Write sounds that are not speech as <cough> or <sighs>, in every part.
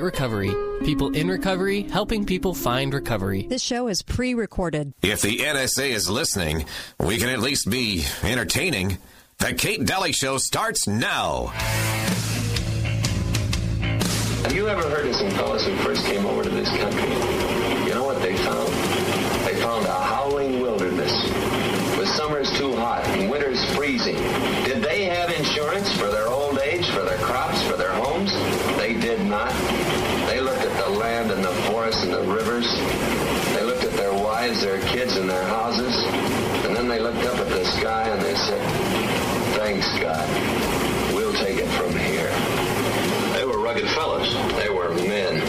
Recovery. People in recovery, helping people find recovery. This show is pre recorded. If the NSA is listening, we can at least be entertaining. The Kate Daly Show starts now. Have you ever heard of some fellows who first came over to this country? You know what they found? They found a howling wilderness with summers too hot and winters freezing. Wives, their kids, and their houses. And then they looked up at the sky and they said, Thanks, God. We'll take it from here. They were rugged fellows. They were men.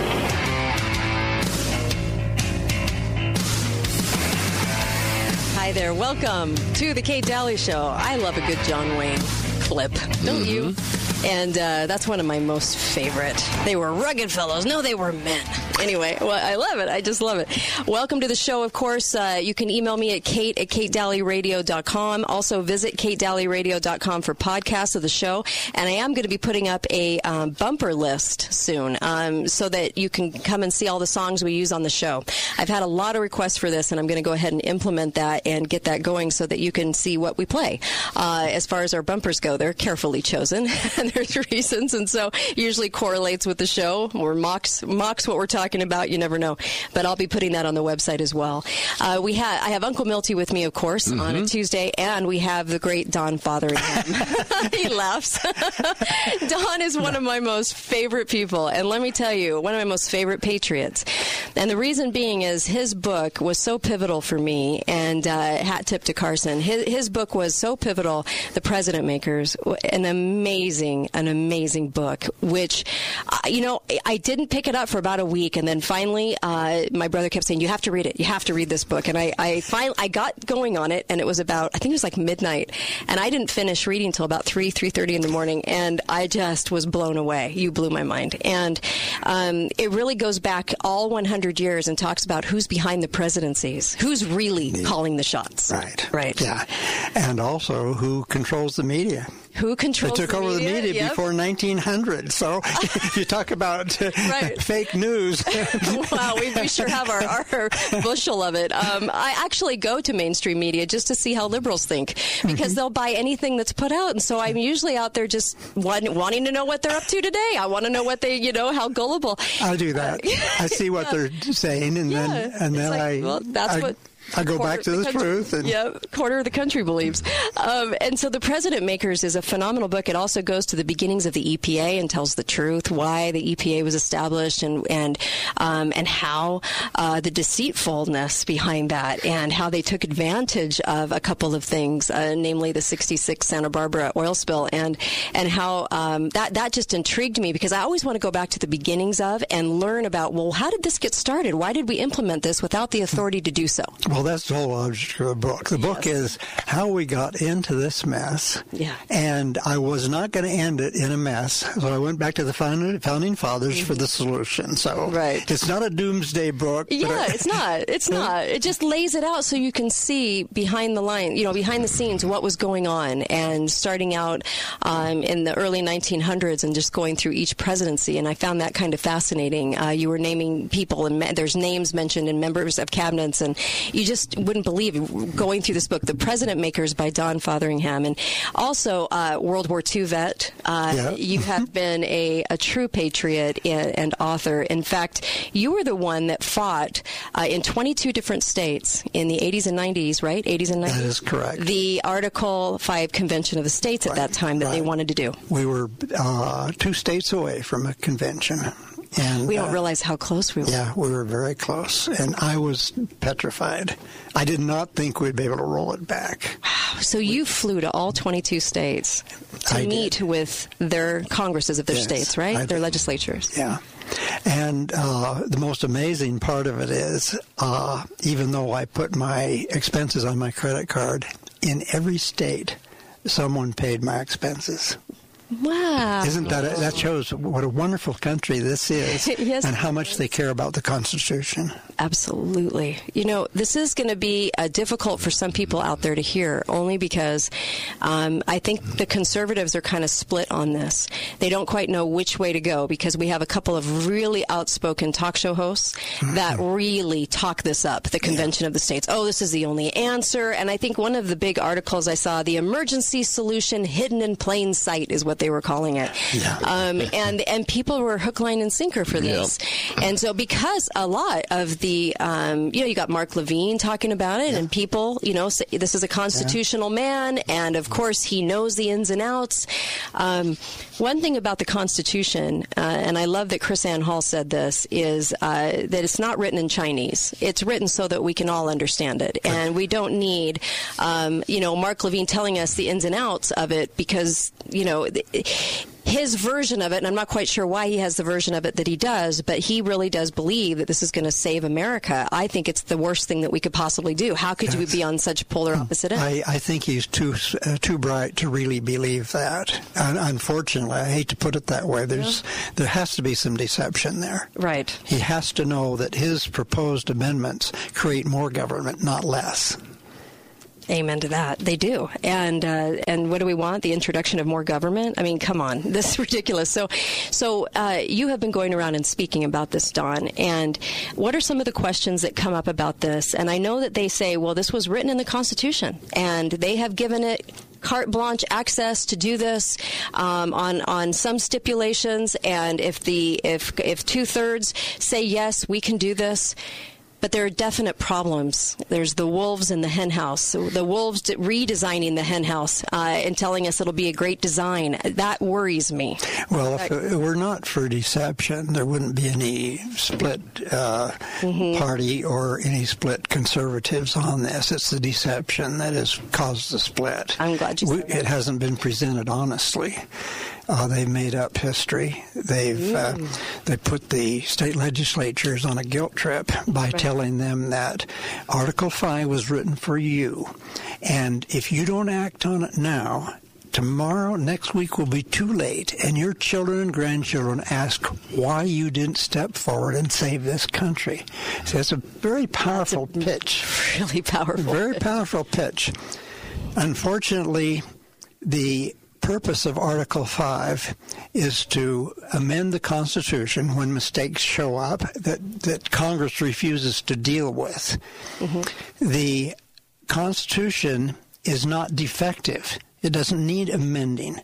Hi there. Welcome to the Kate Daly Show. I love a good John Wayne clip, don't mm-hmm. you? And uh, that's one of my most favorite. They were rugged fellows. No, they were men. Anyway, well, I love it. I just love it. Welcome to the show, of course. Uh, you can email me at kate at katedalyradio.com. Also, visit katedalyradio.com for podcasts of the show. And I am going to be putting up a um, bumper list soon um, so that you can come and see all the songs we use on the show. I've had a lot of requests for this, and I'm going to go ahead and implement that and get that going so that you can see what we play. Uh, as far as our bumpers go, they're carefully chosen, <laughs> there's <laughs> reasons, and so usually correlates with the show or mocks mocks what we're talking about. You never know, but I'll be putting that on the website as well. Uh, we have I have Uncle Milty with me, of course, on a Tuesday, and we have the great Don Fotheringham. <laughs> <laughs> he laughs. Don is one of my most favorite people, and let me tell you, one of my most favorite patriots. And the reason being is his book was so pivotal for me. And uh, hat tip to Carson. His, his book was so pivotal. The President Makers, an amazing, an amazing book. Which, uh, you know, I didn't pick it up for about a week, and then finally, uh, my brother kept saying, "You have to read it. You have to read this book." And I, I finally, I got going on it, and it was about, I think it was like midnight, and I didn't finish reading until about three, three thirty in the morning, and I just was blown away. You blew my mind, and um, it really goes back all 100 years and talks about who's behind the presidencies, who's really calling the shots. Right. Right. Yeah. And also who controls the media. Who They controls took over the media Yep. before 1900. So <laughs> you talk about uh, Right. fake news. <laughs> wow, we, we sure have our, our bushel of it. Um, I actually go to mainstream media just to see how liberals think because they'll buy anything that's put out. And so I'm usually out there just want, wanting to know what they're up to today. I want to know what they, you know, how gullible. I do that. <laughs> I see what Yeah. they're saying, and Yeah. then and It's then like, I well, that's I, what I go back to the, country- truth. And yeah, quarter of the country believes. Um, and so, The President Makers is a phenomenal book. It also goes to the beginnings of the EPA and tells the truth, why the EPA was established, and and um, and how uh, the deceitfulness behind that, and how they took advantage of a couple of things, uh, namely the '66 Santa Barbara oil spill, and and how um, that that just intrigued me because I always want to go back to the beginnings of and learn about well, how did this get started? Why did we implement this without the authority to do so? Well, that's the whole object of the book. The book is how we got into this mess. Yeah. And I was not going to end it in a mess, so I went back to the founding, founding fathers for the solution. So Mm-hmm. Right. it's not a doomsday book. Yeah, it's not. It's <laughs> not. It just lays it out so you can see behind the line, you know, behind the scenes what was going on, and starting out um, in the early 1900s and just going through each presidency. And I found that kind of fascinating. Uh, you were naming people, and me- there's names mentioned and members of cabinets, and you just wouldn't believe going through this book, The President Makers by Don Fotheringham, and also uh, World War II vet. Uh, Yeah. You have <laughs> been a, a true patriot and, and author. In fact, you were the one that fought uh, in 22 different states in the 80s and 90s, right? 80s and 90s. That is correct. The Article 5 Convention of the States at that time that they wanted to do. we were uh, two states away from a convention. And We don't uh, realize how close we were. Yeah, we were very close, and I was petrified. I did not think we'd be able to roll it back. So you flew to all 22 states to I did. meet with their congresses of their Yes, states, right? I their did. legislatures. Yeah. And uh, the most amazing part of it is, uh, even though I put my expenses on my credit card, in every state, someone paid my expenses. Wow. Isn't that a, that shows what a wonderful country this is, <laughs> Yes. and how much they care about the Constitution? Absolutely. You know, this is going to be uh, difficult for some people out there to hear, only because um, I think the conservatives are kind of split on this. They don't quite know which way to go because we have a couple of really outspoken talk show hosts that really talk this up, the Convention of the States. Oh, this is the only answer. And I think one of the big articles I saw, the emergency solution hidden in plain sight, is what they were calling it. Yeah. Um, and and people were hook, line, and sinker for this. And so because a lot of the um, you know you got Mark Levin talking about it, and people you know say this is a constitutional man, and of course he knows the ins and outs. Um, one thing about the Constitution, uh, and I love that KrisAnne Hall said this, is uh, that it's not written in Chinese. It's written so that we can all understand it, and we don't need um, you know Mark Levin telling us the ins and outs of it because you know. His version of it, and I'm not quite sure why he has the version of it that he does, but he really does believe that this is going to save America. I think it's the worst thing that we could possibly do. How could you be on such polar opposite ends? I, I think he's too uh, too bright to really believe that. And unfortunately, I hate to put it that way. There's there has to be some deception there. right. He has to know that his proposed amendments create more government, not less. Amen to that. They do. And uh, and what do we want? The introduction of more government? I mean, come on, <laughs> this is ridiculous. So, so uh, you have been going around and speaking about this, Don. And what are some of the questions that come up about this? And I know that they say, well, this was written in the Constitution, and they have given it carte blanche access to do this um, on on some stipulations. And if the if if two thirds say yes, we can do this. But there are definite problems. There's the wolves in the hen house. The wolves redesigning the hen house uh, and telling us it'll be a great design. That worries me. Well, if it were not for deception, there wouldn't be any split uh, party or any split conservatives on this. It's the deception that has caused the split. I'm glad you We-. It hasn't been presented honestly. Uh, they've made up history. They've uh, they put the state legislatures on a guilt trip by telling them that Article Five was written for you, and if you don't act on it now, tomorrow, next week will be too late, and your children and grandchildren ask why you didn't step forward and save this country. So it's a very powerful pitch. <laughs> Really powerful. Very powerful pitch. Unfortunately, the purpose of Article 5 is to amend the Constitution when mistakes show up that, that Congress refuses to deal with. The Constitution is not defective, it doesn't need amending.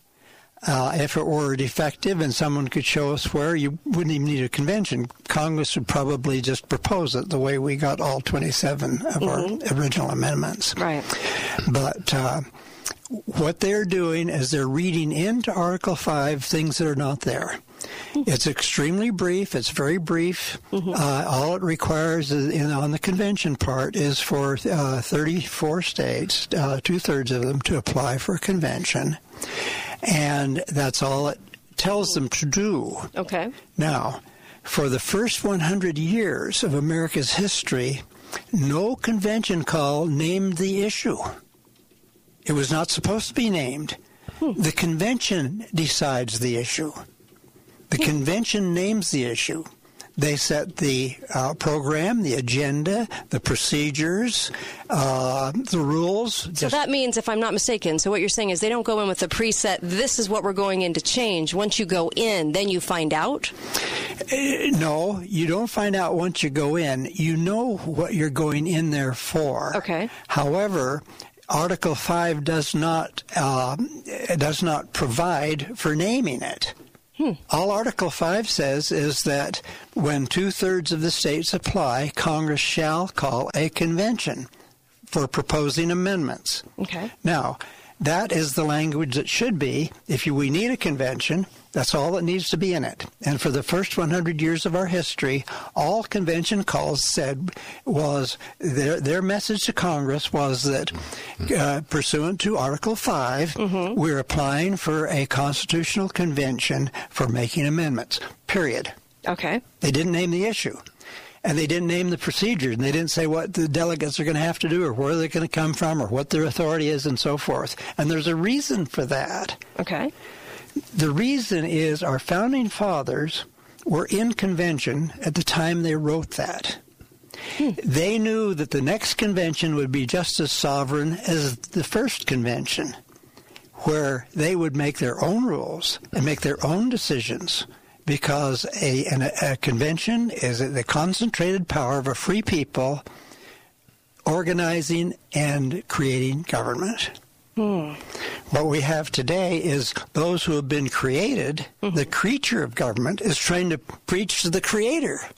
Uh, if it were defective and someone could show us where, you wouldn't even need a convention. Congress would probably just propose it the way we got all 27 of our original amendments. Right. But uh, what they're doing is they're reading into Article 5 things that are not there. It's extremely brief. It's very brief. Uh, all it requires in, on the convention part is for uh, 34 states, uh, two thirds of them, to apply for a convention. And that's all it tells them to do. Okay. Now, for the first 100 years of America's history, no convention call named the issue. It was not supposed to be named. The convention decides the issue. The convention names the issue. They set the uh, program, the agenda, the procedures, uh, the rules. So Just- that means, if I'm not mistaken, so what you're saying is they don't go in with a preset, this is what we're going in to change. Once you go in, then you find out? No, you don't find out once you go in. You know what you're going in there for. Okay. However, Article Five does not uh, does not provide for naming it. All Article 5 says is that when two thirds of the states apply, Congress shall call a convention for proposing amendments. Okay. Now, that is the language that should be. If you, we need a convention, that's all that needs to be in it. And for the first 100 years of our history, all convention calls said was their their message to Congress was that, uh, pursuant to Article 5 we're applying for a constitutional convention for making amendments. Period. Okay. They didn't name the issue. And they didn't name the procedure and they didn't say what the delegates are going to have to do, or where they're going to come from, or what their authority is, and so forth. And there's a reason for that. Okay. The reason is our founding fathers were in convention at the time they wrote that. Hmm. They knew that the next convention would be just as sovereign as the first convention, where they would make their own rules and make their own decisions because a, an, a convention is the concentrated power of a free people organizing and creating government. Hmm. What we have today is those who have been created, the creature of government, is trying to preach to the creator. <laughs>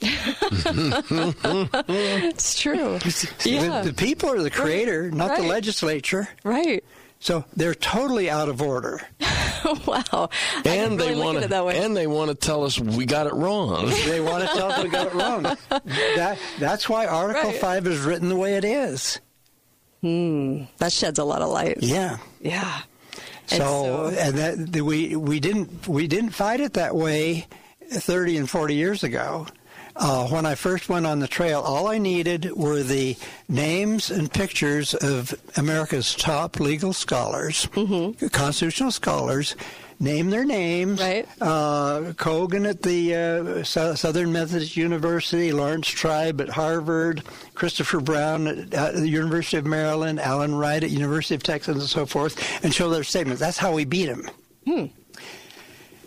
It's true. Yeah. The, the people are the creator, not the legislature. Right. So they're totally out of order. <laughs> wow. And they really want at it that way. to, and they want to tell us we got it wrong. <laughs> They want to tell us we got it wrong. That, that's why Article Right. 5 is written the way it is. Hmm. That sheds a lot of light. Yeah. Yeah. And So, and that the- we we didn't we didn't fight it that way 30 and 40 years ago. Uh, when I first went on the trail, all I needed were the names and pictures of America's top legal scholars, constitutional scholars. Name their names. Right. Uh, Cogan at the uh, Southern Methodist University, Laurence Tribe at Harvard, Christopher Brown at uh, the University of Maryland, Alan Wright at University of Texas, and so forth, and show their statements. That's how we beat them.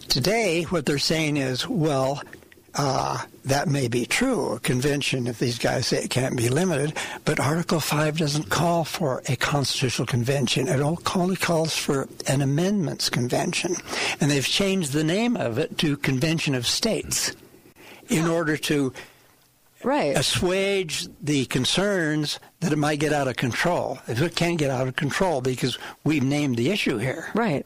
Today, what they're saying is, well, uh, that may be true, a convention, if these guys say it can't be limited, but Article 5 doesn't call for a constitutional convention. It all- only calls for an amendments convention. And they've changed the name of it to Convention of States in order to right. assuage the concerns that it might get out of control. If It can't get out of control because we've named the issue here. Right.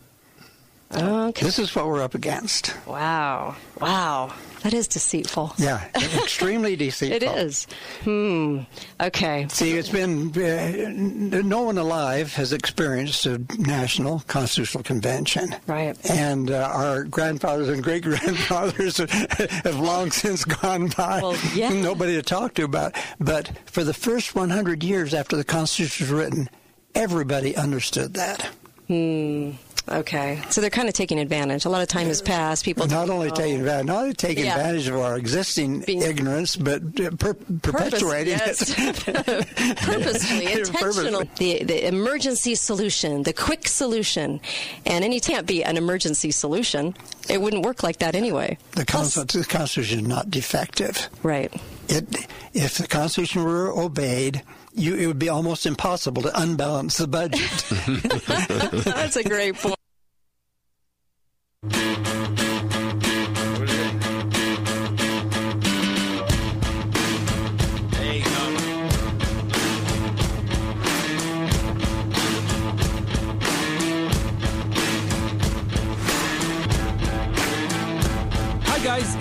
Okay. This is what we're up against. Wow. Wow. That is deceitful. Yeah, extremely <laughs> deceitful. It is. Hmm. Okay. See, it's been uh, no one alive has experienced a national constitutional convention. Right. And uh, our grandfathers and great grandfathers <laughs> have long since gone by. Well, yeah. Nobody to talk to about. it. But for the first 100 years after the Constitution was written, everybody understood that. Okay. So they're kind of taking advantage. A lot of time has passed. People Not only know. taking advantage, not only taking Yeah. advantage of our existing Being- ignorance, but uh, per- perpetuating Purpose, it. yes. <laughs> Purposefully, intentional. Purposely. The, the emergency solution, the quick solution. And any can't be an emergency solution. It wouldn't work like that anyway. The, Plus- the Constitution is not defective. right. It, if the Constitution were obeyed, you, it would be almost impossible to unbalance the budget. <laughs> That's a great point.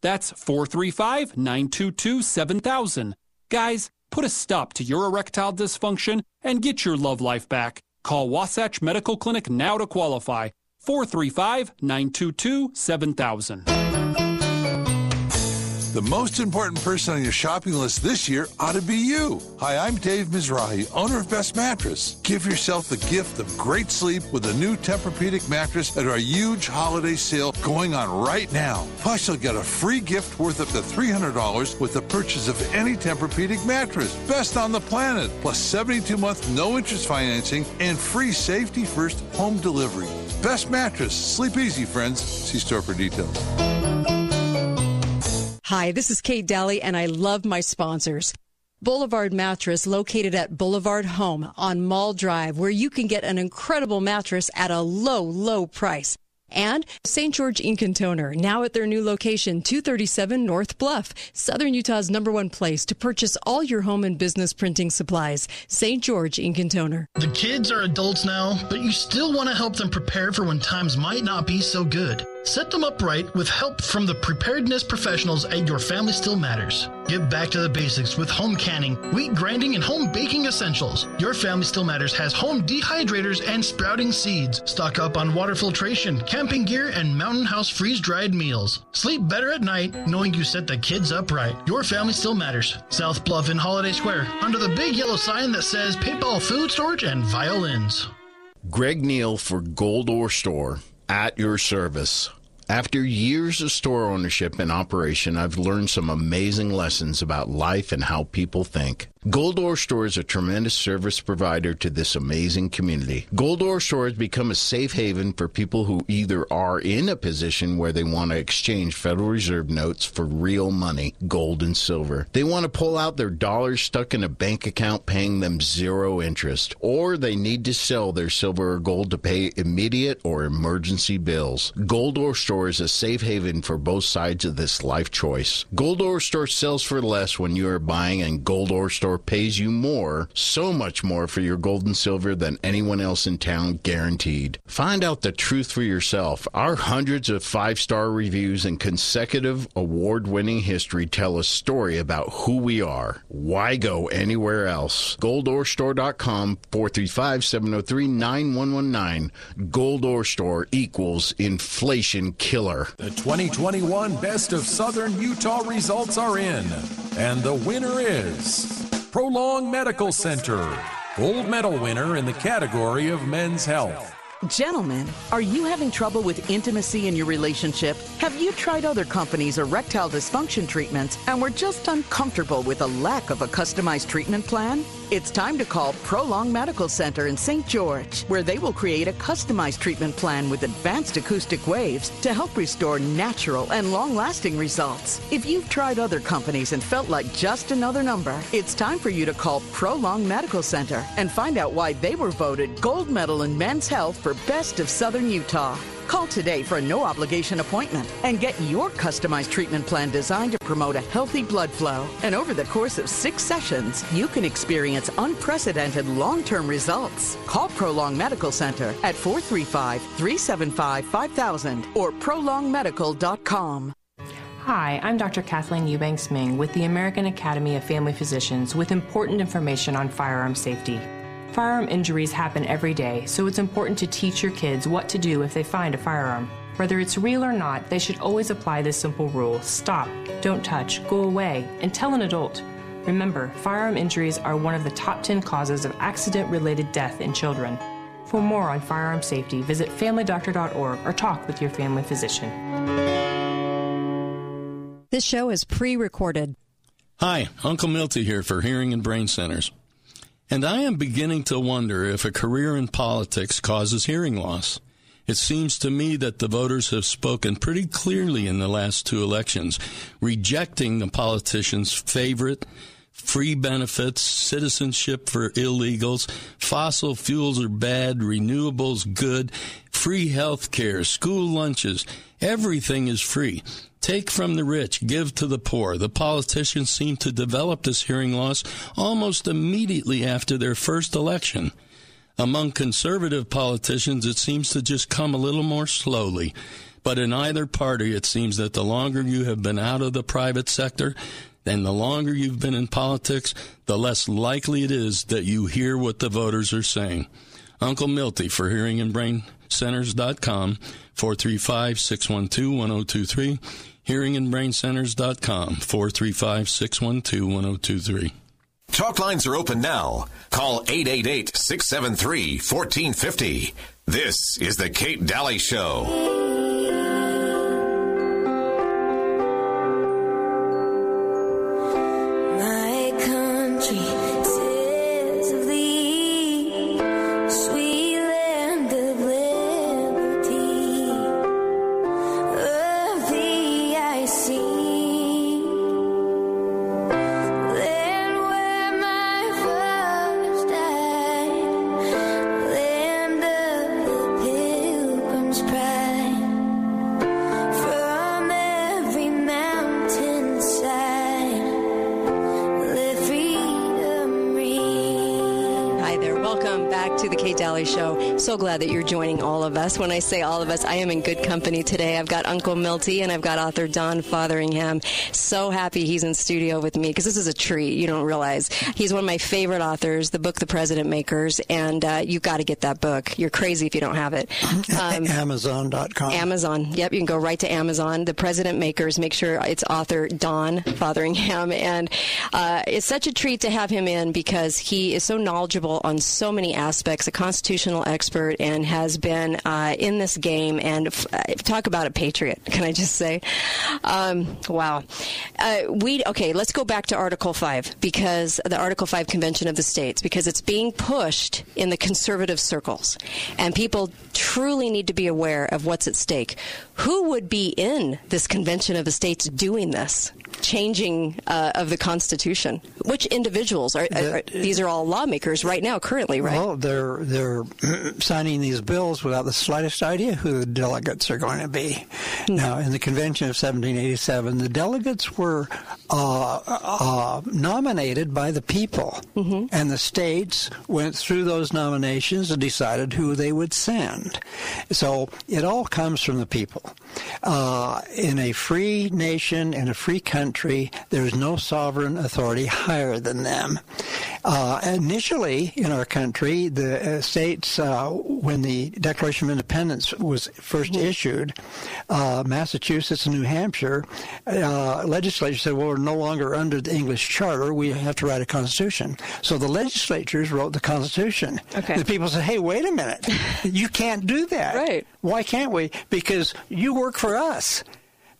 That's 435 922 7000. Guys, put a stop to your erectile dysfunction and get your love life back. Call Wasatch Medical Clinic now to qualify. 435 922 7000. The most important person on your shopping list this year ought to be you. Hi, I'm Dave Mizrahi, owner of Best Mattress. Give yourself the gift of great sleep with a new Tempur-Pedic mattress at our huge holiday sale going on right now. Plus, you'll get a free gift worth up to $300 with the purchase of any Tempur-Pedic mattress. Best on the planet. Plus 72-month no-interest financing and free safety-first home delivery. Best Mattress. Sleep easy, friends. See store for details. Hi, this is Kate Daly, and I love my sponsors. Boulevard Mattress, located at Boulevard Home on Mall Drive, where you can get an incredible mattress at a low, low price. And St. George Ink and Toner, now at their new location, 237 North Bluff, Southern Utah's number one place to purchase all your home and business printing supplies. St. George Ink and Toner. The kids are adults now, but you still want to help them prepare for when times might not be so good. Set them up right with help from the preparedness professionals at Your Family Still Matters. Get back to the basics with home canning, wheat grinding, and home baking essentials. Your Family Still Matters has home dehydrators and sprouting seeds. Stock up on water filtration, camping gear, and mountain house freeze dried meals. Sleep better at night knowing you set the kids up right. Your Family Still Matters. South Bluff in Holiday Square, under the big yellow sign that says paintball food storage and violins. Greg Neal for Gold Ore Store at your service. After years of store ownership and operation, I've learned some amazing lessons about life and how people think. Gold Ore Store is a tremendous service provider to this amazing community. Gold Ore Store has become a safe haven for people who either are in a position where they want to exchange Federal Reserve notes for real money, gold and silver. They want to pull out their dollars stuck in a bank account paying them zero interest, or they need to sell their silver or gold to pay immediate or emergency bills. Gold Ore Store is a safe haven for both sides of this life choice. Gold Ore Store sells for less when you are buying, and Gold Ore Store pays you more, so much more for your gold and silver than anyone else in town, guaranteed. Find out the truth for yourself. Our hundreds of five star reviews and consecutive award winning history tell a story about who we are. Why go anywhere else? GoldOreStore.com 435 703 9119. Gold Ore Store equals inflation killer. The 2021 Best of Southern Utah results are in, and the winner is. Prolong Medical Center, gold medal winner in the category of men's health. Gentlemen, are you having trouble with intimacy in your relationship? Have you tried other companies' erectile dysfunction treatments and were just uncomfortable with a lack of a customized treatment plan? It's time to call Prolong Medical Center in St. George, where they will create a customized treatment plan with advanced acoustic waves to help restore natural and long lasting results. If you've tried other companies and felt like just another number, it's time for you to call Prolong Medical Center and find out why they were voted gold medal in men's health for Best of Southern Utah. Call today for a no obligation appointment and get your customized treatment plan designed to promote a healthy blood flow. And over the course of six sessions, you can experience unprecedented long term results. Call Prolong Medical Center at 435 375 5000 or prolongmedical.com. Hi, I'm Dr. Kathleen Eubanks Ming with the American Academy of Family Physicians with important information on firearm safety. Firearm injuries happen every day, so it's important to teach your kids what to do if they find a firearm. Whether it's real or not, they should always apply this simple rule stop, don't touch, go away, and tell an adult. Remember, firearm injuries are one of the top 10 causes of accident related death in children. For more on firearm safety, visit familydoctor.org or talk with your family physician. This show is pre recorded. Hi, Uncle Milty here for Hearing and Brain Centers. And I am beginning to wonder if a career in politics causes hearing loss. It seems to me that the voters have spoken pretty clearly in the last two elections, rejecting the politicians' favorite free benefits, citizenship for illegals, fossil fuels are bad, renewables good, free health care, school lunches, everything is free. Take from the rich, give to the poor. The politicians seem to develop this hearing loss almost immediately after their first election. Among conservative politicians, it seems to just come a little more slowly. But in either party, it seems that the longer you have been out of the private sector, and the longer you've been in politics, the less likely it is that you hear what the voters are saying. Uncle Milty for Hearing and Brain Centers.com, 435 612 1023, hearingandbraincenters.com, 435 612 1023. Talk lines are open now. Call 888 673 1450. This is The Kate Daly Show. Back to the Kate Daly Show. So glad that you're joining all of us. When I say all of us, I am in good company today. I've got Uncle Milty and I've got author Don Fotheringham. So happy he's in studio with me because this is a treat. You don't realize he's one of my favorite authors. The book, The President Makers, and uh, you've got to get that book. You're crazy if you don't have it. <laughs> Um, Amazon.com. Amazon. Yep, you can go right to Amazon. The President Makers. Make sure it's author Don Fotheringham, and uh, it's such a treat to have him in because he is so knowledgeable on so many aspects. A constitutional expert and has been uh, in this game. And f- uh, talk about a patriot. Can I just say? Um, wow. Uh, we okay. Let's go back to Article Five because the Article Five Convention of the States because it's being pushed in the conservative circles, and people truly need to be aware of what's at stake. Who would be in this Convention of the States doing this? Changing uh, of the Constitution. Which individuals are, are, are- These are all lawmakers right now, currently, right? Well, they're they're <clears throat> signing these bills without the slightest idea who the delegates are going to be. Now, in the convention of 1787, the delegates were uh, uh, nominated by the people, and the states went through those nominations and decided who they would send. So it all comes from the people. Uh, in a free nation, in a free country, there's no sovereign authority higher than them. Uh, initially, in our country, the uh, states, uh, when the Declaration of Independence was first issued, uh, Massachusetts and New Hampshire, uh, legislature said, well, we're no longer under the English charter. We have to write a constitution. So the legislatures wrote the constitution. Okay. The people said, hey, wait a minute. <laughs> you can't do that. Right. Why can't we? Because you work for us.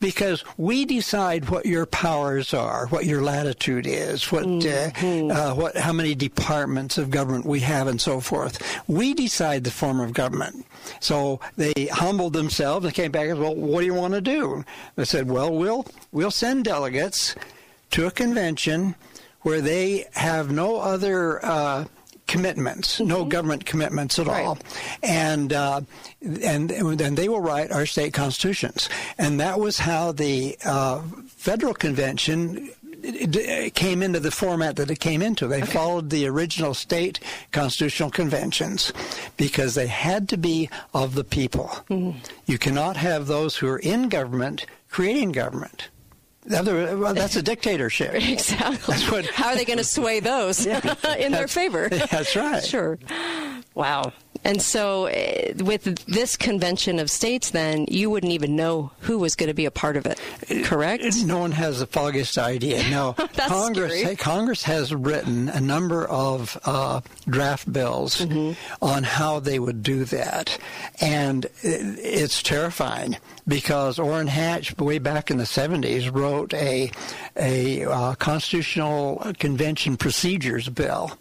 Because we decide what your powers are, what your latitude is, what, uh, uh, what, how many departments of government we have, and so forth. We decide the form of government. So they humbled themselves and came back and said, "Well, what do you want to do?" They said, "Well, we'll we'll send delegates to a convention where they have no other." Uh, commitments, no government commitments at all, and uh, and then they will write our state constitutions, and that was how the uh, federal convention it- came into the format that it came into. They followed the original state constitutional conventions because they had to be of the people. You cannot have those who are in government creating government. Other, well, that's a dictatorship. <laughs> Exactly. That's what, How are they going to sway those <laughs> in their favor? <laughs> that's right. Sure. Wow. And so, uh, with this convention of states, then you wouldn't even know who was going to be a part of it, correct? No one has the foggiest idea. <laughs> No, Congress scary. Congress has written a number of uh, draft bills Mm-hmm. on how they would do that, and it's terrifying because Orrin Hatch, way back in the '70s, wrote a a uh, constitutional convention procedures bill,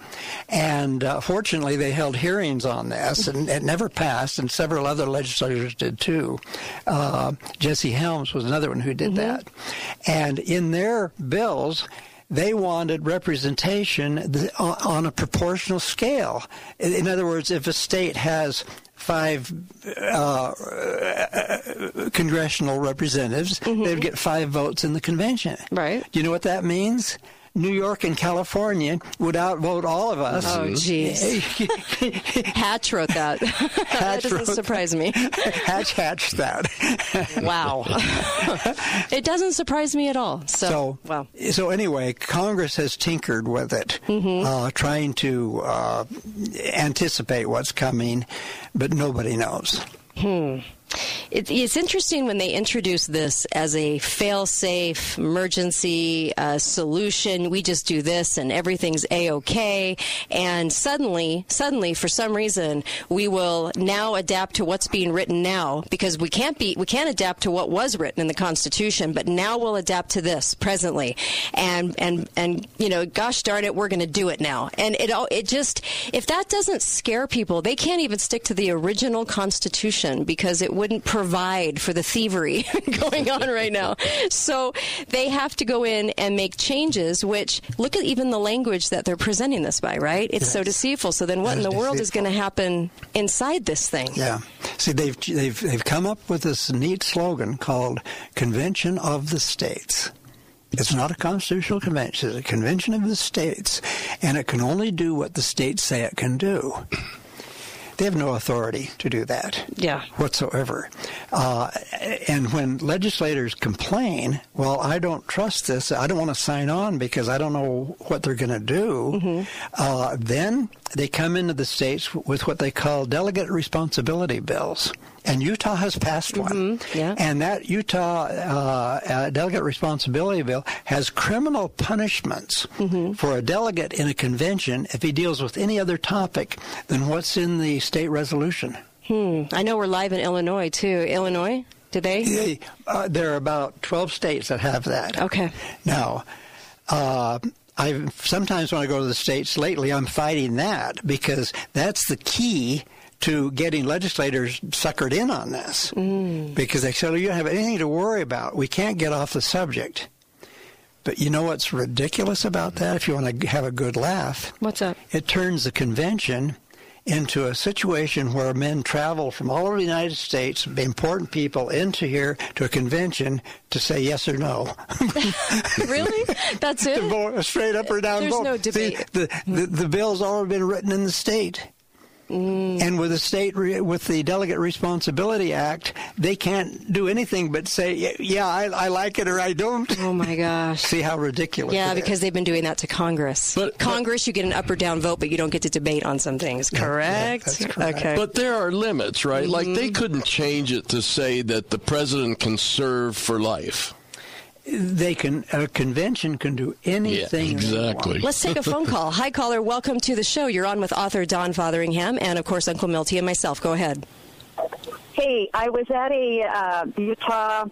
and uh, fortunately they held hearings on this, and it never passed, and several other legislators did too. Uh, Jesse Helms was another one who did that, and in their bills. They wanted representation on a proportional scale. In other words, if a state has five uh, congressional representatives, they'd get five votes in the convention. Right. Do you know what that means? New York and California would outvote all of us. Oh, jeez. <laughs> Hatch wrote that. <laughs> that doesn't wrote- surprise me. <laughs> Hatch hatched that. Wow. it doesn't surprise me at all. So, So, wow. so anyway, Congress has tinkered with it, Mm-hmm. uh, trying to uh, anticipate what's coming, but nobody knows. Hmm. It, it's interesting when they introduce this as a fail-safe emergency uh, solution. We just do this and everything's a-okay. And suddenly, suddenly, for some reason, we will now adapt to what's being written now because we can't be, we can't adapt to what was written in the Constitution. But now we'll adapt to this presently, and and and you know, gosh darn it, we're going to do it now. And it all, it just, if that doesn't scare people, they can't even stick to the original Constitution because it wouldn't provide for the thievery <laughs> going on right now. So they have to go in and make changes, which look at even the language that they're presenting this by, right? It's so deceitful. So then what in the is world is going to happen inside this thing? Yeah. See, they've they've they've come up with this neat slogan called "Convention of the States." It's not a constitutional convention; it's a convention of the states, and it can only do what the states say it can do. They have no authority to do that. Yeah. Whatsoever. Uh, and when legislators complain, well, I don't trust this. I don't want to sign on because I don't know what they're going to do. Uh, then they come into the states with what they call delegate responsibility bills. And Utah has passed one. yeah. And that Utah uh, uh, delegate responsibility bill has criminal punishments for a delegate in a convention if he deals with any other topic than what's in the state resolution. Hmm. I know we're live in Illinois too. Illinois? do they? Yeah, uh, there are about 12 states that have that. Okay. Now, uh, I sometimes when I go to the states lately, I'm fighting that because that's the key to getting legislators suckered in on this. Mm. Because they say, "Oh, you don't have anything to worry about. We can't get off the subject. But you know what's ridiculous about that? If you want to have a good laugh, what's up? It turns the convention into a situation where men travel from all over the United States, important people, into here to a convention to say yes or no. <laughs> really? That's <laughs> it? Vote, straight up or down There's vote. no See, debate. the, the, the bill's already been written in the state. Mm. And with the state, re- with the Delegate Responsibility Act, they can't do anything but say, "Yeah, yeah I, I like it or I don't." Oh my gosh! <laughs> See how ridiculous? Yeah, it is. because they've been doing that to Congress. But Congress, you get an up or down vote, but you don't get to debate on some things. Correct? Okay. But there are limits, right? Like they couldn't change it to say that the president can serve for life. They can a convention can do anything. they want. Let's take a phone <laughs> call. Hi, caller. Welcome to the show. You're on with author Don Fotheringham and, of course, Uncle Milty and myself. Go ahead. Hey, I was at a uh, Utah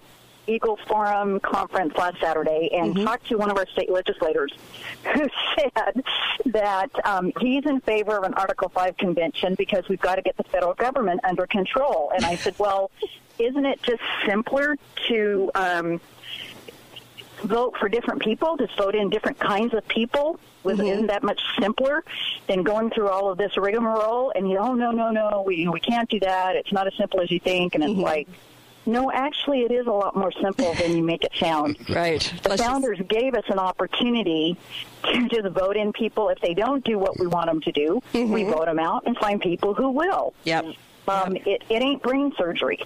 Eagle Forum conference last Saturday and talked to one of our state legislators <laughs> who said that um, he's in favor of an Article 5 convention because we've got to get the federal government under control. And I said, well, isn't it just simpler to um, vote for different people, just vote in different kinds of people? Was, mm-hmm. Isn't that much simpler than going through all of this rigmarole? And you, oh no, no, no, we we can't do that. It's not as simple as you think. And it's mm-hmm. like, no, actually, it is a lot more simple than you make it sound. <laughs> Right. The founders gave us an opportunity to just vote in people. If they don't do what we want them to do, we mm-hmm. vote them out and find people who will. Yep. Um, it, it ain't brain surgery.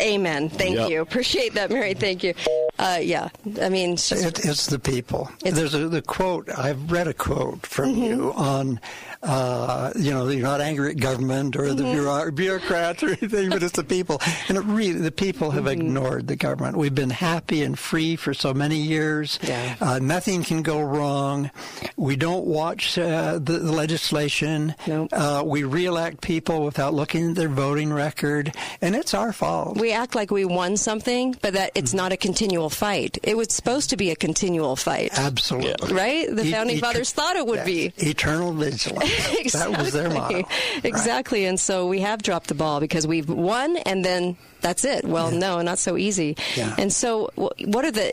Amen. Thank Yep. you. Appreciate that, Mary. Thank you. Uh, yeah. I mean, it's just- It, it's the people. There's a the quote. I've read a quote from you on, uh, you know, you're not angry at government or the bureau- bureaucrats or <laughs> anything, but it's the people. And it really, the people have ignored the government. We've been happy and free for so many years. Uh, nothing can go wrong. We don't watch uh, the, the legislation. Uh, we reelect people without looking at their voting record, and it's our fault. we act like we won something, but that it's not a continual fight. It was supposed to be a continual fight. Absolutely. Right? The E- founding e- fathers thought it would be. Eternal vigilance. Exactly. <laughs> That was their motto. Exactly. And so we have dropped the ball because we've won and then that's it. Well, no, not so easy. Yeah. And so what are the,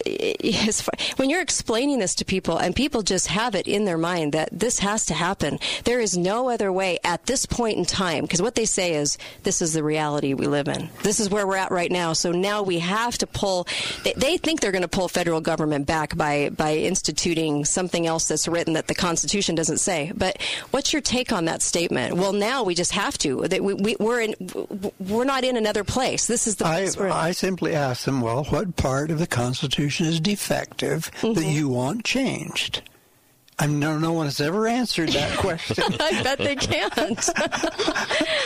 when you're explaining this to people and people just have it in their mind that this has to happen, there is no other way at this point in time because what they say is this is the reality we live in. This is where we're at right now. So now we have to pull, they, they think they're going to pull federal government back by, by instituting something else that's written that the Constitution doesn't say. But what's your take on that statement? Well, now we just have to. That we, we, we're in, we're not in another place. This is the I. I simply ask them, well, what part of the Constitution is defective that Mm-hmm. you want changed? I know no one has ever answered that <laughs> question. I bet they can't. <laughs>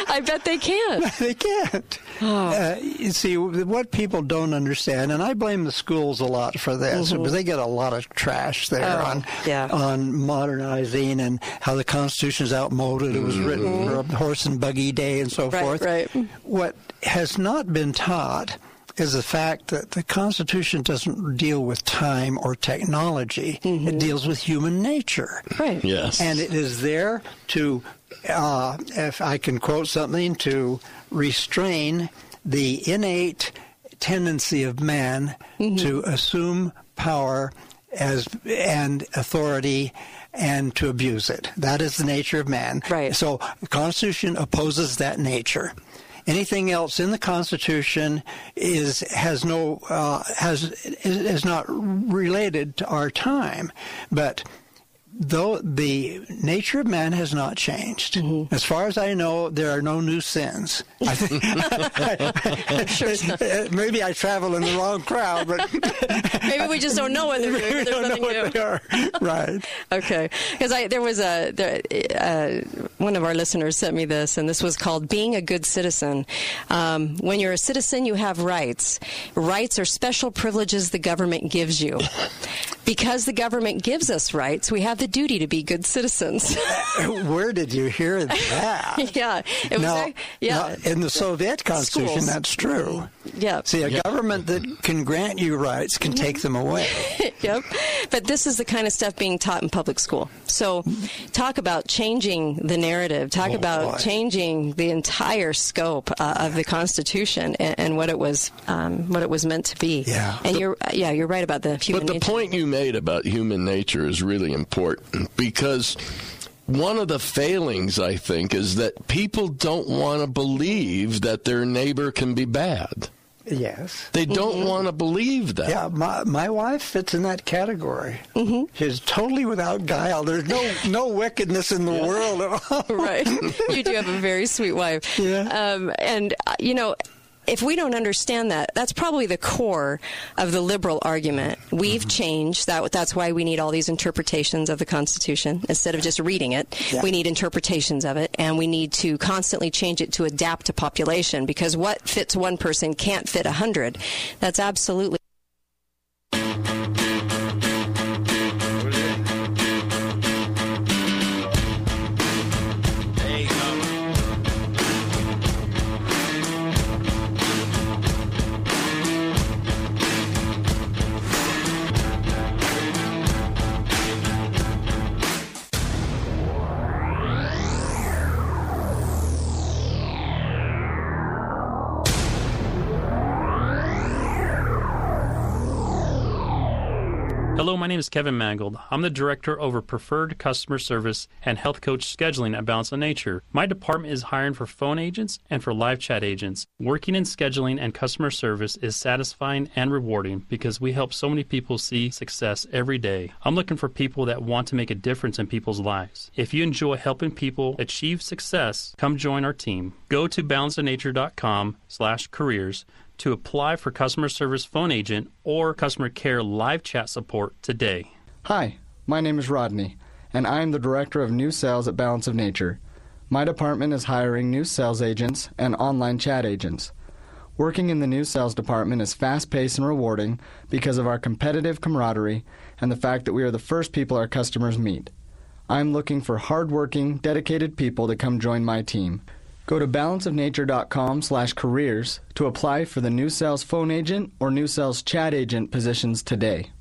I bet they can't. <laughs> they can't. Uh, you see, what people don't understand, and I blame the schools a lot for this, Mhm. but they get a lot of trash there Oh, on yeah. on modernizing and how the Constitution is outmoded. It was written for a horse and buggy day and so Right, forth. right. What has not been taught is the fact that the Constitution doesn't deal with time or technology. It deals with human nature. Right. Yes. And it is there to, uh, if I can quote something, to restrain the innate tendency of man to assume power as and authority and to abuse it. That is the nature of man. Right. So the Constitution opposes that nature. Anything else in the Constitution is has no uh, has is, is not related to our time, but though the nature of man has not changed. Mm-hmm. As far as I know, there are no new sins. Think- <laughs> <laughs> maybe I travel in the wrong crowd, but <laughs> Maybe we just don't know what they're doing. We There's don't know nothing what new. they are. Right. Okay, because I there was a there, uh, one of our listeners sent me this, and this was called "Being a Good Citizen." Um, when you're a citizen, you have rights. Rights are special privileges the government gives you. Because the government gives us rights, we have the duty to be good citizens. <laughs> Where did you hear that? <laughs> yeah, it was. Now- a- yeah, now, in the Soviet Constitution, Schools. that's true. yeah. See, a government that can grant you rights can take them away. <laughs> yep. But this is the kind of stuff being taught in public school. So, talk about changing the narrative. Talk Oh, about boy. changing the entire scope uh, of the Constitution and, and what it was um, what it was meant to be. Yeah. And you're yeah you're right about the human But the nature. point you made about human nature is really important because one of the failings, I think, is that people don't want to believe that their neighbor can be bad. Yes. They don't want to believe that. Yeah, my, my wife fits in that category. Mm-hmm. She's totally without guile. There's no no wickedness in the world at all. right. <laughs> You do have a very sweet wife. Yeah. Um, and, uh, you know, if we don't understand that, that's probably the core of the liberal argument. We've mm-hmm. changed that. That's why we need all these interpretations of the Constitution instead of just reading it. Yeah. We need interpretations of it, and we need to constantly change it to adapt to population because what fits one person can't fit a hundred. That's absolutely. Name is Kevin Mangold. I'm the Director over Preferred Customer Service and Health Coach Scheduling at Balance of Nature. My department is hiring for phone agents and for live chat agents. Working in scheduling and customer service is satisfying and rewarding because we help so many people see success every day. I'm looking for people that want to make a difference in people's lives. If you enjoy helping people achieve success, come join our team. Go to balanceofnature.com slash careers to apply for customer service phone agent or customer care live chat support today. Hi, my name is Rodney, and I am the Director of New Sales at Balance of Nature. My department is hiring new sales agents and online chat agents. Working in the new sales department is fast paced and rewarding because of our competitive camaraderie and the fact that we are the first people our customers meet. I'm looking for hardworking, dedicated people to come join my team. Go to balanceofnature.com slash careers to apply for the new sales phone agent or new sales chat agent positions today.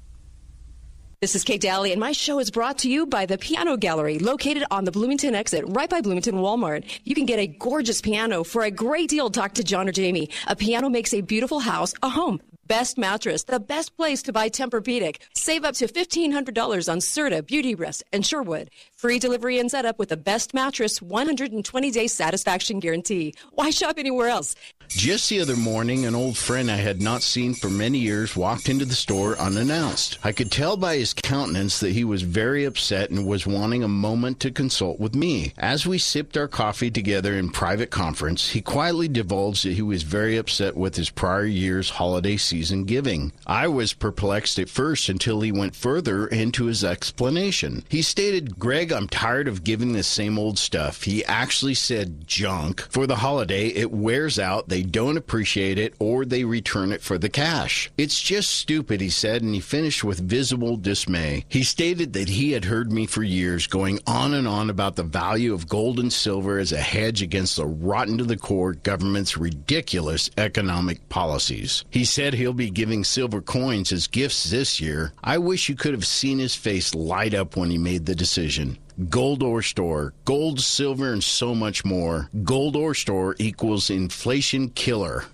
This is Kate Dalley, and my show is brought to you by the Piano Gallery, located on the Bloomington exit, right by Bloomington Walmart. You can get a gorgeous piano for a great deal. Talk to John or Jamie. A piano makes a beautiful house a home. Best mattress, the best place to buy Tempur-Pedic. Save up to $1,500 on Serta, Beauty Rest, and Sherwood. Free delivery and setup with the best mattress, 120-day satisfaction guarantee. Why shop anywhere else? Just the other morning, an old friend I had not seen for many years walked into the store unannounced. I could tell by his countenance that he was very upset and was wanting a moment to consult with me. As we sipped our coffee together in private conference, he quietly divulged that he was very upset with his prior year's holiday season giving. I was perplexed at first until he went further into his explanation. He stated, Greg, I'm tired of giving the same old stuff. He actually said junk. For the holiday, it wears out, they don't appreciate it, or they return it for the cash. It's just stupid, he said, and he finished with visible dismay. He stated that he had heard me for years going on and on about the value of gold and silver as a hedge against the rotten to the core government's ridiculous economic policies. He said he'll be giving silver coins as gifts this year. I wish you could have seen his face light up when he made the decision. Gold Ore Store. Gold, silver, and so much more. Gold Ore Store equals inflation killer.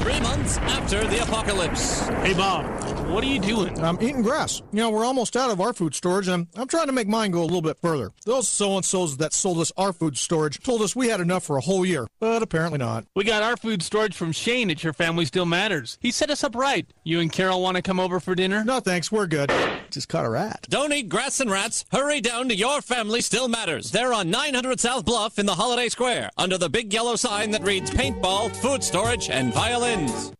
Three months after the apocalypse. Hey, Bob, what are you doing? I'm eating grass. You know, we're almost out of our food storage, and I'm, I'm trying to make mine go a little bit further. Those so and so's that sold us our food storage told us we had enough for a whole year, but apparently not. We got our food storage from Shane at Your Family Still Matters. He set us up right. You and Carol want to come over for dinner? No, thanks. We're good. Just caught a rat. Don't eat grass and rats. Hurry down to Your Family Still Matters. They're on 900 South Bluff in the Holiday Square, under the big yellow sign that reads paintball, food storage, and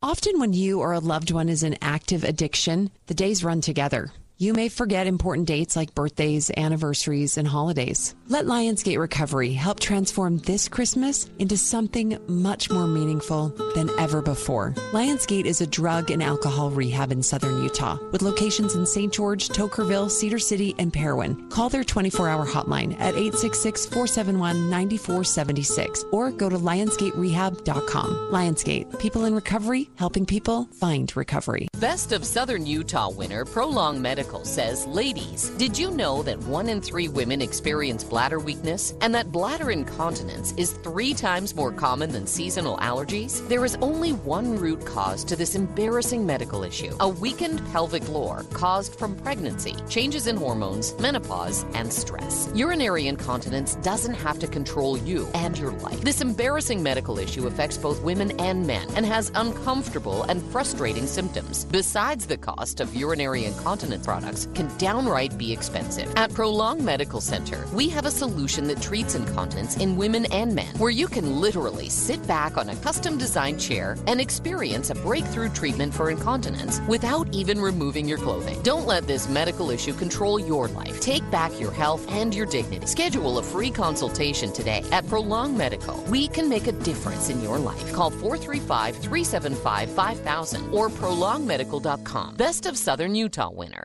Often, when you or a loved one is in active addiction, the days run together. You may forget important dates like birthdays, anniversaries, and holidays. Let Lionsgate Recovery help transform this Christmas into something much more meaningful than ever before. Lionsgate is a drug and alcohol rehab in southern Utah with locations in St. George, Toquerville, Cedar City, and Parowan. Call their 24 hour hotline at 866 471 9476 or go to lionsgaterehab.com. Lionsgate, people in recovery, helping people find recovery. Best of Southern Utah winner Prolong Medical says, Ladies, did you know that one in three women experience bladder weakness and that bladder incontinence is three times more common than seasonal allergies? There is only one root cause to this embarrassing medical issue a weakened pelvic floor caused from pregnancy, changes in hormones, menopause, and stress. Urinary incontinence doesn't have to control you and your life. This embarrassing medical issue affects both women and men and has uncomfortable and frustrating symptoms. Besides the cost of urinary incontinence products can downright be expensive. At Prolong Medical Center, we have a solution that treats incontinence in women and men, where you can literally sit back on a custom designed chair and experience a breakthrough treatment for incontinence without even removing your clothing. Don't let this medical issue control your life. Take back your health and your dignity. Schedule a free consultation today at Prolong Medical. We can make a difference in your life. Call 435 375 5000 or prolongmedical.com. Best of Southern Utah winner.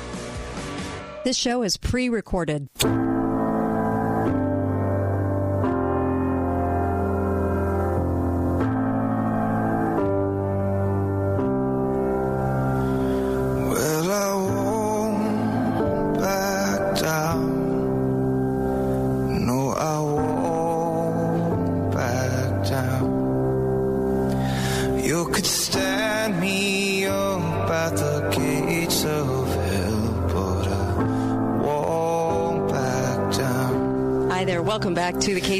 This show is pre recorded.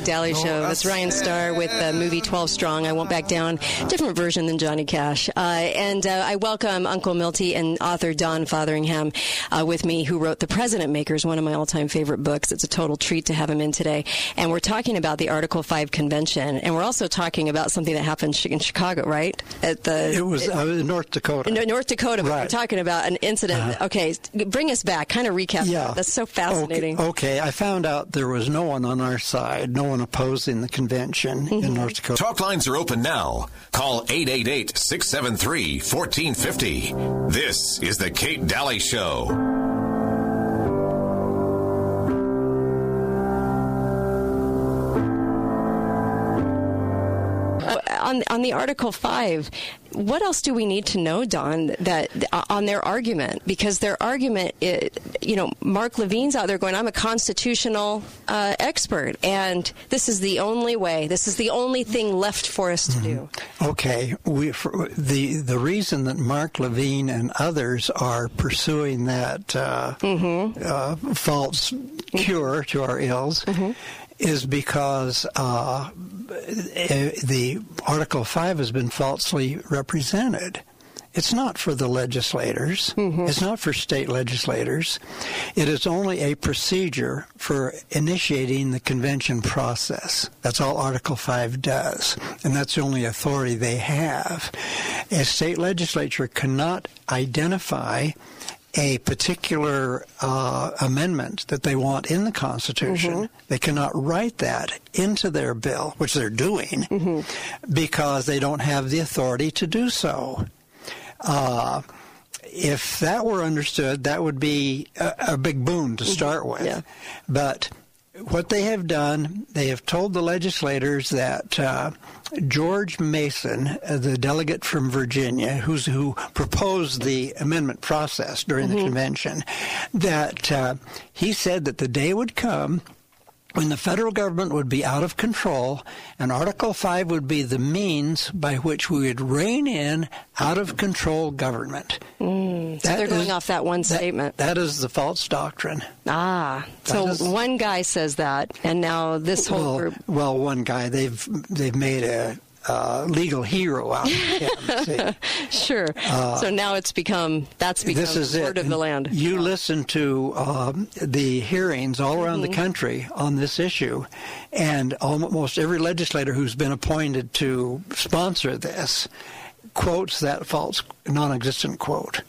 Dalley Show. That's Ryan Starr with the movie 12 Strong. I Won't Back Down. Different version than Johnny Cash. Uh, and uh, I welcome Uncle Milty and author Don Fotheringham uh, with me, who wrote The President Makers, one of my all time favorite books. It's a total treat to have him in today. And we're talking about the Article 5 convention. And we're also talking about something that happened in Chicago, right? At the It was uh, North Dakota. No, North Dakota. but We're talking about an incident. Uh-huh. Okay, bring us back. Kind of recap. Yeah. That's so fascinating. Okay, okay, I found out there was no one on our side, no one opposing the convention in mm-hmm. North Dakota. Talk lines are open now. Call 888 673 1450. This is The Kate Dalley Show. On on the Article Five, what else do we need to know, Don? That uh, on their argument, because their argument, i you know, Mark Levin's out there going, "I'm a constitutional uh, expert, and this is the only way. This is the only thing left for us to do." Okay, we, for, the the reason that Mark Levin and others are pursuing that uh, uh, false cure to our ills is because uh, eh, the Article Five has been falsely represented. It's not for the legislators. It's not for state legislators. It is only a procedure for initiating the convention process. That's all Article 5 does. And that's the only authority they have. A state legislature cannot identify a particular uh, amendment that they want in the Constitution. They cannot write that into their bill, which they're doing, because they don't have the authority to do so. Uh, if that were understood, that would be a, a big boon to start with. But what they have done, they have told the legislators that uh, George Mason, uh, the delegate from Virginia, who's who proposed the amendment process during the convention, that uh, he said that the day would come when the federal government would be out of control, and Article 5 would be the means by which we would rein in out of control government. Mm, so they're going off that one statement. That is the false doctrine. Ah, so That is- one guy says that, and now this whole well, group. well, one guy they've they've made a uh, legal hero out of him. <laughs> Sure. Uh, so now it's become that's become this is word it. of the land. You listen to um, the hearings all around Mm-hmm. the country on this issue, and almost every legislator who's been appointed to sponsor this quotes that false, non-existent quote.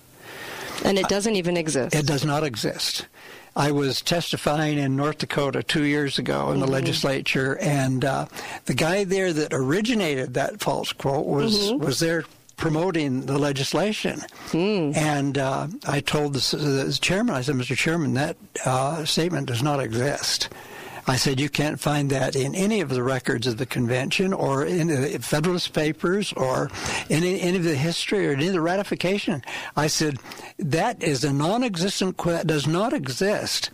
And it doesn't even exist. It does not exist. I was testifying in North Dakota two years ago in the Mm-hmm. legislature, and uh, the guy there that originated that false quote was Mm-hmm. was there promoting the legislation. Hmm. And uh, I told the, the chairman, I said, Mr. Chairman, that uh, statement does not exist. I said, you can't find that in any of the records of the convention or in the Federalist Papers or in any, of the history or any of the ratification. I said, that is a non existent, that does not exist.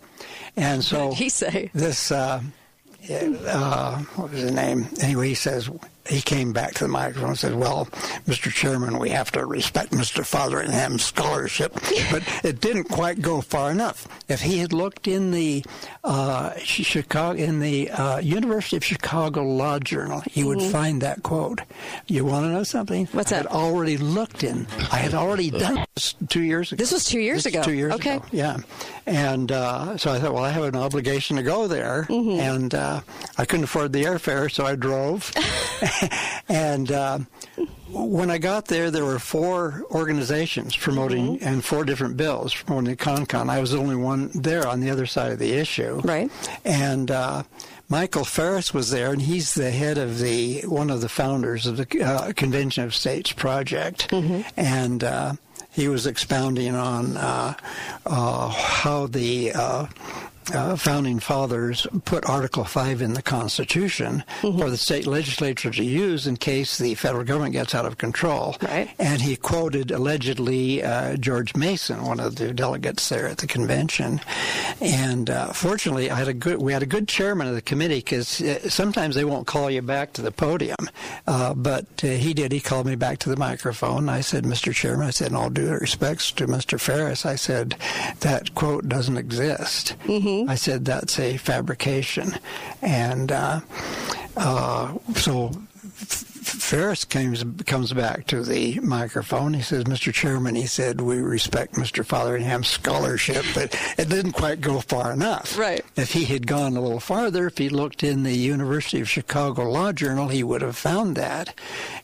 And so What did he say? this, uh, uh, what was his name? Anyway, he says, he came back to the microphone and said, Well, Mr. Chairman, we have to respect Mr. Fotheringham's scholarship. <laughs> but it didn't quite go far enough. If he had looked in the uh, Chicago, in the uh, University of Chicago Law Journal, he would Mhm. find that quote. You want to know something? What's that? I had already looked in. I had already <laughs> done this two years ago. This was two years This ago. Two years Okay. ago. Yeah. And uh, so I thought, well, I have an obligation to go there. Mm-hmm. And uh, I couldn't afford the airfare, so I drove. <laughs> <laughs> and uh, when I got there, there were four organizations promoting Mm-hmm. and four different bills promoting the CONCON. I was the only one there on the other side of the issue. Right. And uh, Michael Farris was there, and he's the head of the one of the founders of the uh, Convention of States project, and. Uh, he was expounding on uh, uh, how the uh, founding fathers put Article 5 in the Constitution for the state legislature to use in case the federal government gets out of control. Right. And he quoted allegedly uh, George Mason, one of the delegates there at the convention. And uh, fortunately, I had a good. We had a good chairman of the committee because uh, sometimes they won't call you back to the podium, uh, but uh, he did. He called me back to the microphone. I said, "Mr. Chairman," I said, in all due respects to Mr. Farris, I said that quote doesn't exist. I said that's a fabrication, and uh, uh, so Farris comes comes back to the microphone. He says, "Mr. Chairman," he said, "we respect Mr. Fotheringham's scholarship, but it didn't quite go far enough. Right. If he had gone a little farther, if he looked in the University of Chicago Law Journal, he would have found that."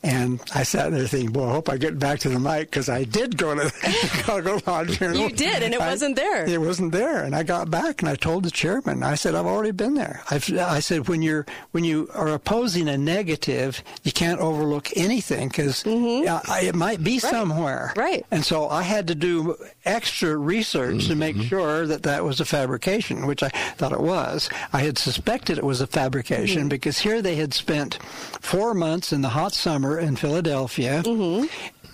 And I sat there thinking, "Boy, I hope I get back to the mic because I did go to the <laughs> Chicago Law Journal. You did, and it I- wasn't there. It wasn't there, and I got back and I told the chairman. I said, "I've already been there." I've, I said, "When you're when you are opposing a negative, you can't overlook anything because it might be somewhere." Mm-hmm. Right. And so I had to do extra research to make sure that that was a fabrication, which I thought it was. I had suspected it was a fabrication Mm-hmm. because here they had spent four months in the hot summer in Philadelphia, Mm-hmm.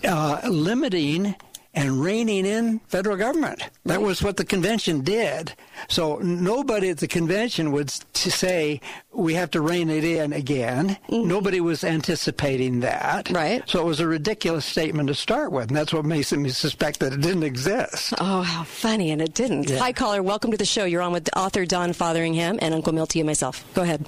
uh, limiting and reining in federal government. That was what the convention did. So nobody at the convention would say we have to rein it in again. Nobody was anticipating that. Mm-hmm. Right. So it was a ridiculous statement to start with, and that's what makes me suspect that it didn't exist. Oh, how funny, and it didn't. Yeah. Hi, caller. Welcome to the show. You're on with author Don Fotheringham and Uncle Milty and myself. Go ahead.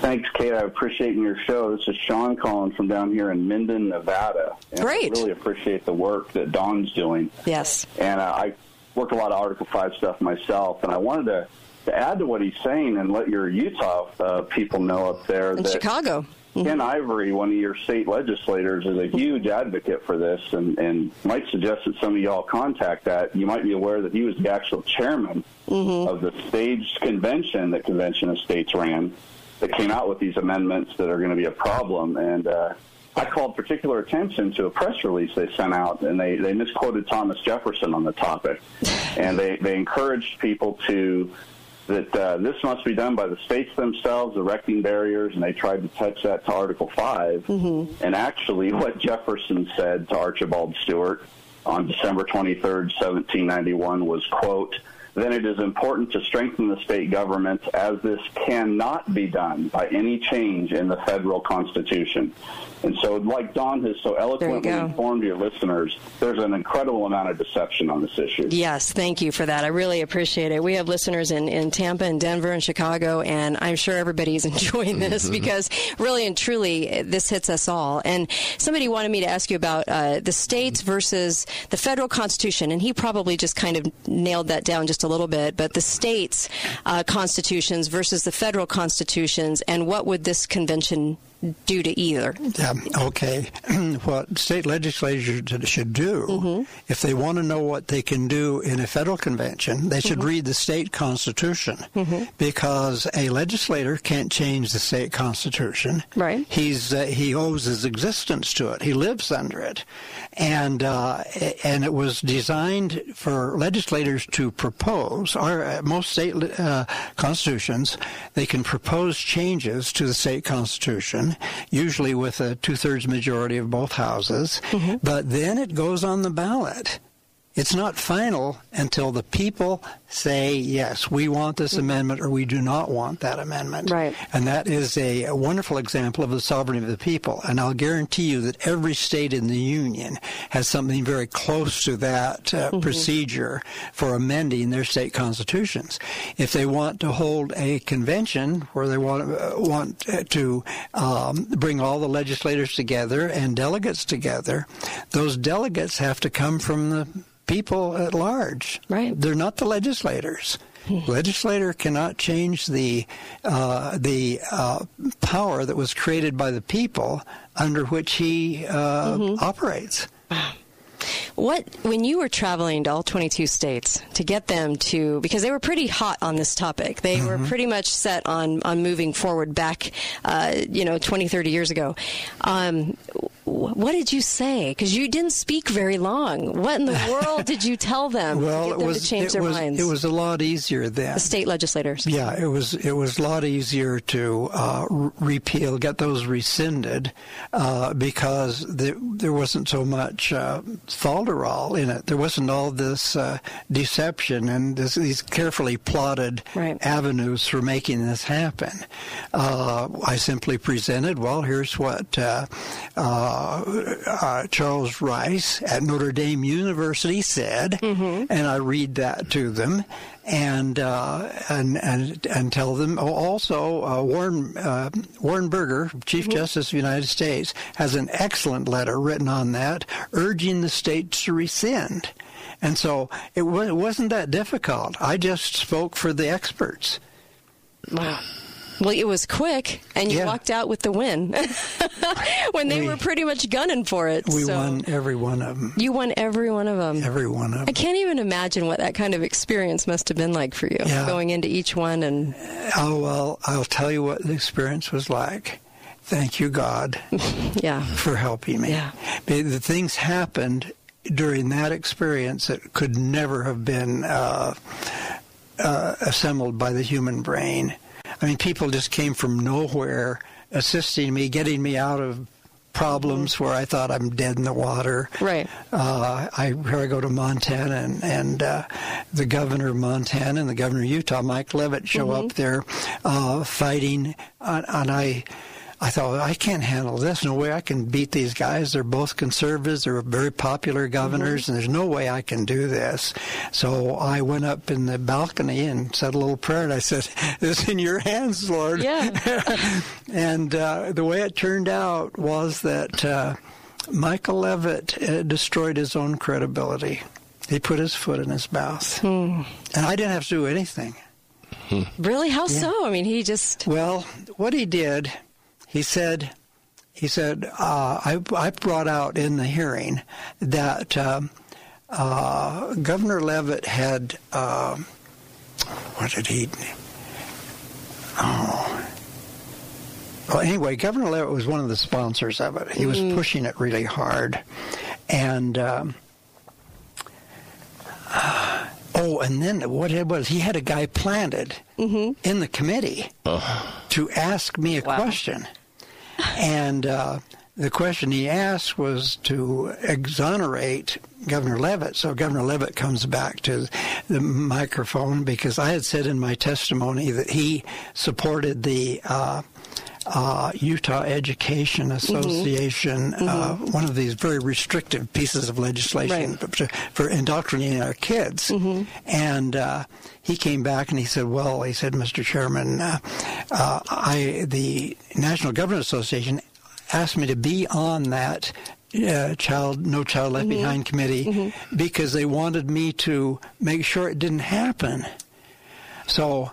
Thanks, Kate. I appreciate your show. This is Sean calling from down here in Minden, Nevada. And Great. I really appreciate the work that Don's doing. Yes. And uh, I work a lot of Article 5 stuff myself, and I wanted to, to add to what he's saying and let your Utah uh, people know up there In that Chicago. Ken Ivory, one of your state legislators, is a huge advocate for this and, and might suggest that some of y'all contact that. You might be aware that he was the actual chairman of the staged convention that Convention of States ran that came out with these amendments that are going to be a problem. And uh, I called particular attention to a press release they sent out, and they, they misquoted Thomas Jefferson on the topic. <laughs> And they, they encouraged people to that uh, this must be done by the states themselves, erecting barriers, and they tried to touch that to Article 5. And actually, <laughs> what Jefferson said to Archibald Stuart on December 23rd, 1791 was, quote, then it is important to strengthen the state government as this cannot be done by any change in the federal constitution. And so, like Don has so eloquently go. informed your listeners, there's an incredible amount of deception on this issue. Yes, thank you for that. I really appreciate it. We have listeners in, in Tampa and Denver and Chicago, and I'm sure everybody's <laughs> enjoying this because really and truly, this hits us all. And somebody wanted me to ask you about uh, the states versus the federal constitution, and he probably just kind of nailed that down just a little bit. But the states' uh, constitutions versus the federal constitutions, and what would this convention do to either? Yeah, okay. <clears throat> what state legislatures should do, if they want to know what they can do in a federal convention, they should read the state constitution because a legislator can't change the state constitution. Right. He's uh, he owes his existence to it. He lives under it, and uh, and it was designed for legislators to propose. Our uh, most state uh, constitutions, they can propose changes to the state constitution, usually with a two-thirds majority of both houses. Mm-hmm. But then it goes on the ballot. It's not final until the people say, yes, we want this amendment or we do not want that amendment. Right. And that is a, a wonderful example of the sovereignty of the people. And I'll guarantee you that every state in the Union has something very close to that uh, procedure for amending their state constitutions. If they want to hold a convention where they want, uh, want uh, to um, bring all the legislators together and delegates together, those delegates have to come from the people at large. Right. They're not the legislators. Legislator cannot change the uh, the uh, power that was created by the people under which he uh, operates. What when you were traveling to all 22 states to get them to because they were pretty hot on this topic. They were pretty much set on on moving forward back uh, you know 20 30 years ago. Um, what did you say? Because you didn't speak very long. What in the <laughs> world did you tell them Well, to get it was to change it their was minds? it was a lot easier then. the state legislators. Yeah, it was it was a lot easier to uh, repeal, get those rescinded, uh, because there, there wasn't so much uh, falderall in it. There wasn't all this uh, deception and this, these carefully plotted avenues for making this happen. Uh, I simply presented, well, here's what uh, uh, Charles Rice at Notre Dame University said, and I read that to them and uh, and and and tell them. Oh, also, uh, Warren uh, Warren Burger, Chief Justice of the United States, has an excellent letter written on that, urging the states to rescind. And so it, wa- it wasn't that difficult. I just spoke for the experts. Wow. Well, it was quick, and you Yeah. walked out with the win <laughs> when they We- were pretty much gunning for it. We so won every one of them. You won every one of them. Every one of them. I can't even imagine what that kind of experience must have been like for you, Yeah. going into each one and Oh well, I'll tell you what the experience was like. Thank you, God, <laughs> yeah, for helping me. Yeah. The things happened during that experience that could never have been uh, uh, assembled by the human brain. I mean, people just came from nowhere, assisting me, getting me out of problems where I thought I'm dead in the water. Right. Uh, I here I go to Montana, and, and uh, the governor of Montana and the governor of Utah, Mike Leavitt, show up there uh, fighting, and, and I. I thought I can't handle this. No way I can beat these guys. They're both conservatives. They're very popular governors, and there's no way I can do this. So I went up in the balcony and said a little prayer, and I said, <laughs> "This is in your hands, Lord." Yeah. <laughs> and uh, the way it turned out was that uh, Michael Leavitt uh, destroyed his own credibility. He put his foot in his mouth, and I didn't have to do anything. really how so? I mean, he just Well, what he did, he said, he said, uh, I, I brought out in the hearing that um uh, Governor Leavitt had, uh, what did he? Oh, Well, anyway, Governor Leavitt was one of the sponsors of it. He was Mm. pushing it really hard, and um, oh, and then what it was, he had a guy planted Mm-hmm. in the committee to ask me a question, <laughs> and uh, the question he asked was to exonerate Governor Leavitt. So Governor Leavitt comes back to the microphone because I had said in my testimony that he supported the. Uh, uh, Utah Education Association, uh, one of these very restrictive pieces of legislation for, for indoctrinating our kids. And uh, he came back and he said, "Well, he said, Mr. Chairman, uh, uh, I the National Government Association asked me to be on that." Uh, child, no child left behind committee, because they wanted me to make sure it didn't happen. So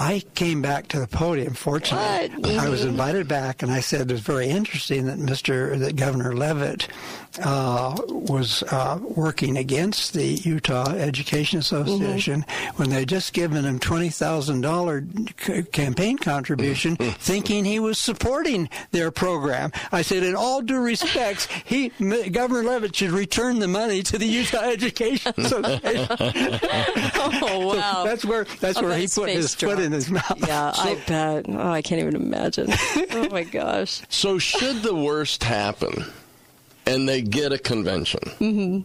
I came back to the podium. Fortunately, I was mm-hmm. invited back, and I said it was very interesting that Mr. that Governor Leavitt uh, was uh, working against the Utah Education Association when they had just given him twenty thousand dollar campaign contribution, thinking he was supporting their program. I said, in all due respects, he M- Governor Leavitt should return the money to the Utah Education <laughs> Association. oh wow! that's where that's Oh, where he put his face foot in his mouth. Yeah, I bet. Oh, I can't even imagine. oh my <laughs> gosh. So, should the worst happen and they get a convention, Mm-hmm.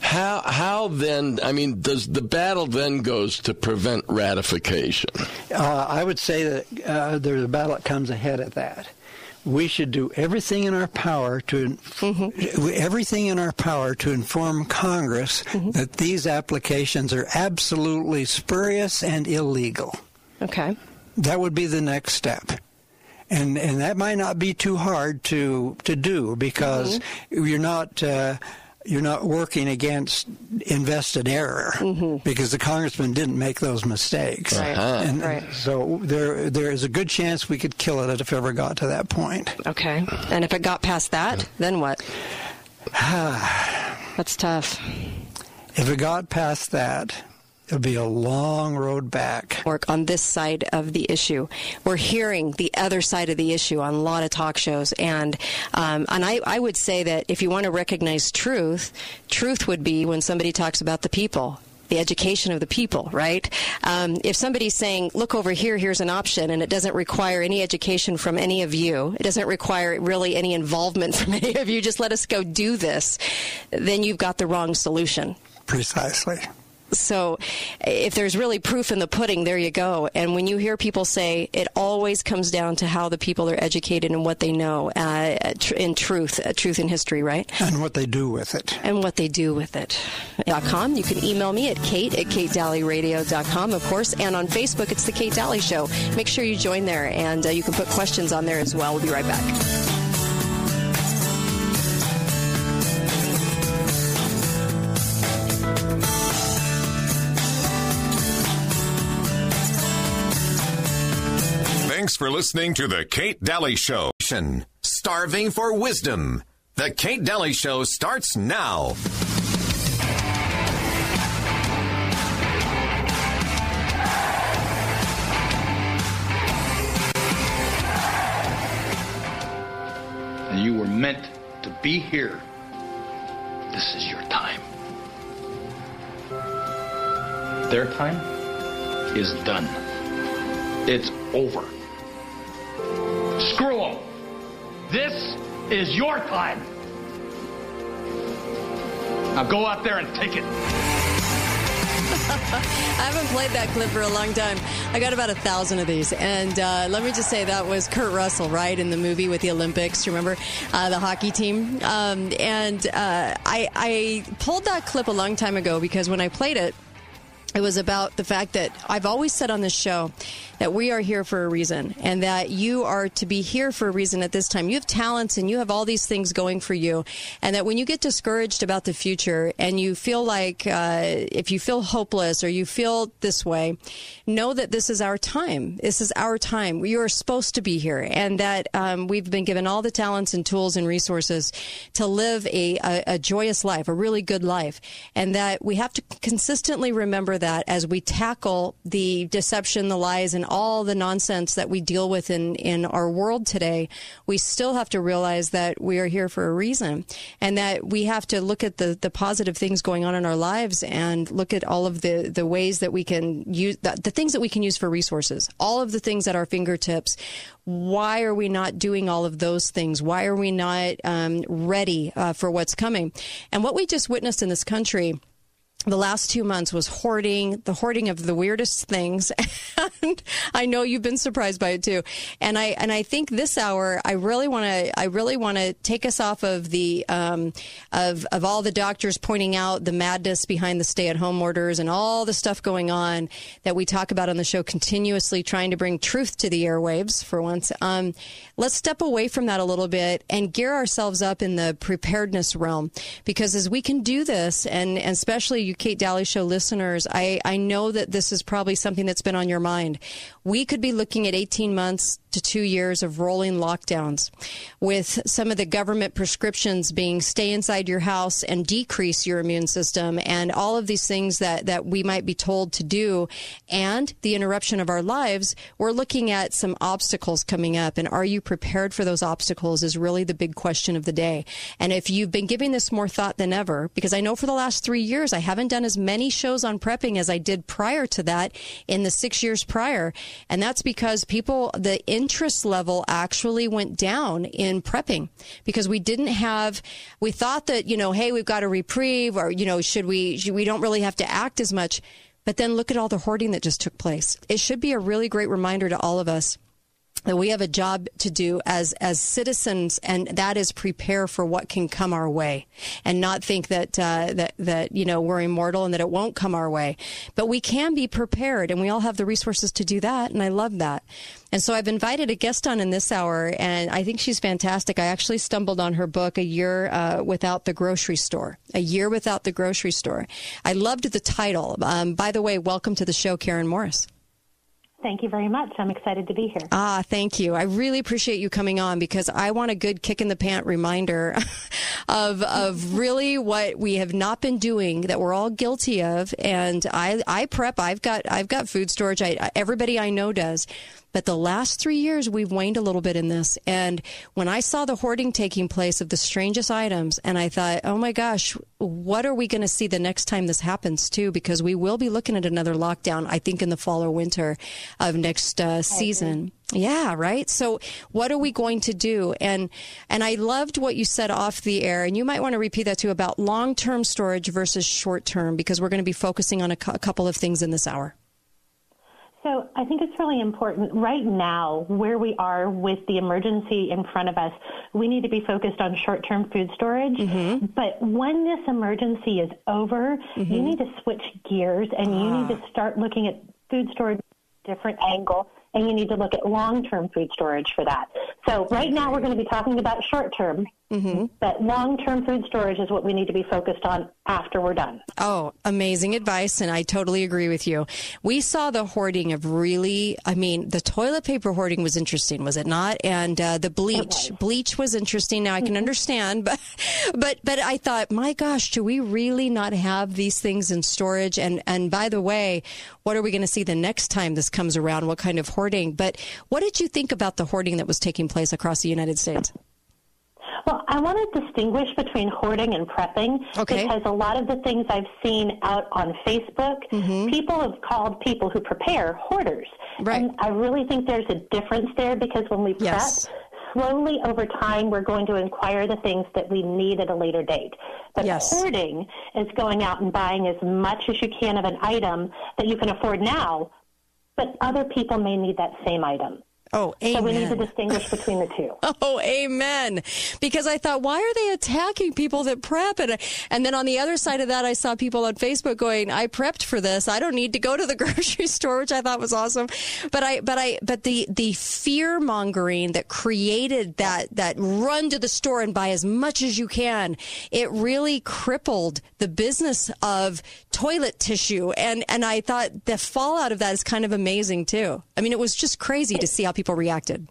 how how then? I mean, does the battle then goes to prevent ratification? Uh, I would say that uh, there's a battle that comes ahead of that. We should do everything in our power to everything in our power to inform Congress that these applications are absolutely spurious and illegal. Okay. That would be the next step. And and that might not be too hard to to do because you're not uh, you're not working against invested error because the congressman didn't make those mistakes. Right. Uh-huh. And Right. so there there is a good chance we could kill it if it ever got to that point. Okay. And if it got past that, then what? <sighs> That's tough. If it got past that, it'll be a long road back. Work on this side of the issue. We're hearing the other side of the issue on a lot of talk shows, and um, and I, I would say that if you want to recognize truth, truth would be when somebody talks about the people. The education of the people, right? Um, if somebody's saying, "Look over here, here's an option," and it doesn't require any education from any of you, it doesn't require really any involvement <laughs> from any of you. Just let us go do this. Then you've got the wrong solution. Precisely. So, if there's really proof in the pudding, there you go. And when you hear people say it always comes down to how the people are educated and what they know uh, tr- in truth, uh, truth in history, right? And what they do with it. And what they do with it. Dot .com. You can email me at kate at katedalleyradio.com, of course. And on Facebook, it's The Kate Dalley Show. Make sure you join there, and uh, you can put questions on there as well. We'll be right back. For listening to The Kate Dalley Show. Starving for wisdom. The Kate Dalley Show starts now. and you were meant to be here. This is your time. Their time is done. It's over. Screw them. This is your time. Now go out there and take it. <laughs> I haven't played that clip for a long time. I got about a thousand of these. And uh, let me just say that was Kurt Russell, right, in the movie with the Olympics. Remember uh, the hockey team? Um, and uh, I, I pulled that clip a long time ago because when I played it, it was about the fact that I've always said on this show that we are here for a reason and that you are to be here for a reason at this time. You have talents and you have all these things going for you. And that when you get discouraged about the future and you feel like, uh, if you feel hopeless or you feel this way, know that this is our time. This is our time. You are supposed to be here and that um, we've been given all the talents and tools and resources to live a, a, a joyous life, a really good life. And that we have to consistently remember that as we tackle the deception, the lies, and all the nonsense that we deal with in, in our world today, we still have to realize that we are here for a reason and that we have to look at the, the positive things going on in our lives and look at all of the, the ways that we can use the, the things that we can use for resources, all of the things at our fingertips. Why are we not doing all of those things? Why are we not um, ready uh, for what's coming? And what we just witnessed in this country the last two months was hoarding, the hoarding of the weirdest things. <laughs> and I know you've been surprised by it too. And I, and I think this hour, I really want to, I really want to take us off of the, um, of, of all the doctors pointing out the madness behind the stay at home orders and all the stuff going on that we talk about on the show continuously trying to bring truth to the airwaves for once. Um, let's step away from that a little bit and gear ourselves up in the preparedness realm because as we can do this and, and especially you Kate Dalley Show listeners, I, I know that this is probably something that's been on your mind. We could be looking at 18 months to two years of rolling lockdowns with some of the government prescriptions being stay inside your house and decrease your immune system and all of these things that, that we might be told to do and the interruption of our lives. We're looking at some obstacles coming up and are you prepared for those obstacles is really the big question of the day. And if you've been giving this more thought than ever, because I know for the last three years I haven't done as many shows on prepping as I did prior to that in the six years prior. And that's because people, the interest level actually went down in prepping because we didn't have, we thought that, you know, hey, we've got a reprieve or, you know, should we, should, we don't really have to act as much. But then look at all the hoarding that just took place. It should be a really great reminder to all of us that we have a job to do as as citizens, and that is prepare for what can come our way, and not think that uh, that that you know we're immortal and that it won't come our way. But we can be prepared, and we all have the resources to do that, and I love that. And so I've invited a guest on in this hour, and I think she's fantastic. I actually stumbled on her book, A Year uh, Without the Grocery Store. A Year Without the Grocery Store. I loved the title. Um, by the way, welcome to the show, Karen Morris. Thank you very much. I'm excited to be here. Ah, thank you. I really appreciate you coming on because I want a good kick in the pant reminder <laughs> of of really what we have not been doing that we're all guilty of. And I I prep. I've got I've got food storage. I, everybody I know does. But the last three years, we've waned a little bit in this. And when I saw the hoarding taking place of the strangest items, and I thought, oh my gosh, what are we going to see the next time this happens, too? Because we will be looking at another lockdown, I think, in the fall or winter of next uh, season. Yeah, right. So what are we going to do? And and I loved what you said off the air, and you might want to repeat that too about long term storage versus short term, because we're going to be focusing on a, cu- a couple of things in this hour. So I think it's really important right now where we are with the emergency in front of us. We need to be focused on short-term food storage. Mm-hmm. But when this emergency is over, Mhm. you need to switch gears and you need to start looking at food storage different angle and you need to look at long-term food storage for that. So right now we're going to be talking about short-term, Mm-hmm. but long-term food storage is what we need to be focused on after we're done. Oh, amazing advice. And I totally agree with you. We saw the hoarding of really, I mean, the toilet paper hoarding was interesting, was it not? And uh, the bleach, bleach was interesting. Now I can understand, <laughs> but, but, but I thought, my gosh, do we really not have these things in storage? And, and by the way, what are we going to see the next time this comes around? What kind of hoarding? But what did you think about the hoarding that was taking place across the United States? Well, I want to distinguish between hoarding and prepping Okay. because a lot of the things I've seen out on Facebook, Mm-hmm. people have called people who prepare hoarders. Right. And I really think there's a difference there because when we prep, Yes. slowly over time we're going to acquire the things that we need at a later date. But Yes. hoarding is going out and buying as much as you can of an item that you can afford now, but other people may need that same item. Oh, So we need to amen. distinguish between the two. <laughs> Oh, amen. Because I thought, why are they attacking people that prep? And, and then on the other side of that, I saw people on Facebook going, I prepped for this. I don't need to go to the <laughs> grocery store, which I thought was awesome. But I, but I, but the, the fear mongering that created that, that run to the store and buy as much as you can, it really crippled the business of toilet tissue. And, and I thought the fallout of that is kind of amazing too. I mean, it was just crazy to see how people reacted.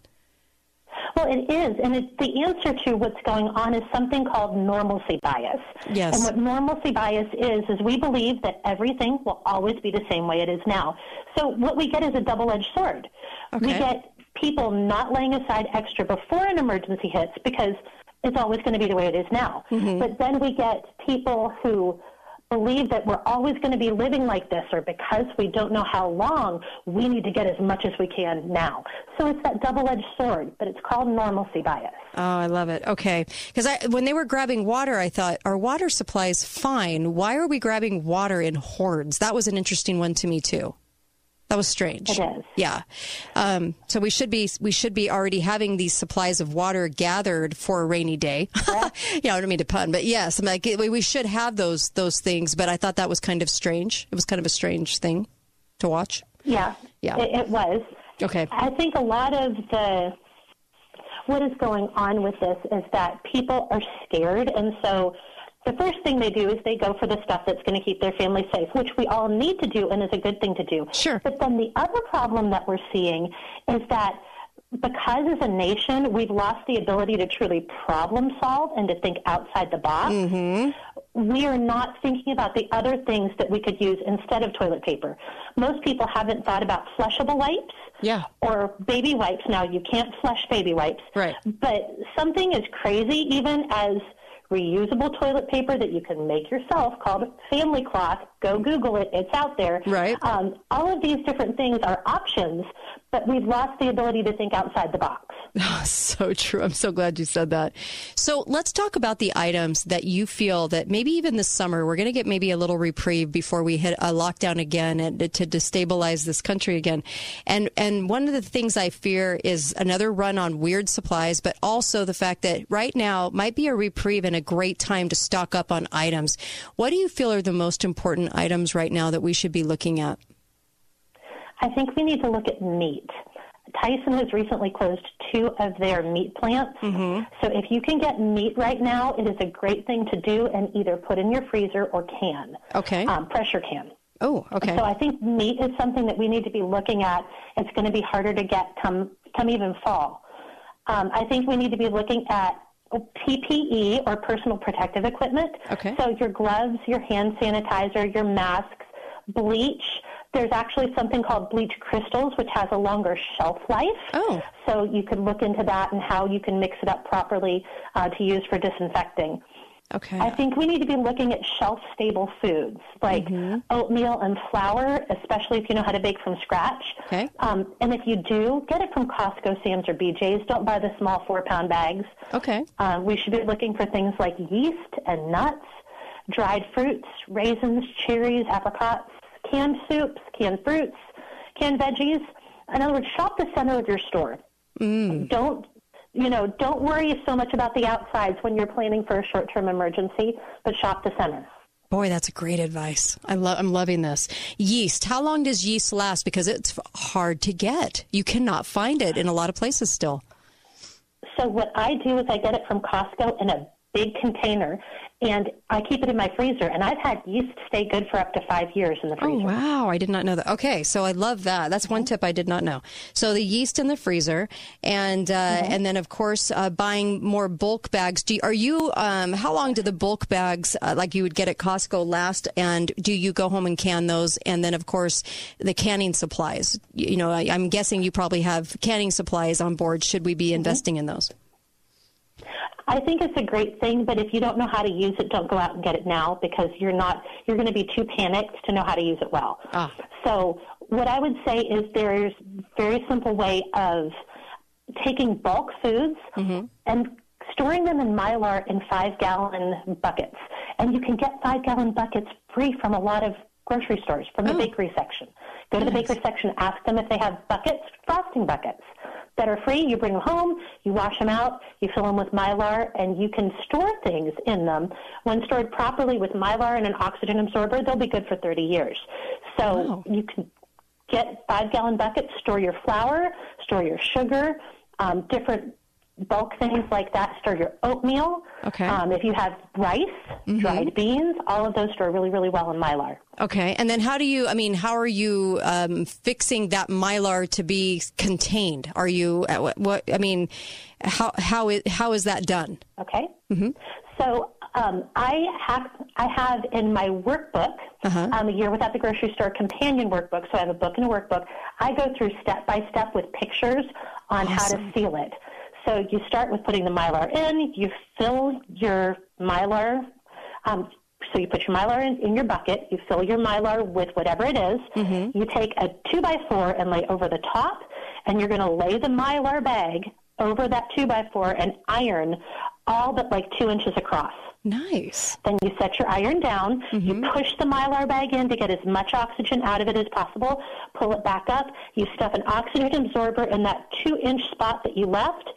Well, it is, and it's the answer to what's going on is something called normalcy bias. Yes. And what normalcy bias is is we believe that everything will always be the same way it is now. So what we get is a double-edged sword. Okay. We get people not laying aside extra before an emergency hits because it's always going to be the way it is now. Mm-hmm. But then we get people who believe that we're always going to be living like this or because we don't know how long, we need to get as much as we can now. So it's that double-edged sword, but it's called normalcy bias. Oh, I love it. Okay, because I when they were grabbing water, I thought our water supply is fine. Why are we grabbing water in hordes? That was an interesting one to me too. That was strange. It is. Yeah. Um, so we should be we should be already having these supplies of water gathered for a rainy day. <laughs> yeah, I don't mean to pun, but yes, I'm like we we should have those those things. But I thought that was kind of strange. It was kind of a strange thing to watch. Yeah, Yeah. It, it was. Okay. I think a lot of the what is going on with this is that people are scared, and so the first thing they do is they go for the stuff that's going to keep their family safe, which we all need to do and is a good thing to do. Sure. But then the other problem that we're seeing is that because as a nation we've lost the ability to truly problem solve and to think outside the box, mm-hmm. we are not thinking about the other things that we could use instead of toilet paper. Most people haven't thought about flushable wipes Yeah. or baby wipes. Now, you can't flush baby wipes. Right. But something as crazy even as reusable toilet paper that you can make yourself called family cloth. Go Google it. It's out there. Right. Um, all of these different things are options, but we've lost the ability to think outside the box. <laughs> Oh, so true. I'm so glad you said that. So let's talk about the items that you feel that maybe even this summer we're going to get maybe a little reprieve before we hit a lockdown again and to destabilize this country again. And and one of the things I fear is another run on weird supplies, but also the fact that right now might be a reprieve and a great time to stock up on items. What do you feel are the most important items right now that we should be looking at? I think we need to look at meat. Tyson has recently closed two of their meat plants. Mm-hmm. So if you can get meat right now, it is a great thing to do and either put in your freezer or can. Okay. Um, pressure can. Oh, okay. So I think meat is something that we need to be looking at. It's going to be harder to get come come even fall. Um, I think we need to be looking at PPE or personal protective equipment. Okay. So your gloves, your hand sanitizer, your masks, bleach. There's actually something called bleach crystals, which has a longer shelf life. Oh. So you could look into that and how you can mix it up properly uh, to use for disinfecting. Okay. I think we need to be looking at shelf stable foods like Mm-hmm. oatmeal and flour, especially if you know how to bake from scratch. Okay. Um, and if you do, get it from Costco, Sam's, or BJ's. Don't buy the small four pound bags. Okay. Um, we should be looking for things like yeast and nuts, dried fruits, raisins, cherries, apricots, canned soups, canned fruits, canned veggies. In other words, shop the center of your store. Mm. Don't you know? Don't worry so much about the outsides when you're planning for a short-term emergency, but shop the center. Boy, that's great advice. I love. I'm loving this. Yeast. How long does yeast last? Because it's hard to get. You cannot find it in a lot of places still. So what I do is I get it from Costco in a big container, and I keep it in my freezer. And I've had yeast stay good for up to five years in the freezer. Oh wow, I did not know that. Okay, so I love that. That's one tip I did not know. So the yeast in the freezer, and uh, and then of course uh, buying more bulk bags. Do you, are you? Um, how long do the bulk bags uh, like you would get at Costco last? And do you go home and can those? And then of course the canning supplies. You, you know, I, I'm guessing you probably have canning supplies on board. Should we be investing in those? I think it's a great thing, but if you don't know how to use it, don't go out and get it now because you're not you're going to be too panicked to know how to use it well. Ah. So what I would say is there's a very simple way of taking bulk foods and storing them in mylar in five gallon buckets. And you can get five gallon buckets free from a lot of grocery stores, from the bakery section. Go to the bakery section, ask them if they have buckets, frosting buckets that are free. You bring them home, you wash them out, you fill them with mylar, and you can store things in them. When stored properly with mylar and an oxygen absorber, they'll be good for 30 years. So you can get five gallon buckets, store your flour, store your sugar, um, different bulk things like that, store your oatmeal. Okay. Um, if you have rice, Mhm. dried beans, all of those store really, really well in mylar. Okay, and then how do you? I mean, how are you um, fixing that mylar to be contained? Are you uh, what? what I mean, how how is how is that done? Okay. Mm-hmm. So um, I have I have in my workbook Uh-huh. um, a year without the grocery store companion workbook. So I have a book and a workbook. I go through step by step with pictures on how to seal it. So you start with putting the mylar in. You fill your mylar. Um, so you put your mylar in, in your bucket. You fill your mylar with whatever it is. Mm-hmm. You take a two by four and lay over the top, and you're going to lay the mylar bag over that two by four and iron all but like two inches across. Nice. Then you set your iron down. You push the mylar bag in to get as much oxygen out of it as possible. Pull it back up. You stuff an oxygen absorber in that two inch spot that you left.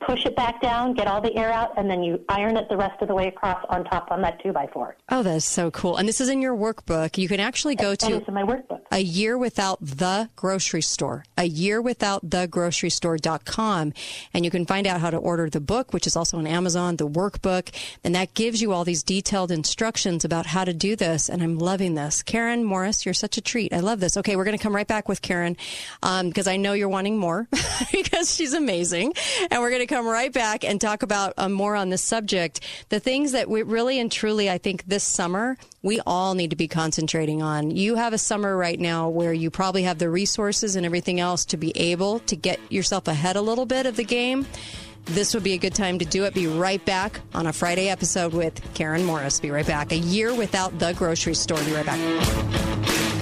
Push it back down, get all the air out, and then you iron it the rest of the way across on top on that two by four. Oh, that's so cool. And this is in your workbook. You can actually go to in my workbook. a year without the grocery store, a year without the grocery store.com. And you can find out how to order the book, which is also on Amazon, the workbook. And that gives you all these detailed instructions about how to do this. And I'm loving this. Karen Morris, you're such a treat. I love this. Okay, we're going to come right back with Karen um, because I know you're wanting more <laughs> because she's amazing. And we're going to come right back and talk about um, more on this subject. The things that we really and truly, I think this summer, we all need to be concentrating on. You have a summer right now where you probably have the resources and everything else to be able to get yourself ahead a little bit of the game. This would be a good time to do it. Be right back on a Friday episode with Karen Morris. Be right back. A year without the grocery store. Be right back.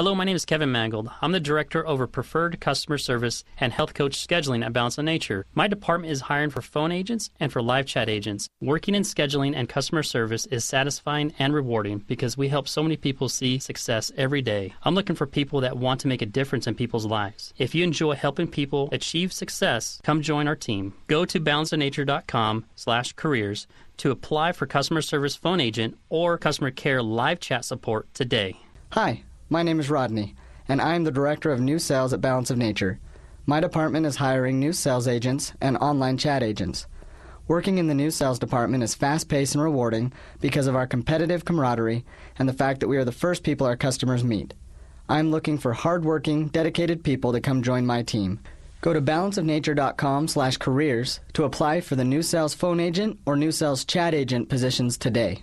Hello, my name is Kevin Mangold. I'm the director over preferred customer service and health coach scheduling at Balance of Nature. My department is hiring for phone agents and for live chat agents. Working in scheduling and customer service is satisfying and rewarding because we help so many people see success every day. I'm looking for people that want to make a difference in people's lives. If you enjoy helping people achieve success, come join our team. Go to balanceofnature.com slash careers to apply for customer service phone agent or customer care live chat support today. Hi, my name is Rodney, and I am the Director of New Sales at Balance of Nature. My department is hiring new sales agents and online chat agents. Working in the new sales department is fast paced and rewarding because of our competitive camaraderie and the fact that we are the first people our customers meet. I'm looking for hardworking, dedicated people to come join my team. Go to balanceofnature.com slash careers to apply for the new sales phone agent or new sales chat agent positions today.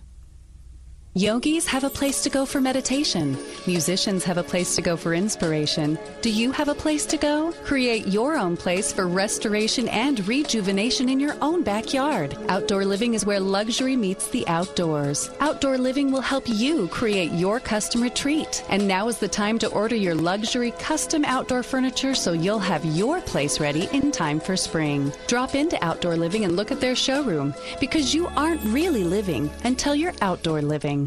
Yogis have a place to go for meditation. Musicians have a place to go for inspiration. Do you have a place to go? Create your own place for restoration and rejuvenation in your own backyard. Outdoor living is where luxury meets the outdoors. Outdoor living will help you create your custom retreat. And now is the time to order your luxury custom outdoor furniture so you'll have your place ready in time for spring. Drop into Outdoor Living and look at their showroom because you aren't really living until you're outdoor living.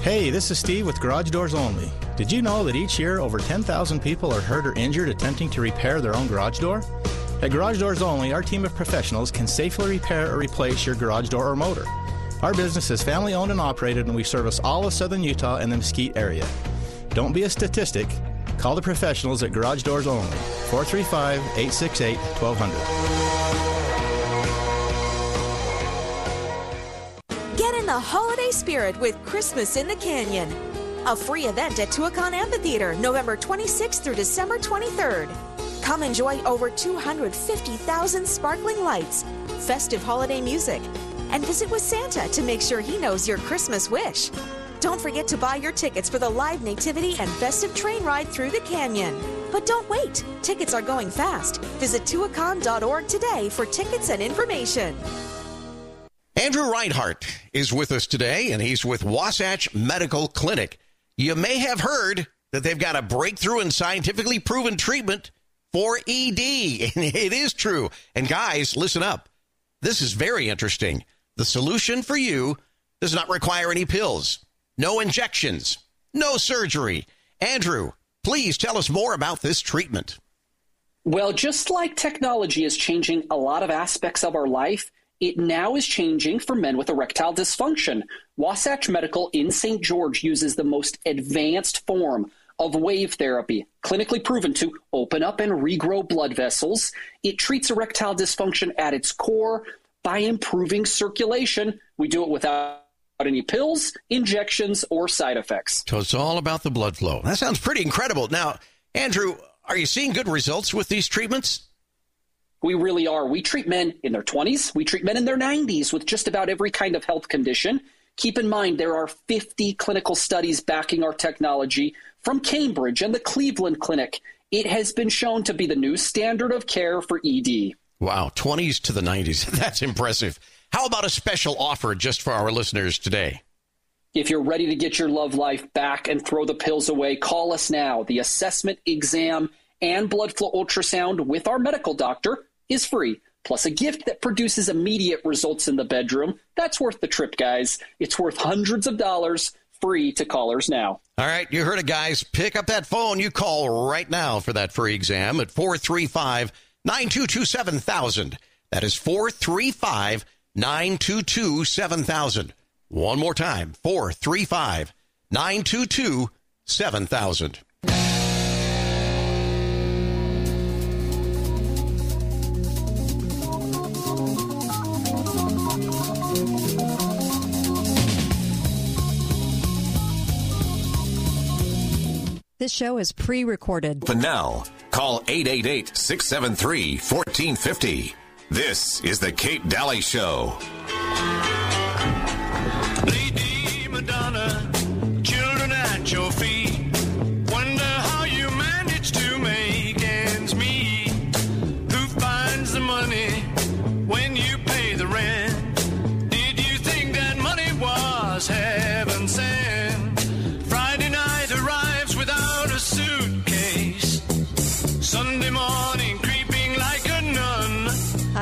Hey, this is Steve with Garage Doors Only. Did you know that each year over 10,000 people are hurt or injured attempting to repair their own garage door? At Garage Doors Only, our team of professionals can safely repair or replace your garage door or motor. Our business is family owned and operated, and we service all of southern Utah and the Mesquite area. Don't be a statistic. Call the professionals at Garage Doors Only, 435 868 1200. Get in the holiday spirit with Christmas in the Canyon. A free event at Tuacahn Amphitheater, November 26th through December 23rd. Come enjoy over 250,000 sparkling lights, festive holiday music, and visit with Santa to make sure he knows your Christmas wish. Don't forget to buy your tickets for the live nativity and festive train ride through the canyon. But don't wait, tickets are going fast. Visit tuacahn.org today for tickets and information. Andrew Reinhardt is with us today, and he's with Wasatch Medical Clinic. You may have heard that they've got a breakthrough and scientifically proven treatment for ED. <laughs> And it is true. And guys, listen up. This is very interesting. The solution for you does not require any pills, no injections, no surgery. Andrew, please tell us more about this treatment. Well, just like technology is changing a lot of aspects of our life, it now is changing for men with erectile dysfunction. Wasatch Medical in St. George uses the most advanced form of wave therapy, clinically proven to open up and regrow blood vessels. It treats erectile dysfunction at its core by improving circulation. We do it without any pills, injections, or side effects. So it's all about the blood flow. That sounds pretty incredible. Now, Andrew, are you seeing good results with these treatments? We really are. We treat men in their 20s, we treat men in their 90s with just about every kind of health condition. Keep in mind, there are 50 clinical studies backing our technology from Cambridge and the Cleveland Clinic. It has been shown to be the new standard of care for ED. Wow, 20s to the 90s. <laughs> That's impressive. How about a special offer just for our listeners today? If you're ready to get your love life back and throw the pills away, call us now. The assessment, exam, and blood flow ultrasound with our medical doctor is free. Plus, a gift that produces immediate results in the bedroom. That's worth the trip, guys. It's worth hundreds of dollars free to callers now. All right, you heard it, guys. Pick up that phone. You call right now for that free exam at 435 922 7000. That is 435 922 7000. One more time 435 922 7000. This show is pre recorded. But now, call 888 673 1450. This is The Kate Dalley Show.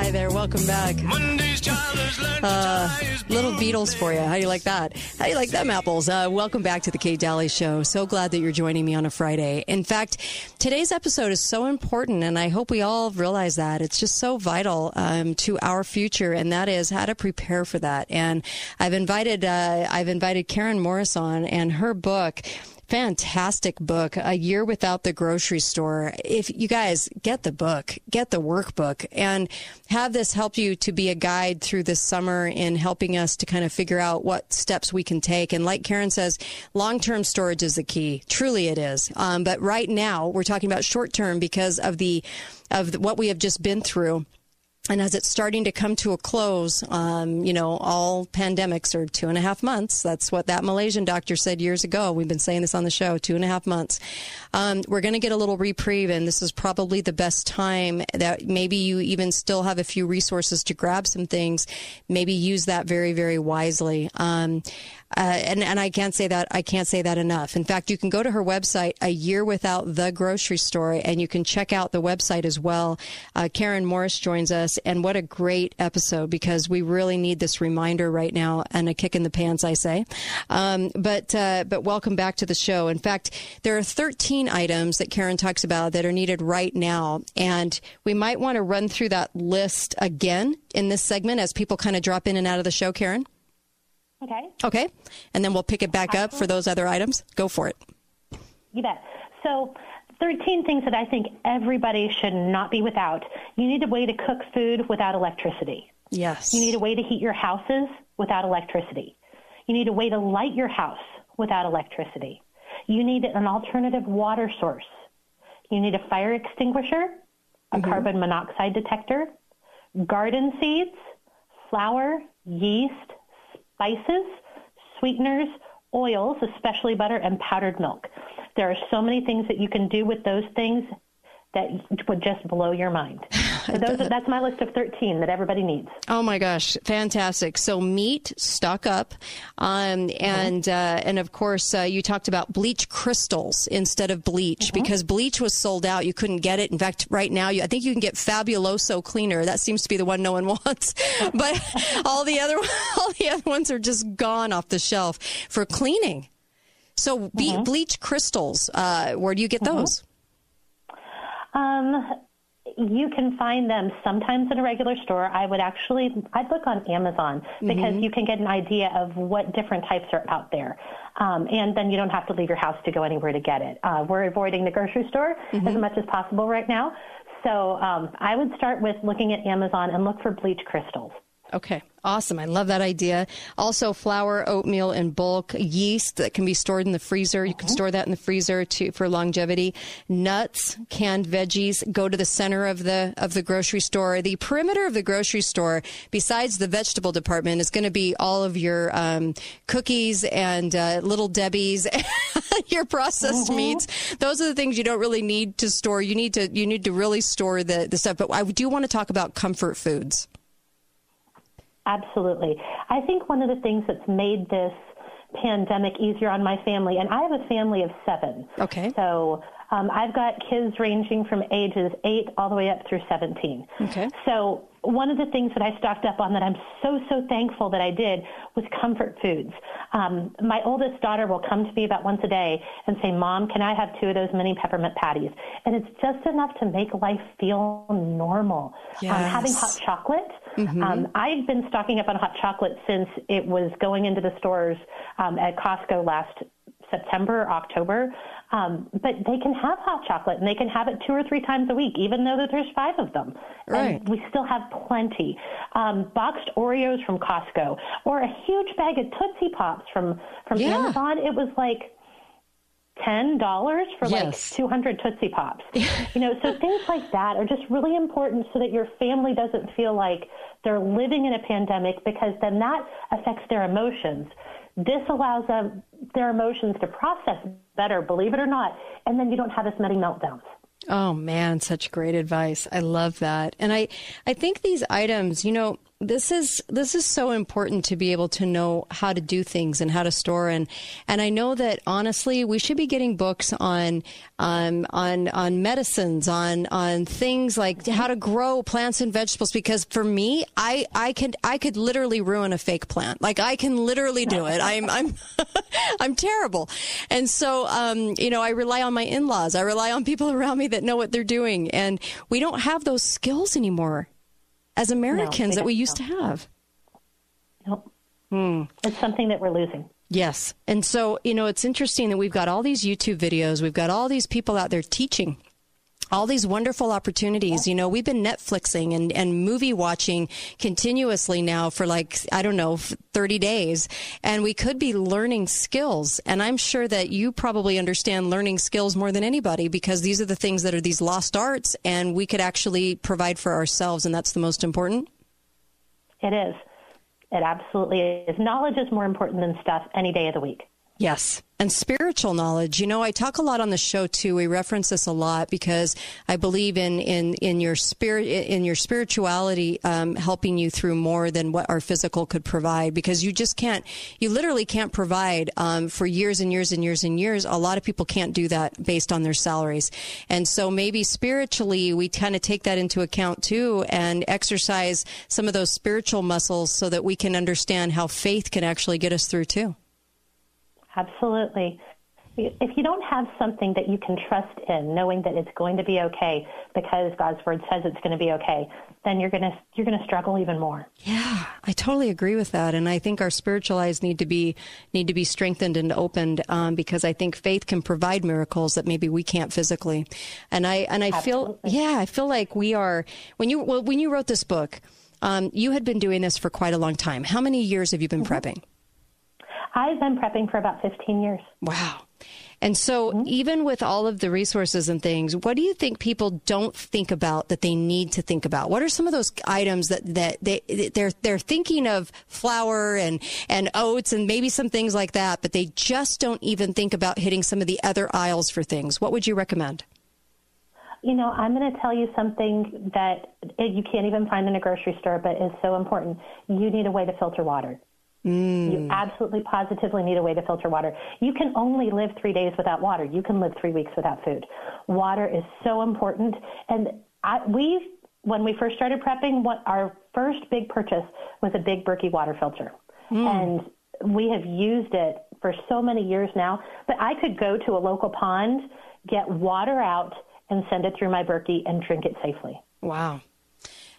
Hi there, welcome back. Monday's child has learned Uh, little Beatles for you. How do you like that? How do you like them apples? Uh, welcome back to the Kate Dalley Show. So glad that you're joining me on a Friday. In fact, today's episode is so important, and I hope we all realize that. It's just so vital um, to our future, and that is how to prepare for that. And I've invited uh, I've invited Karen Morris on, and her book fantastic book, A Year Without the Grocery Store. If you guys get the book, get the workbook, and have this help you to be a guide through this summer in helping us to kind of figure out what steps we can take. And like Karen says, long term storage is the key. Truly, it is. Um, but right now, we're talking about short term because of the of what we have just been through. And as it's starting to come to a close, um, you know, all pandemics are two and a half months. That's what that Malaysian doctor said years ago. We've been saying this on the show, two and a half months. Um, we're going to get a little reprieve, and this is probably the best time that maybe you even still have a few resources to grab some things. Maybe use that very, very wisely. Um, uh, and, and I can't say that I can't say that enough. In fact, you can go to her website, A Year Without the Grocery Store, and you can check out the website as well. Uh, Karen Morris joins us, and what a great episode because we really need this reminder right now and a kick in the pants, I say. Um, but uh, but welcome back to the show. In fact, there are 13 items that Karen talks about that are needed right now, and we might want to run through that list again in this segment as people kind of drop in and out of the show. Karen. Okay. Okay. And then we'll pick it back up for those other items. Go for it. You bet. So, 13 things that I think everybody should not be without. You need a way to cook food without electricity. Yes. You need a way to heat your houses without electricity. You need a way to light your house without electricity. You need an alternative water source. You need a fire extinguisher, a Mm-hmm. carbon monoxide detector, garden seeds, flour, yeast, spices, sweeteners, oils, especially butter, and powdered milk. There are so many things that you can do with those things that would just blow your mind. <laughs> So those, that's my list of 13 that everybody needs. Oh my gosh, fantastic! So meat, stock up, um, and uh, and of course uh, you talked about bleach crystals instead of bleach because bleach was sold out. You couldn't get it. In fact, right now you, I think you can get Fabuloso cleaner. That seems to be the one no one <laughs> wants, but all the other <laughs> all the other ones are just gone off the shelf for cleaning. So be, bleach crystals, uh, where do you get those? Um, you can find them sometimes in a regular store. I would actually, I'd look on Amazon because Mhm. you can get an idea of what different types are out there. Um, and then you don't have to leave your house to go anywhere to get it. Uh, we're avoiding the grocery store as much as possible right now. So um, I would start with looking at Amazon and look for bleach crystals. Okay, awesome. I love that idea. Also, flour, oatmeal in bulk, yeast that can be stored in the freezer. You can store that in the freezer to, for longevity. Nuts, canned veggies go to the center of the of the grocery store. The perimeter of the grocery store, besides the vegetable department, is going to be all of your um, cookies and uh, little Debbie's, <laughs> your processed meats. Those are the things you don't really need to store. You need to you need to really store the the stuff. But I do want to talk about comfort foods. Absolutely. I think one of the things that's made this pandemic easier on my family, and I have a family of seven. Okay. So um, I've got kids ranging from ages eight all the way up through 17. Okay. So one of the things that I stocked up on that I'm so, so thankful that I did was comfort foods. Um, my oldest daughter will come to me about once a day and say, Mom, can I have two of those mini peppermint patties? And it's just enough to make life feel normal. Um, having hot Yes. chocolate. Mhm. Um, I've been stocking up on hot chocolate since it was going into the stores um, at Costco last September, October. Um, but they can have hot chocolate and they can have it two or three times a week, even though that there's five of them. Right. And we still have plenty. Um, boxed Oreos from Costco or a huge bag of Tootsie Pops from, from Yeah. Amazon. It was like ten dollars for Yes. like two hundred Tootsie Pops. you know, so things like that are just really important so that your family doesn't feel like they're living in a pandemic because then that affects their emotions. This allows them their emotions to process better, believe it or not, and then you don't have as many meltdowns. Oh man, such great advice. I love that. And I I think these items, you know, this is this is so important to be able to know how to do things and how to store. And and I know that honestly we should be getting books on um, on on medicines on on things like how to grow plants and vegetables because for me I I could I could literally ruin a fake plant. Like I can literally do it. I'm I'm <laughs> I'm terrible. And so um, you know I rely on my in-laws. I rely on people around me that know what they're doing. And we don't have those skills anymore as Americans that we used to have. Nope. Hmm. It's something that we're losing. Yes. And so, you know, it's interesting that we've got all these YouTube videos, we've got all these people out there teaching. All these wonderful opportunities. You know, we've been Netflixing and, and movie watching continuously now for like, I don't know, 30 days. And we could be learning skills. And I'm sure that you probably understand learning skills more than anybody because these are the things that are these lost arts and we could actually provide for ourselves. And that's the most important. It is. It absolutely is. Knowledge is more important than stuff any day of the week. Yes. And spiritual knowledge. You know, I talk a lot on the show too. We reference this a lot because I believe in, in, in your spirit, in your spirituality, um, helping you through more than what our physical could provide because you just can't, you literally can't provide, um, for years and years and years and years. A lot of people can't do that based on their salaries. And so maybe spiritually, we kind of take that into account too and exercise some of those spiritual muscles so that we can understand how faith can actually get us through too. Absolutely. If you don't have something that you can trust in, knowing that it's going to be okay because God's word says it's going to be okay, then you're going to you're going to struggle even more. Yeah, I totally agree with that, and I think our spiritual eyes need to be need to be strengthened and opened um, because I think faith can provide miracles that maybe we can't physically, and I and I feel yeah, I feel like we are when you well, when you wrote this book, um, you had been doing this for quite a long time. How many years have you been prepping? I've been prepping for about 15 years. Wow. And so, mm-hmm. even with all of the resources and things, what do you think people don't think about that they need to think about? What are some of those items that, that they they're they're thinking of flour and and oats and maybe some things like that, but they just don't even think about hitting some of the other aisles for things? What would you recommend? You know, I'm going to tell you something that you can't even find in a grocery store, but is so important. You need a way to filter water. Mm. You absolutely positively need a way to filter water. You can only live three days without water. You can live three weeks without food. Water is so important. And I, we, when we first started prepping, what our first big purchase was a big Berkey water filter. And we have used it for so many years now. But I could go to a local pond, get water out, and send it through my Berkey and drink it safely. Wow.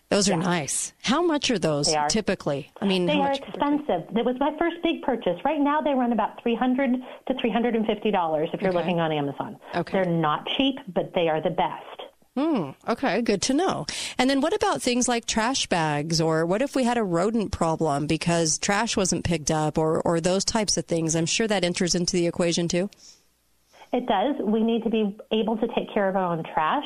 Those are nice. How much are those are. typically? I mean, they how are expensive. It was my first big purchase. Right now, they run about three hundred to three hundred and fifty dollars if you're Okay. looking on Amazon. Okay. They're not cheap, but they are the best. Hmm. Okay, good to know. And then what about things like trash bags, or what if we had a rodent problem because trash wasn't picked up, or or those types of things? I'm sure that enters into the equation too. It does. We need to be able to take care of our own trash,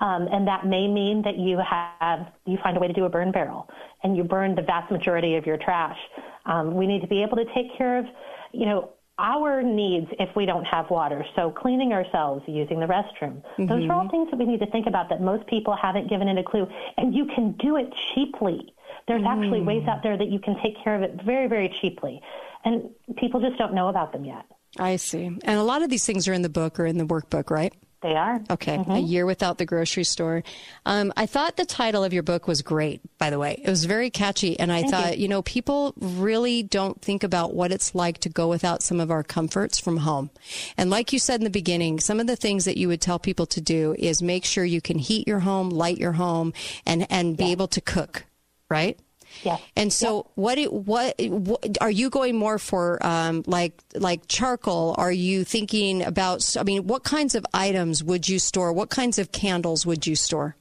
um, and that may mean that you have you find a way to do a burn barrel, and you burn the vast majority of your trash. Um, we need to be able to take care of, you know, our needs if we don't have water. So cleaning ourselves, using the restroom. Those are all things that we need to think about that most people haven't given it a clue, and you can do it cheaply. There's actually ways out there that you can take care of it very, very cheaply, and people just don't know about them yet. I see. And a lot of these things are in the book or in the workbook, right? They are. Okay. Mm-hmm. A year without the grocery store. Um, I thought the title of your book was great, by the way. It was very catchy. And I Thank thought, you. you know, people really don't think about what it's like to go without some of our comforts from home. And like you said in the beginning, some of the things that you would tell people to do is make sure you can heat your home, light your home, and, and be able to cook, right? Yeah. And so, what, it- what what are you going more for? Um, like like charcoal? Are you thinking about? I mean, what kinds of items would you store? What kinds of candles would you store?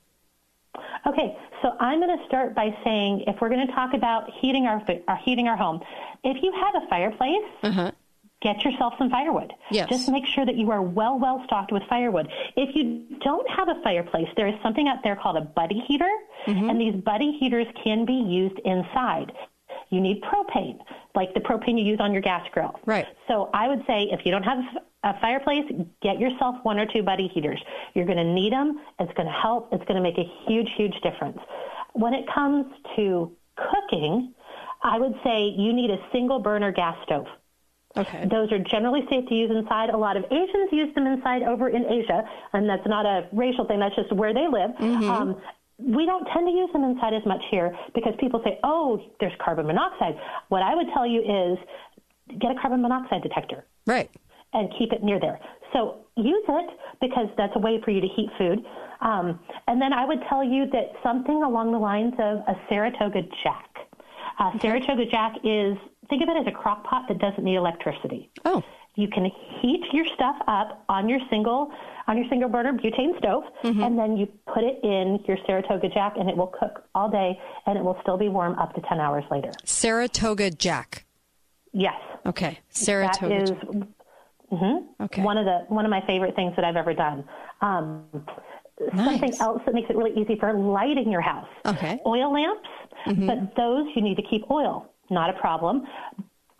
Okay, so I'm going to start by saying if we're going to talk about heating our fo- uh, heating our home, if you have a fireplace, get yourself some firewood. Yes. Just make sure that you are well well stocked with firewood. If you don't have a fireplace, there is something out there called a buddy heater, mm-hmm. and these buddy heaters can be used inside. You need propane, like the propane you use on your gas grill. Right. So I would say if you don't have a fireplace, get yourself one or two buddy heaters. You're going to need them. It's going to help. It's going to make a huge, huge difference. When it comes to cooking, I would say you need a single burner gas stove. Okay. Those are generally safe to use inside. A lot of Asians use them inside over in Asia, and that's not a racial thing. That's just where they live. Um, we don't tend to use them inside as much here because people say, "Oh, there's carbon monoxide." What I would tell you is get a carbon monoxide detector Right. and keep it near there. So use it because that's a way for you to heat food. Um, and then I would tell you that something along the lines of a Saratoga Jack. Uh, Saratoga Jack is think of it as a crock pot that doesn't need electricity. Oh. You can heat your stuff up on your single on your single burner butane stove, and then you put it in your Saratoga Jack, and it will cook all day, and it will still be warm up to ten hours later. Saratoga Jack. Yes. Okay. Saratoga. That is Jack. hmm Okay. one of the one of my favorite things that I've ever done. Um, Something else that makes it really easy for lighting your house. Okay. Oil lamps, but those you need to keep oil. Not a problem.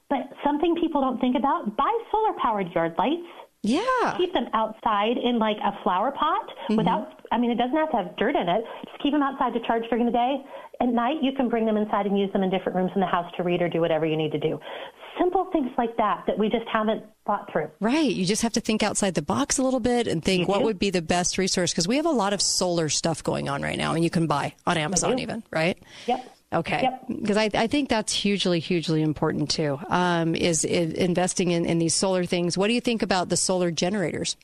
But something people don't think about: buy solar powered yard lights. Yeah. Keep them outside in like a flower pot mm-hmm. without, I mean, it doesn't have to have dirt in it. Just keep them outside to charge during the day. At night, you can bring them inside and use them in different rooms in the house to read or do whatever you need to do. Simple things like that that we just haven't thought through. Right. You just have to think outside the box a little bit and think You what do. would be the best resource because we have a lot of solar stuff going on right now and you can buy on Amazon even, right? Yep. Okay. Yep. Because I, I think that's hugely, hugely important too, um, is, is investing in, in these solar things. What do you think about the solar generators?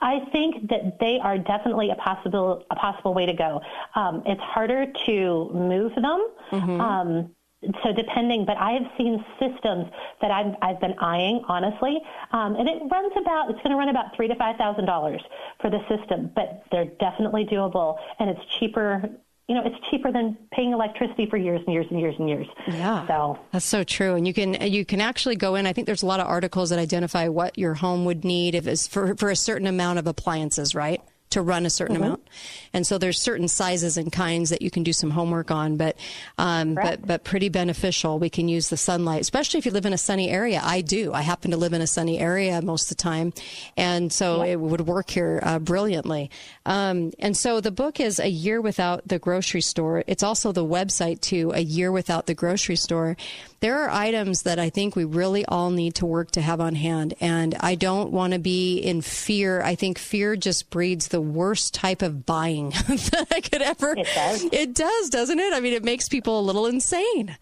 I think that they are definitely a possible a possible way to go. Um, it's harder to move them. Um, so depending, but I have seen systems that I've I've been eyeing honestly, um, and it runs about it's going to run about three to five thousand dollars for the system, but they're definitely doable, and it's cheaper. You know, it's cheaper than paying electricity for years and years and years and years. Yeah. So That's so true. And you can you can actually go in. I think there's a lot of articles that identify what your home would need if it's for for a certain amount of appliances, right? To run a certain Mhm. amount. And so there's certain sizes and kinds that you can do some homework on, but um, but but pretty beneficial. We can use the sunlight, especially if you live in a sunny area. I do. I happen to live in a sunny area most of the time, and so it would work here uh, brilliantly. Um, and so the book is a year without the grocery store. It's also the website too. A year without the grocery store. There are items that I think we really all need to work to have on hand, and I don't want to be in fear. I think fear just breeds the worst type of buying <laughs> that I could ever. It does. It does, doesn't it? I mean, it makes people a little insane.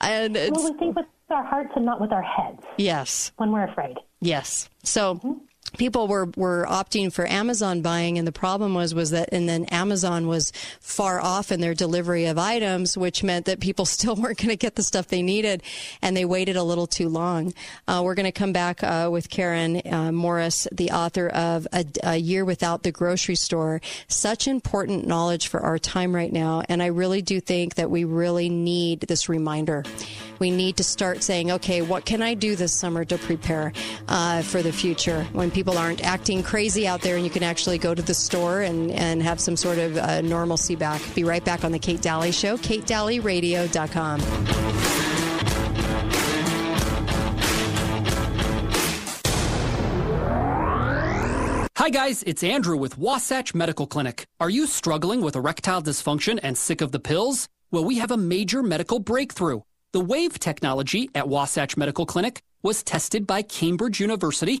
And it's, well, we think with our hearts and not with our heads yes, when we're afraid. yes. So mm-hmm. People were, were opting for Amazon buying, and the problem was was that, and then Amazon was far off in their delivery of items, which meant that people <laughs> still weren't going to get the stuff they needed, and they waited a little too long. Uh, we're going to come back uh, with Karen uh, Morris, the author of a, a Year Without the Grocery Store. Such important knowledge for our time right now, and I really do think that we really need this reminder. We need to start saying, okay, what can I do this summer to prepare uh, for the future when people aren't acting crazy out there and you can actually go to the store and, and have some sort of uh, normalcy back. Be right back on The Kate Dalley Show, katedalleyradio.com. Hi, guys, it's Andrew with Wasatch Medical Clinic. Are you struggling with erectile dysfunction and sick of the pills? Well, we have a major medical breakthrough. The WAVE technology at Wasatch Medical Clinic was tested by Cambridge University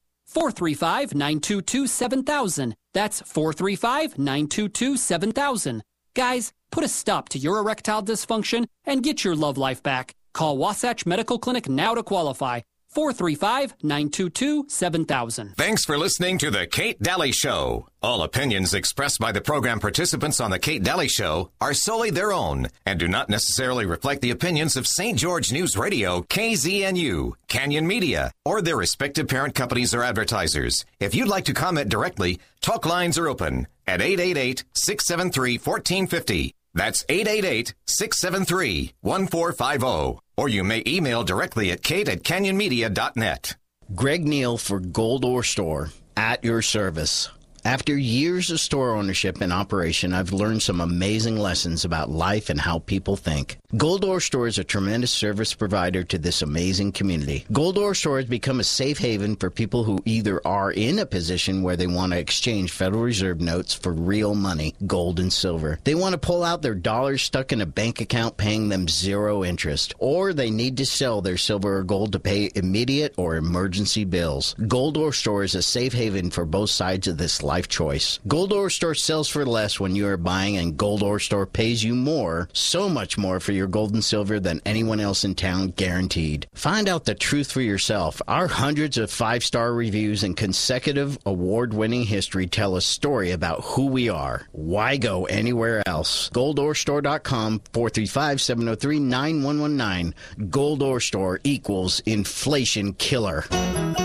435 922 7000. That's 435 922 7000. Guys, put a stop to your erectile dysfunction and get your love life back. Call Wasatch Medical Clinic now to qualify. 435 922 7000. Thanks for listening to The Kate Dalley Show. All opinions expressed by the program participants on The Kate Dalley Show are solely their own and do not necessarily reflect the opinions of St. George News Radio, KZNU, Canyon Media, or their respective parent companies or advertisers. If you'd like to comment directly, talk lines are open at 888 673 1450. That's 888 673 1450. Or you may email directly at kate at canyonmedia.net. Greg Neal for Gold Ore Store at your service. After years of store ownership and operation, I've learned some amazing lessons about life and how people think. Gold Ore Store is a tremendous service provider to this amazing community. Gold Ore Store has become a safe haven for people who either are in a position where they want to exchange Federal Reserve notes for real money, gold and silver. They want to pull out their dollars stuck in a bank account paying them zero interest, or they need to sell their silver or gold to pay immediate or emergency bills. Gold Ore Store is a safe haven for both sides of this choice. Gold Ore Store sells for less when you are buying, and Gold Ore Store pays you more, so much more for your gold and silver than anyone else in town, guaranteed. Find out the truth for yourself. Our hundreds of five star reviews and consecutive award winning history tell a story about who we are. Why go anywhere else? GoldOreStore.com 435 703 9119. Gold Ore Store equals inflation killer.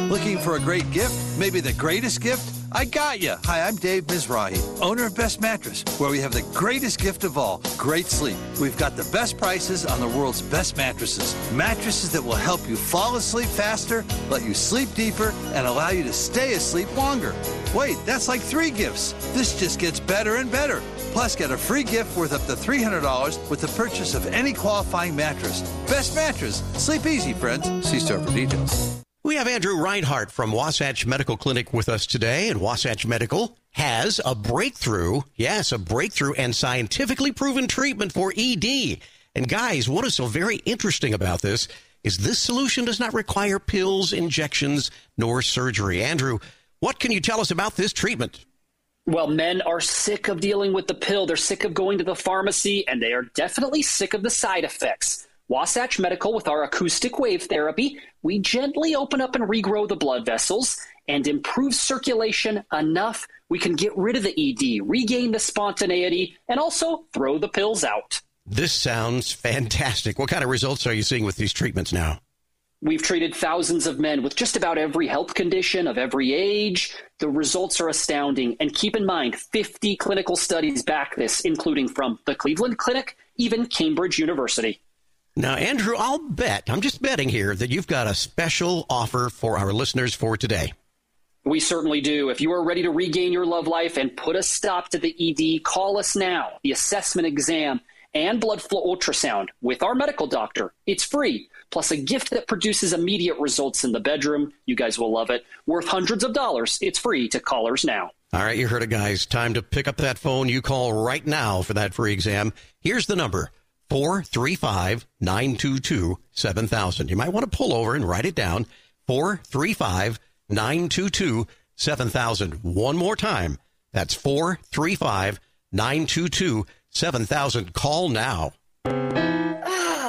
Looking for a great gift? Maybe the greatest gift? I got you. Hi, I'm Dave Mizrahi, owner of Best Mattress, where we have the greatest gift of all great sleep. We've got the best prices on the world's best mattresses. Mattresses that will help you fall asleep faster, let you sleep deeper, and allow you to stay asleep longer. Wait, that's like three gifts. This just gets better and better. Plus, get a free gift worth up to $300 with the purchase of any qualifying mattress. Best Mattress. Sleep easy, friends. See store for details. We have Andrew Reinhardt from Wasatch Medical Clinic with us today, and Wasatch Medical has a breakthrough, yes, a breakthrough and scientifically proven treatment for ED. And guys, what is so very interesting about this is this solution does not require pills, injections, nor surgery. Andrew, what can you tell us about this treatment? Well, men are sick of dealing with the pill. They're sick of going to the pharmacy, and they are definitely sick of the side effects. Wasatch Medical, with our acoustic wave therapy, we gently open up and regrow the blood vessels and improve circulation enough we can get rid of the ED, regain the spontaneity, and also throw the pills out. This sounds fantastic. What kind of results are you seeing with these treatments now? We've treated thousands of men with just about every health condition of every age. The results are astounding. And keep in mind, 50 clinical studies back this, including from the Cleveland Clinic, even Cambridge University. Now, Andrew, I'll bet, I'm just betting here, that you've got a special offer for our listeners for today. We certainly do. If you are ready to regain your love life and put a stop to the ED, call us now. The assessment exam and blood flow ultrasound with our medical doctor. It's free, plus a gift that produces immediate results in the bedroom. You guys will love it. Worth hundreds of dollars. It's free to callers now. All right, you heard it, guys. Time to pick up that phone. You call right now for that free exam. Here's the number 435 922 7000. You might want to pull over and write it down 435 922 7000. One more time. That's 435 922 7000. Call now. Ah,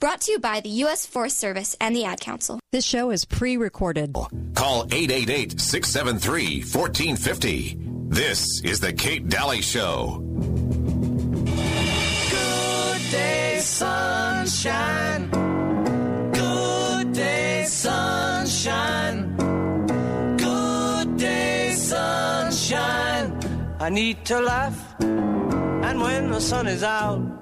Brought to you by the U.S. Forest Service and the Ad Council. This show is pre recorded. Call 888 673 1450. This is The Kate Dalley Show. Good day, sunshine. Good day, sunshine. Good day, sunshine. I need to laugh, and when the sun is out, I've got something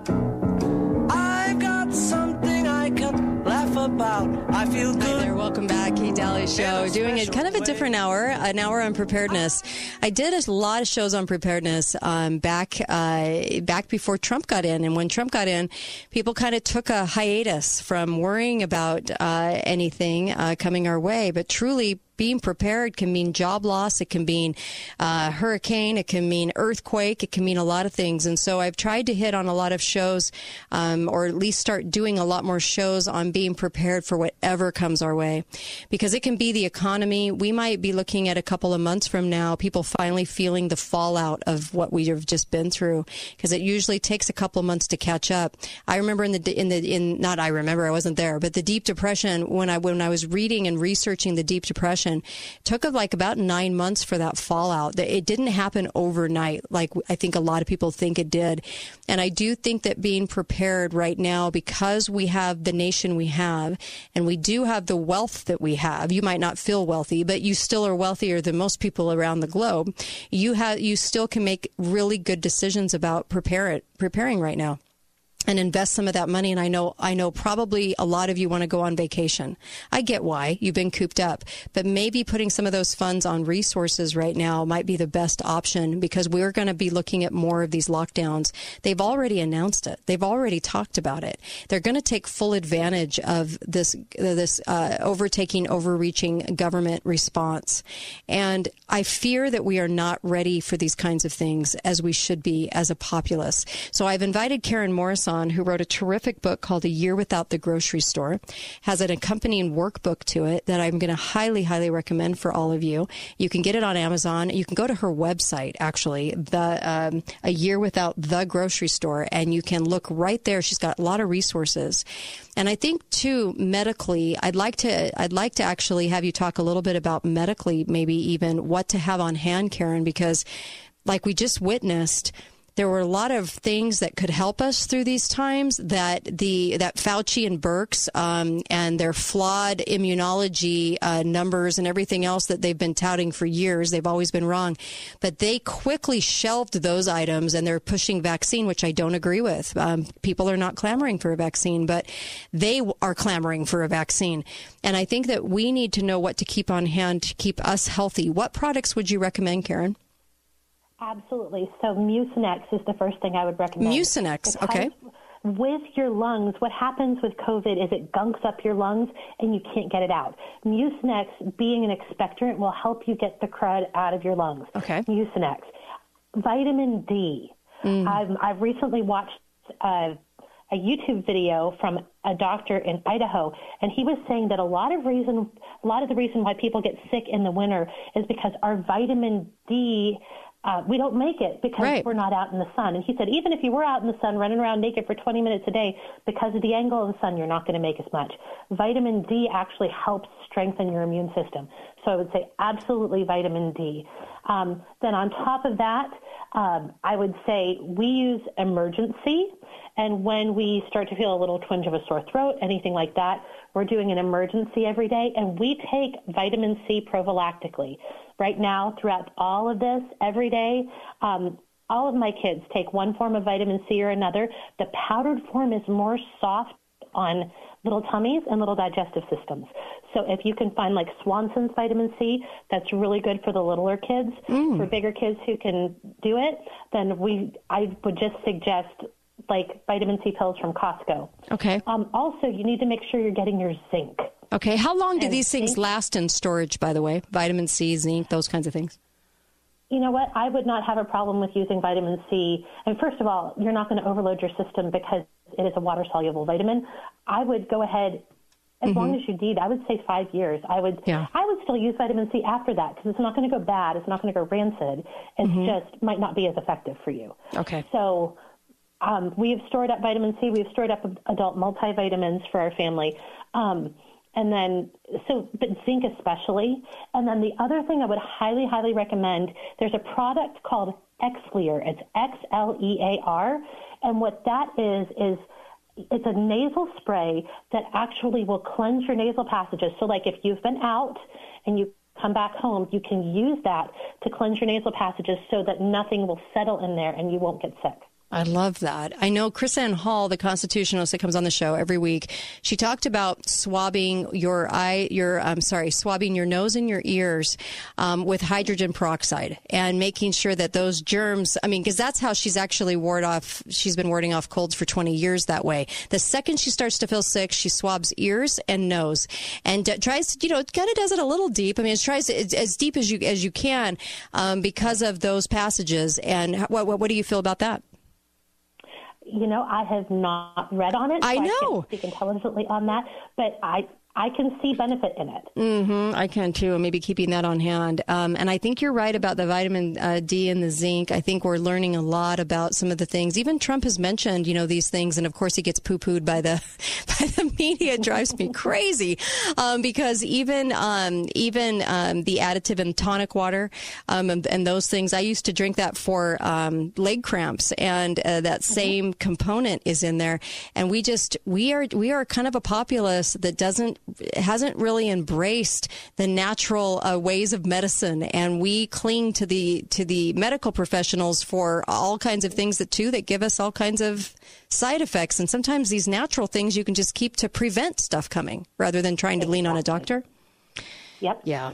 I can laugh about. I feel good. Hi there, welcome back, Kate Dalley Show. Doing it kind of a different hour, an hour on preparedness. I did a lot of shows on preparedness um, back uh, back before Trump got in, and when Trump got in, people kind of took a hiatus from worrying about uh, anything uh, coming our way. But truly, being prepared can mean job loss. It can mean uh, hurricane. It can mean earthquake. It can mean a lot of things. And so I've tried to hit on a lot of shows, um, or at least start doing a lot more shows on being prepared for whatever comes our way, because it can be the economy. We might be looking at a couple of months from now, people finally feeling the fallout of what we have just been through, because it usually takes a couple of months to catch up. I remember in the in the in not I remember I wasn't there, but the Deep Depression when I when I was reading and researching the Deep Depression took uh, like about nine months for that fallout. It didn't happen overnight, like I think a lot of people think it did. And I do think that being prepared right now, because we have the nation we have, and we do have the wealth that we have. You might not feel wealthy, but you still are wealthier than most people around the globe. You have, you still can make really good decisions about prepare it, preparing right now and invest some of that money. And I know, I know probably a lot of you want to go on vacation. I get why you've been cooped up, but maybe putting some of those funds on resources right now might be the best option because we're going to be looking at more of these lockdowns. They've already announced it. They've already talked about it. They're going to take full advantage of this, this, uh, overtaking, overreaching government response. And I fear that we are not ready for these kinds of things as we should be as a populace. So I've invited Karen Morris who wrote a terrific book called A Year Without the Grocery Store, has an accompanying workbook to it that I'm going to highly, highly recommend for all of you. You can get it on Amazon. You can go to her website, actually, the um, A Year Without the Grocery Store, and you can look right there. She's got a lot of resources. And I think too, medically, I'd like to, I'd like to actually have you talk a little bit about medically, maybe even what to have on hand, Karen, because like we just witnessed, there were a lot of things that could help us through these times that the that Fauci and Birx um, and their flawed immunology uh, numbers and everything else that they've been touting for years they've always been wrong. But they quickly shelved those items and they're pushing vaccine which I don't agree with. Um, people are not clamoring for a vaccine but they are clamoring for a vaccine. And I think that we need to know what to keep on hand to keep us healthy. What products would you recommend Karen Absolutely. So Mucinex is the first thing I would recommend. Mucinex, It okay. With your lungs, what happens with COVID is it gunks up your lungs and you can't get it out. Mucinex, being an expectorant, will help you get the crud out of your lungs. Okay. Mucinex. Vitamin D. Mm. I've, I've recently watched uh, a YouTube video from a doctor in Idaho, and he was saying that a lot of reason, a lot of the reason why people get sick in the winter is because our vitamin D. Uh, we don't make it because Right. we're not out in the sun. And he said, even if you were out in the sun running around naked for 20 minutes a day, because of the angle of the sun, you're not going to make as much. Vitamin D actually helps strengthen your immune system. So I would say absolutely vitamin D. Um, then on top of that, um, I would say we use Emergen-C. And when we start to feel a little twinge of a sore throat, anything like that, we're doing an Emergen-C every day. And we take vitamin C prophylactically. Right now, throughout all of this, every day, um, all of my kids take one form of vitamin C or another. The powdered form is more soft on little tummies and little digestive systems. So if you can find like Swanson's vitamin C, that's really good for the littler kids. For bigger kids who can do it, then we I would just suggest like vitamin C pills from Costco. Okay. Um, also, you need to make sure you're getting your zinc. Okay. How long do And these things zinc- last in storage, by the way? Vitamin C, zinc, those kinds of things. You know what? I would not have a problem with using vitamin C. And first of all, you're not going to overload your system because it is a water soluble vitamin. I would go ahead as long as you need. I would say five years. I would. Yeah. I would still use vitamin C after that because it's not going to go bad. It's not going to go rancid. It's Mhm. just might not be as effective for you. Okay. So um, we have stored up vitamin C. We've stored up adult multivitamins for our family. Um, and then, so, but zinc especially. And then the other thing I would highly, highly recommend, there's a product called Xlear. It's X L E A R. And what that is, is it's a nasal spray that actually will cleanse your nasal passages. So, like if you've been out and you come back home, you can use that to cleanse your nasal passages so that nothing will settle in there and you won't get sick. I love that. I know KrisAnne Hall, the constitutionalist that comes on the show every week, she talked about swabbing your eye, your, I'm sorry, swabbing your nose and your ears um, with hydrogen peroxide and making sure that those germs, I mean, because that's how she's actually ward off, she's been warding off colds for 20 years that way. The second she starts to feel sick, she swabs ears and nose and tries, you know, kind of does it a little deep. I mean, it tries as, as deep as you, as you can um, because of those passages. And what, what, what do you feel about that? You know, I have not read on it. I so know. I can't speak intelligently on that, but I I can see benefit in it. Mm-hmm. I can too. and Maybe keeping that on hand. Um, and I think you're right about the vitamin uh, D and the zinc. I think we're learning a lot about some of the things. Even Trump has mentioned, you know, these things, and of course he gets poo-pooed by the <laughs> by the media. It drives me crazy um, because even um, even um, the additive in tonic water um, and, and those things. I used to drink that for um, leg cramps, and uh, that same component is in there. And we just we are we are kind of a populace that doesn't hasn't really embraced the natural uh, ways of medicine, and we cling to the to the medical professionals for all kinds of things that too that give us all kinds of side effects. And sometimes these natural things you can just keep to prevent stuff coming rather than trying to lean on a doctor. Yep. Yeah.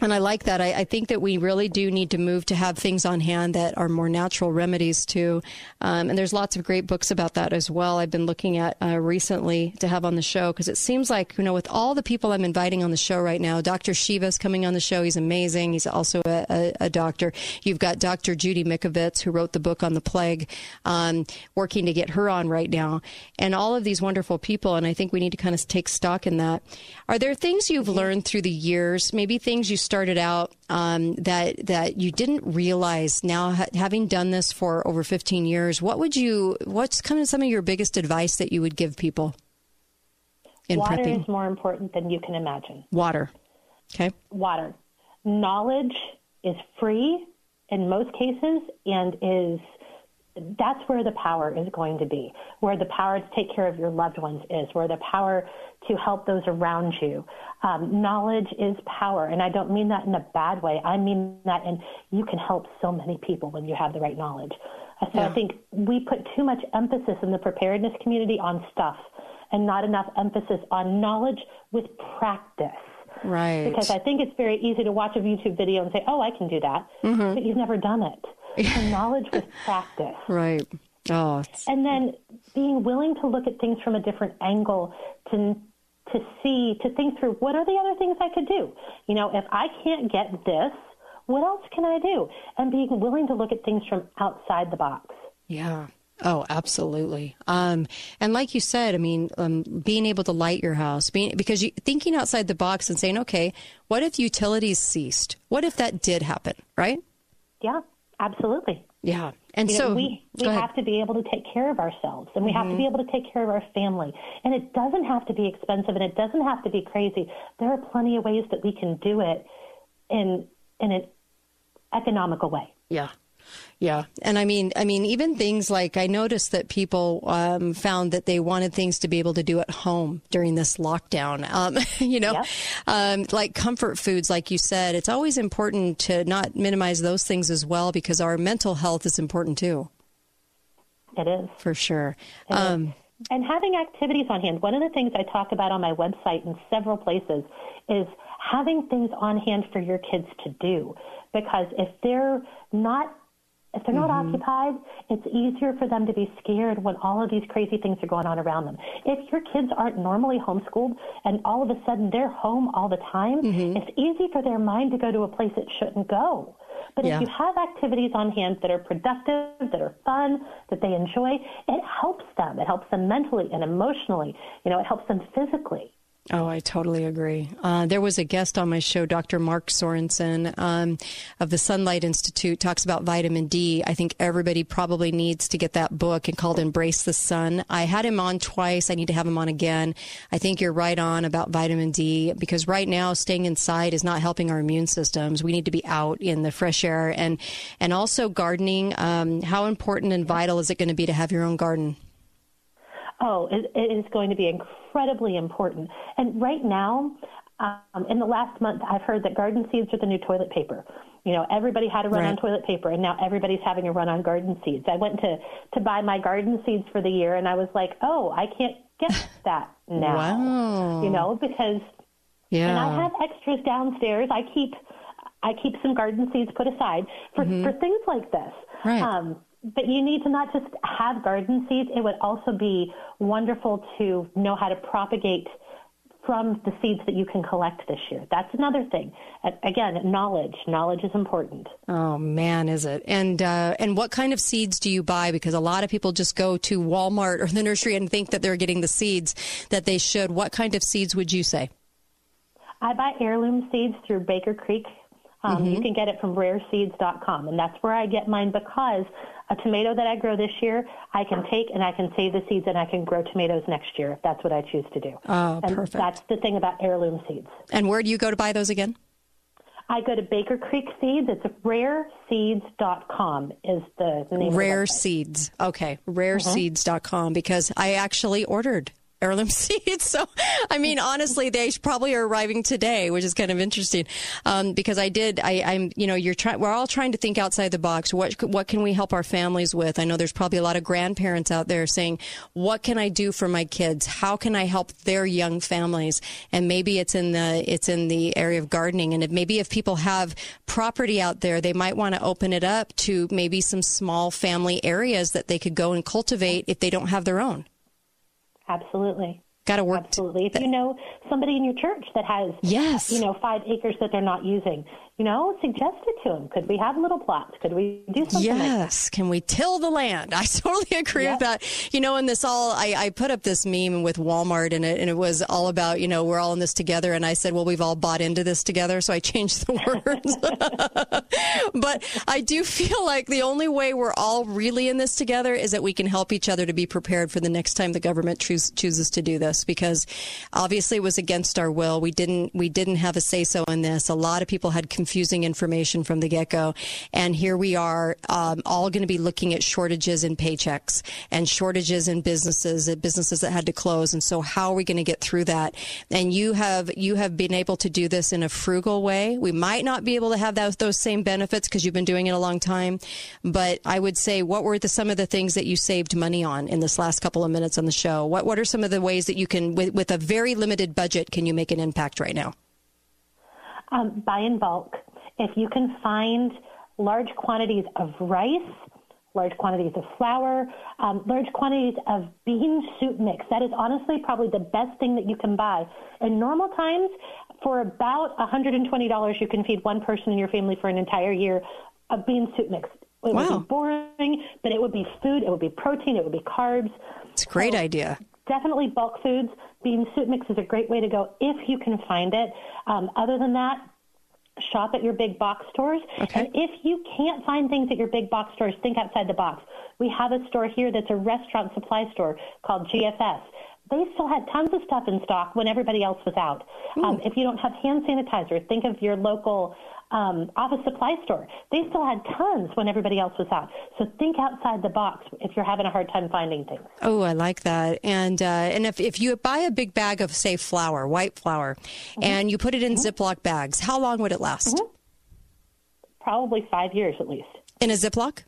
And I like that. I, I think that we really do need to move to have things on hand that are more natural remedies too. Um, and there's lots of great books about that as well. I've been looking at uh, recently to have on the show because it seems like you know with all the people I'm inviting on the show right now, Dr. Shiva's coming on the show. He's amazing. He's also a, a, a doctor. You've got Dr. Judy Mikovits who wrote the book on the plague, um, working to get her on right now, and all of these wonderful people. And I think we need to kind of take stock in that. Are there things you've learned through the years? Maybe things you started out um, that that you didn't realize. Now, ha- having done this for over 15 years, what would you? What's kind of some of your biggest advice that you would give people in Water prepping? is more important than you can imagine. Water. Okay. Water. Knowledge is free in most cases and is that's where the power is going to be, where the power to take care of your loved ones is, where the power to help those around you. Um, knowledge is power, and I don't mean that in a bad way. I mean that and you can help so many people when you have the right knowledge. So Yeah. I think we put too much emphasis in the preparedness community on stuff and not enough emphasis on knowledge with practice. Right. Because I think it's very easy to watch a YouTube video and say, oh, I can do that. Mhm. But you've never done it. <laughs> So knowledge with practice. Right. Oh, And then being willing to look at things from a different angle to to see, to think through what are the other things I could do? You know, if I can't get this, what else can I do? And being willing to look at things from outside the box. Yeah. Oh, absolutely. Um, and like you said, I mean, um, being able to light your house, being because you thinking outside the box and saying, okay, what if utilities ceased? What if that did happen? Right? Yeah, absolutely. Yeah. And You know, so we we ahead. have to be able to take care of ourselves, and we have to be mm-hmm. able to take care of our family. And it doesn't have to be expensive, and it doesn't have to be crazy. There are plenty of ways that we can do it in in an economical way. Yeah. Yeah. And I mean, I mean, even things like I noticed that people um, found that they wanted things to be able to do at home during this lockdown. Um, <laughs> you know, um, like comfort foods, like you said, it's always important to not minimize those things as well because our mental health is important too. It is. For sure. Is. Um, and having activities on hand. One of the things I talk about on my website in several places is having things on hand for your kids to do. Because if they're not if they're not Mm-hmm. occupied, it's easier for them to be scared when all of these crazy things are going on around them. If your kids aren't normally homeschooled and all of a sudden they're home all the time, Mm-hmm. it's easy for their mind to go to a place it shouldn't go. But Yeah. if you have activities on hand that are productive, that are fun, that they enjoy, it helps them. It helps them mentally and emotionally. You know, it helps them physically. Oh, I totally agree. Uh, there was a guest on my show, Dr. Marc Sorenson um, of the Sunlight Institute, talks about vitamin D. I think everybody probably needs to get that book and called Embrace the Sun. I had him on twice. I need to have him on again. I think you're right on about vitamin D because right now staying inside is not helping our immune systems. We need to be out in the fresh air and and also gardening. Um, how important and vital is it going to be to have your own garden? Oh, it, it is going to be incredibly important. And right now, um, in the last month, I've heard that garden seeds are the new toilet paper. You know, everybody had a run on toilet paper, and now everybody's having a run on garden seeds. I went to to buy my garden seeds for the year, and I was like, oh, I can't get <laughs> that now. Wow. You know, because Yeah. and I have extras downstairs. I keep I keep some garden seeds put aside for for things like this. Right. Um, but you need to not just have garden seeds. It would also be wonderful to know how to propagate from the seeds that you can collect this year. That's another thing. Again, knowledge. Knowledge is important. Oh man, is it? And uh, and what kind of seeds do you buy? Because a lot of people just go to Walmart or the nursery and think that they're getting the seeds that they should. What kind of seeds would you say? I buy heirloom seeds through Baker Creek. Um, You Mhm. can get it from rareseeds.com, and that's where I get mine because a tomato that I grow this year, I can take and I can save the seeds and I can grow tomatoes next year if that's what I choose to do. Oh, and perfect. That's the thing about heirloom seeds. And where do you go to buy those again? I go to Baker Creek Seeds. It's rareseeds.com is the name. of the Rare. Seeds. Okay, mm-hmm. rareseeds.com because I actually ordered heirloom <laughs> seeds. So, I mean, honestly, they probably are arriving today, which is kind of interesting. Um, because I did, I, I'm, you know, you're trying, we're all trying to think outside the box. What, what can we help our families with? I know there's probably a lot of grandparents out there saying, what can I do for my kids? How can I help their young families? And maybe it's in the, it's in the area of gardening. And if, maybe if people have property out there, they might want to open it up to maybe some small family areas that they could go and cultivate if they don't have their own. Absolutely. Got to work. Absolutely. If you know somebody in your church that has, yes, you know, five acres that they're not using, you know, suggest it to them. Could we have little plots? Could we do something? like that? Yes. Can we till the land? <laughs> I totally agree with that. You know, in this all, I, I put up this meme with Walmart and it, and it was all about, you know, we're all in this together. And I said, well, we've all bought into this together. So I changed the <laughs> words. <laughs> but I do feel like the only way we're all really in this together is that we can help each other to be prepared for the next time the government choose, chooses to do this because obviously it was against our will. We didn't, we didn't have a say so in this. A lot of people had confusing information from the get go. And here we are, um, all going to be looking at shortages in paychecks and shortages in businesses, uh, businesses that had to close. And so how are we going to get through that? And you have, you have been able to do this in a frugal way. We might not be able to have those, those same benefits because you've been doing it a long time. But I would say, what were the, some of the things that you saved money on in this last couple of minutes on the show? What, what are some of the ways that you can, with, with a very limited budget, can you make an impact right now? Um, buy in bulk. If you can find large quantities of rice, large quantities of flour, um, large quantities of bean soup mix, that is honestly probably the best thing that you can buy. In normal times, for about $120, you can feed one person in your family for an entire year of bean soup mix. It would Wow. be boring, but it would be food. It would be protein. It would be carbs. It's a great idea. Definitely bulk foods. Bean soup mix is a great way to go if you can find it. Um, other than that, shop at your big box stores. And if you can't find things at your big box stores, think outside the box. We have a store here that's a restaurant supply store called GFS. They still had tons of stuff in stock when everybody else was out. Um, if you don't have hand sanitizer, think of your local um, office supply store. They still had tons when everybody else was out. So think outside the box if you're having a hard time finding things. Oh, I like that. And uh, and if, if you buy a big bag of say flour, white flour, and you put it in Ziploc bags, how long would it last? Probably five years at least. In a Ziploc?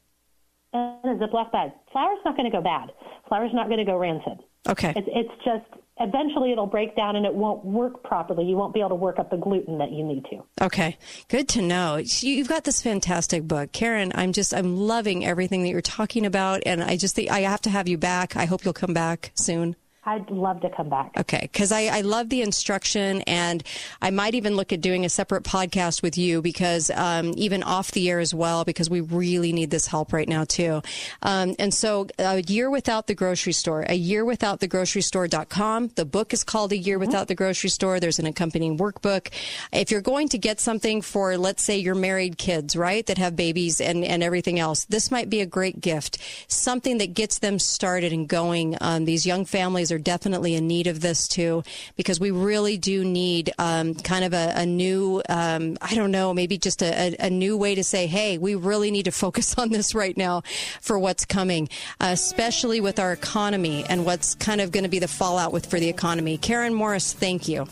In a Ziploc bag. Flour's not going to go bad. Flour's not going to go rancid. Okay. It's, it's just eventually it'll break down and it won't work properly. You won't be able to work up the gluten that you need to. Okay, good to know. You- You've got this fantastic book, Karen. I'm just I'm loving everything that you're talking about, and I just think I have to have you back. I hope you'll come back soon. I'd love to come back. Okay, because I, I love the instruction, and I might even look at doing a separate podcast with you because um, even off the air as well, because we really need this help right now too. Um, and so, a year without the grocery store, a year without the grocery store.com. The book is called A Year Without the Grocery Store. There's an accompanying workbook. If you're going to get something for, let's say, your married kids, right, that have babies and, and everything else, this might be a great gift. Something that gets them started and going. Um, these young families are definitely in need of this too, because we really do need um, kind of a, a new, um, I don't know, maybe just a, a, new way to say, hey, we really need to focus <laughs> on this right now for what's coming, uh, especially with our economy and what's kind of going to be the fallout with for the economy. Karen Morris, thank you.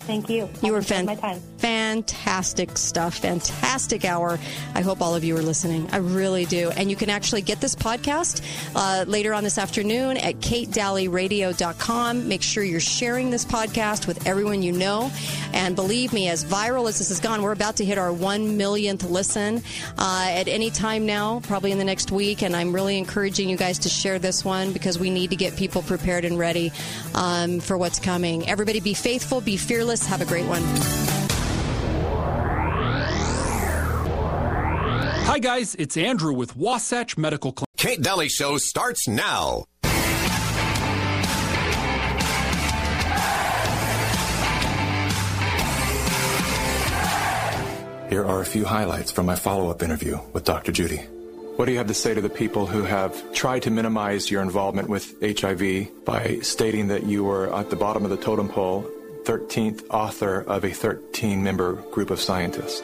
Thank you. You were I've fantastic stuff, fantastic hour. I hope all of you are listening. I really do. And you can actually get this podcast uh, later on this afternoon at katedalleyradio.com. Make sure you're sharing this podcast with everyone you know. And believe me, as viral as this has gone, we're about to hit our one millionth listen uh, at any time now, probably in the next week. And I'm really encouraging you guys to share this one because we need to get people prepared and ready um, for what's coming. Everybody be faithful, be fearless. Have a great one. Hi, guys. It's Andrew with Wasatch Medical Clinic. Kate Dalley Show starts now. Here are a few highlights from my follow up interview with Dr. Judy. What do you have to say to the people who have tried to minimize your involvement with HIV by stating that you were at the bottom of the totem pole, 13th author of a 13 member group of scientists?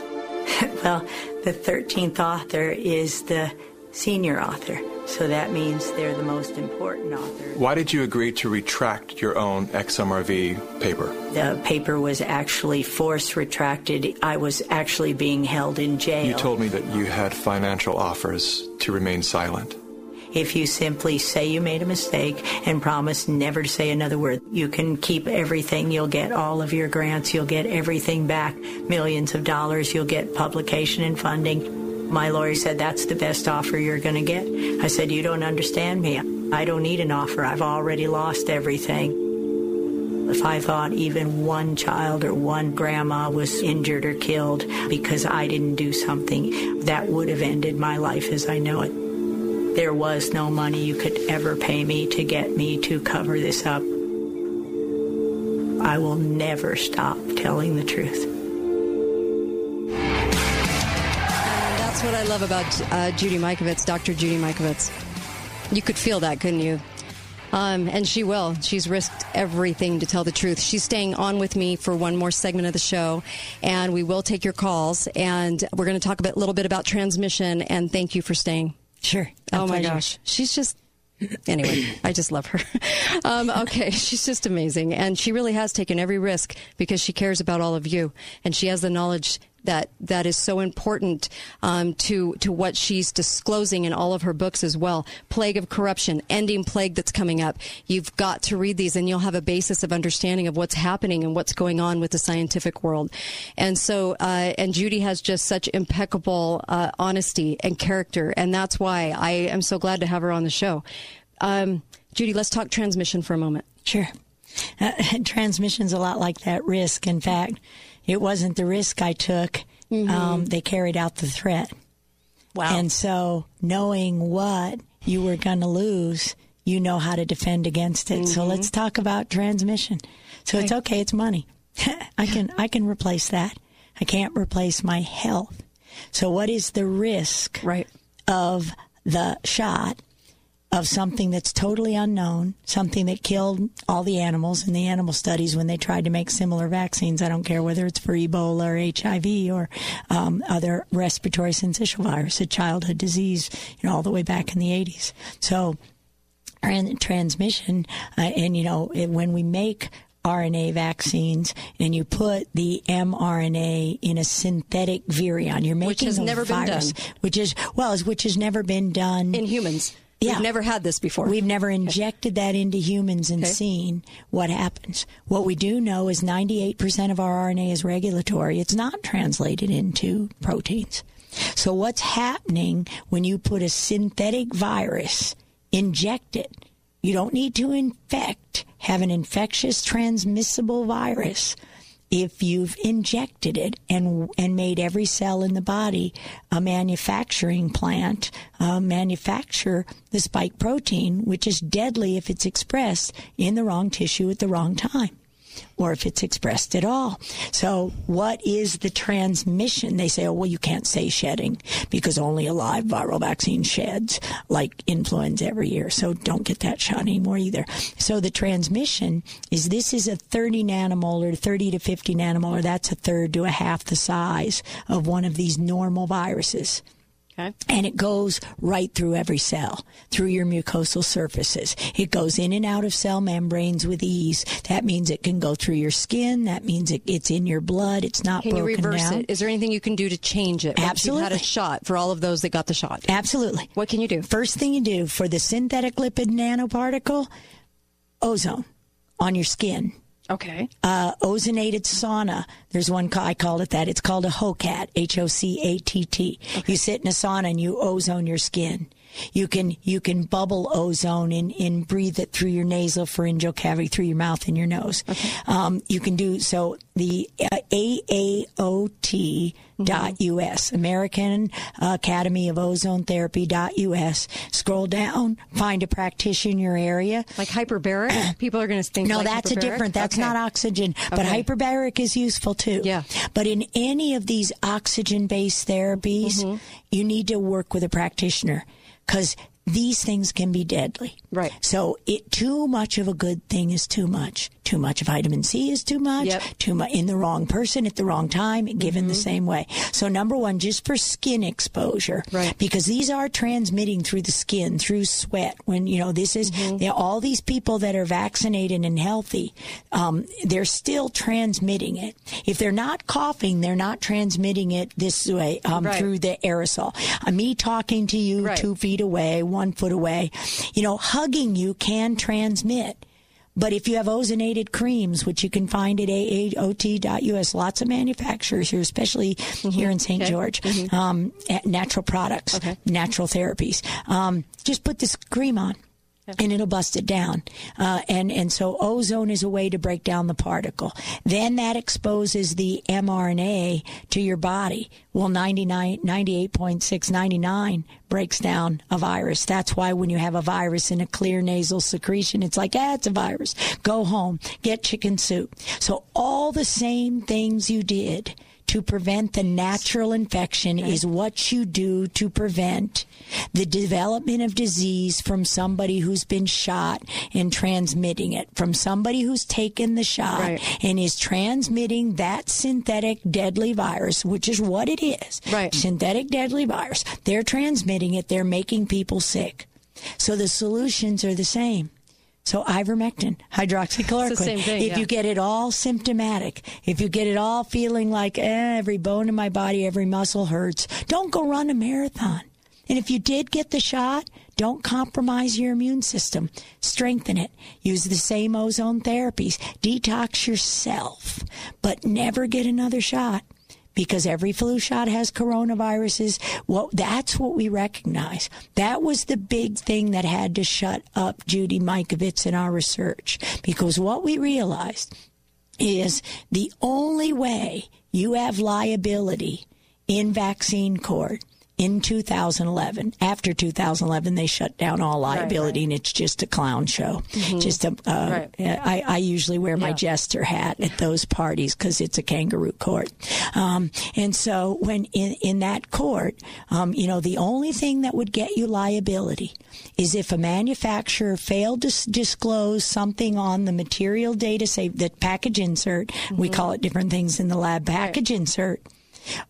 <laughs> Well, the 13th author is the senior author, so that means they're the most important author. Why did you agree to retract your own XMRV paper? The paper was actually force retracted. I was actually being held in jail. You told me that you had financial offers to remain silent. If you simply say you made a mistake and promise never to say another word, you can keep everything. You'll get all of your grants. You'll get everything back. Millions of dollars. You'll get publication and funding. My lawyer said that's the best offer you're going to get. I said, you don't understand me. I don't need an offer. I've already lost everything. If I thought even one child or one grandma was injured or killed because I didn't do something, that would have ended my life as I know it. There was no money you could ever pay me to get me to cover this up. I will never stop telling the truth. That's what I love about uh, Judy Mikovits, Dr. Judy Mikovits. You could feel that, couldn't you? Um, and she will. She's risked everything to tell the truth. She's staying on with me for one more segment of the show, and we will take your calls. And we're going to talk a bit, little bit about transmission. And thank you for staying. Sure. Oh my gosh, she's just. Anyway, <clears throat> I just love her. Um, okay, <laughs> she's just amazing. And she really has taken every risk because she cares about all of you. And she has the knowledge that that is so important um, to to what she's disclosing in all of her books as well. Plague of corruption, ending plague that's coming up. You've got to read these, and you'll have a basis of understanding of what's happening and what's going on with the scientific world. And so, uh, and Judy has just such impeccable uh, honesty and character, and that's why I am so glad to have her on the show. Um, Judy, let's talk transmission for a moment. Sure. Uh, <laughs> transmission's a lot like that risk. In fact, it wasn't the risk I took. Um, they carried out the threat. Wow. And so, knowing what you were going to lose, you know how to defend against it. So Mhm. let's talk about transmission. So it's okay. It's money. <laughs> I can I can replace that. I can't replace my health. So what is the risk right. of the shot of something that's totally unknown, something that killed all the animals in the animal studies when they tried to make similar vaccines. I don't care whether it's for Ebola or HIV or um, other respiratory syncytial virus, a childhood disease, you know, all the way back in the 80s. So, and transmission, uh, and you know, it, when we make RNA vaccines and you put the mRNA in a synthetic virion, you're making Which has never been done. which is well, which has never been done in humans. Yeah. We've never had this before. We've never injected that into humans and Okay. seen what happens. What we do know is 98% of our RNA is regulatory. It's not translated into proteins. So what's happening when you put a synthetic virus, inject it? You don't need to infect, have an infectious transmissible virus if you've injected it and and made every cell in the body a manufacturing plant uh, manufacture the spike protein, which is deadly if it's expressed in the wrong tissue at the wrong time. Or if it's expressed at all. So, what is the transmission? They say, oh, well, you can't say shedding because only a live viral vaccine sheds like influenza every year. So, don't get that shot anymore either. So, the transmission is this is a 30 nanomolar, 30 to 50 nanomolar. That's a third to a half the size of one of these normal viruses. Okay. And it goes right through every cell, through your mucosal surfaces. It goes in and out of cell membranes with ease. That means it can go through your skin. That means it, it's in your blood. It's not Can you broken reverse down. it? Is there anything you can do to change it? Once you've had a shot for all of those that got the shot. Absolutely. What can you do? First thing you do for the synthetic lipid nanoparticle, ozone on your skin. Okay. Uh, ozonated sauna. There's one I called it that. It's called a HOCATT. H O C A T T. You sit in a sauna and you ozone your skin. You can you can bubble ozone and, and breathe it through your nasal pharyngeal cavity, through your mouth and your nose. Um, you can do so. The uh, AAOT dot us American Academy of Ozone Therapy dot us. Scroll down, find a practitioner in your area. Like hyperbaric? <clears throat> People are going to think no, like that's a different. That's Okay. not oxygen, but Okay. hyperbaric is useful too. Yeah. But in any of these oxygen-based therapies, Mm-hmm. you need to work with a practitioner because these things can be deadly. Right. So it too much of a good thing is too much. Too much vitamin C is too much. Yep. Mm-hmm. Too much in the wrong person at the wrong time, given the same way. So number one, just for skin exposure, Right. Because these are transmitting through the skin, through sweat. When you know this is Mm-hmm. you know, all these people that are vaccinated and healthy, um, they're still transmitting it. If they're not coughing, they're not transmitting it this way um, Right. through the aerosol. Uh, me talking to you Right. two feet away, one foot away, you know, hugging you can transmit. But if you have ozonated creams, which you can find at AAOT.us, lots of manufacturers here, especially here in St. Okay. George, um, at natural products, natural therapies. Um, just put this cream on. And it'll bust it down, uh, and and so ozone is a way to break down the particle. Then that exposes the mRNA to your body. Well, 99, 98.6, 99 breaks down a virus. That's why when you have a virus in a clear nasal secretion, it's like, ah, it's a virus. Go home, get chicken soup. So all the same things you did to prevent the natural infection is what you do to prevent the development of disease from somebody who's been shot and transmitting it, from somebody who's taken the shot Right. and is transmitting that synthetic deadly virus, which is what it is. Right. Synthetic deadly virus. They're transmitting it, they're making people sick. So the solutions are the same. So ivermectin, hydroxychloroquine. It's the same thing, if yeah. you get it all symptomatic, if you get it all feeling like eh, every bone in my body, every muscle hurts, don't go run a marathon. And if you did get the shot, don't compromise your immune system. Strengthen it. Use the same ozone therapies. Detox yourself, but never get another shot because every flu shot has coronaviruses. Well, that's what we recognize. That was the big thing that had to shut up Judy Mikovits in our research because what we realized is the only way you have liability in vaccine court in 2011. After 2011, they shut down all liability, and it's just a clown show. Just a. Uh, I, I usually wear my jester hat at those parties because it's a kangaroo court. Um, and so when in in that court, um, you know, the only thing that would get you liability is if a manufacturer failed to s- disclose something on the material data, say the package insert. We call it different things in the lab. Package insert.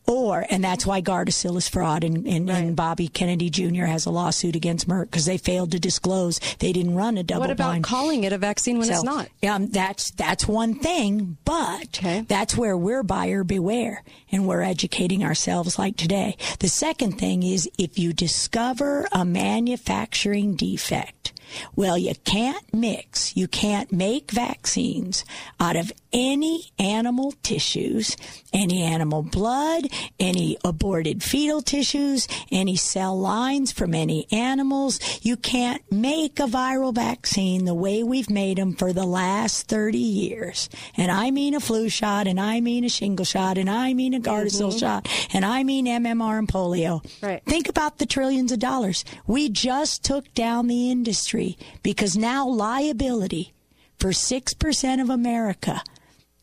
Or, and that's why Gardasil is fraud, and, and, and Bobby Kennedy Jr. has a lawsuit against Merck because they failed to disclose they didn't run a double What about blind. calling it a vaccine when it's not? Um, that's that's one thing, but that's where we're buyer beware, and we're educating ourselves like today. The second thing is if you discover a manufacturing defect. Well, you can't mix, you can't make vaccines out of any animal tissues, any animal blood, any aborted fetal tissues, any cell lines from any animals. You can't make a viral vaccine the way we've made them for the last 30 years. And I mean a flu shot, and I mean a shingle shot, and I mean a Gardasil mm-hmm. shot, and I mean MMR and polio. Right. Think about the trillions of dollars. We just took down the industry because now liability for 6% of America,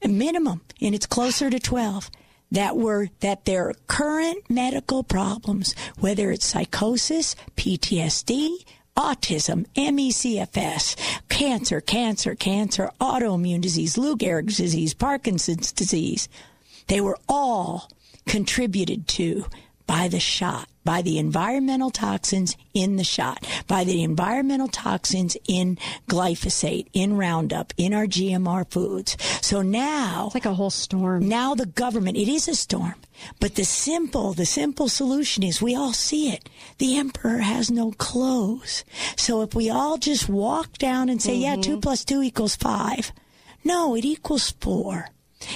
minimum, and it's closer to 12, that were that their current medical problems, whether it's psychosis, PTSD, autism, MECFS, cancer, cancer, cancer, autoimmune disease, Lou Gehrig's disease, Parkinson's disease, they were all contributed to by the shot, by the environmental toxins in the shot, by the environmental toxins in glyphosate, in Roundup, in our GMR foods. So now it's like a whole storm. Now the government, it is a storm. But the simple, the simple solution is we all see it. The emperor has no clothes. So if we all just walk down and say, yeah, mm-hmm. two plus two equals five. No, it equals four.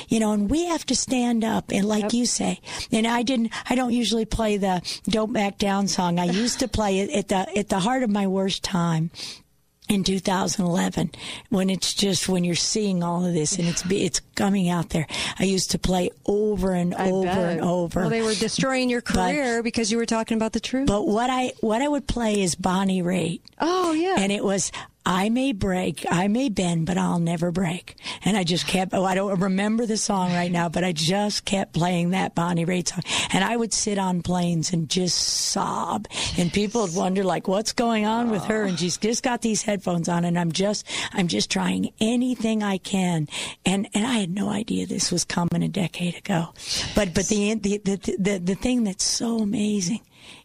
You know, and we have to stand up and like you say, and I didn't, I don't usually play the don't back down song. I used to play it at the, at the heart of my worst time in 2011 when it's just when you're seeing all of this and it's it's coming out there i used to play over and over bet. and over Well, they were destroying your But- career because you were talking about the truth. but what i what i would play is bonnie raitt oh yeah and it was I may break, I may bend, but I'll never break. And I just kept, oh, I don't remember the song right now, but I just kept playing that Bonnie Raitt song. And I would sit on planes and just sob. And people would wonder, like, what's going on with her? And she's just got these headphones on and I'm just, I'm just trying anything I can. And, and I had no idea this was coming a decade ago. But, but the, the, the, the, the thing that's so amazing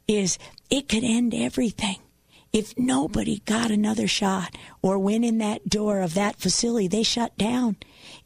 is it could end everything if nobody got another shot or went in that door of that facility, they shut down.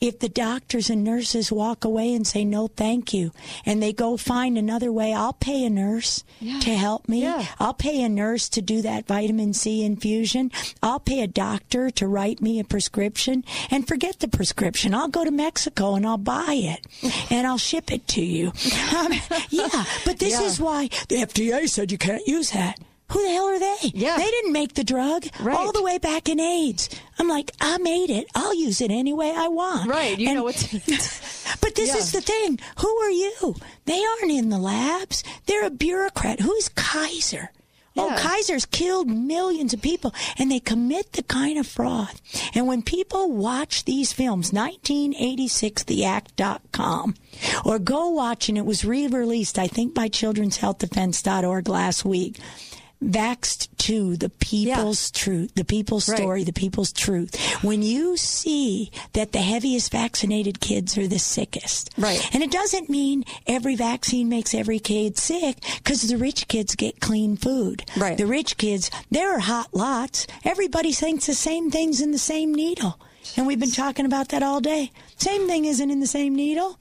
If the doctors and nurses walk away and say, no, thank you, and they go find another way, I'll pay a nurse to help me. I'll pay a nurse to do that vitamin C infusion. I'll pay a doctor to write me a prescription and forget the prescription. I'll go to Mexico and I'll buy it <laughs> and I'll ship it to you. <laughs> Um, yeah, but this Yeah. is why the FDA said you can't use that. Who the hell are they? Yeah. They didn't make the drug right. all the way back in AIDS. I'm like, I made it. I'll use it any way I want. Right. You And- know what's. <laughs> But this Yeah. is the thing. Who are you? They aren't in the labs. They're a bureaucrat. Who's Kaiser? Oh, Kaiser's killed millions of people and they commit the kind of fraud. And when people watch these films, 1986theact.com, or go watch, and it was re-released, I think, by children'shealthdefense.org last week. Vaxxed to the people's truth, the people's Right. story, the people's truth. When you see that the heaviest vaccinated kids are the sickest. Right. And it doesn't mean every vaccine makes every kid sick because the rich kids get clean food. Right. The rich kids, there are hot lots. Everybody thinks the same thing's in the same needle. And we've been talking about that all day. Same thing isn't in the same needle.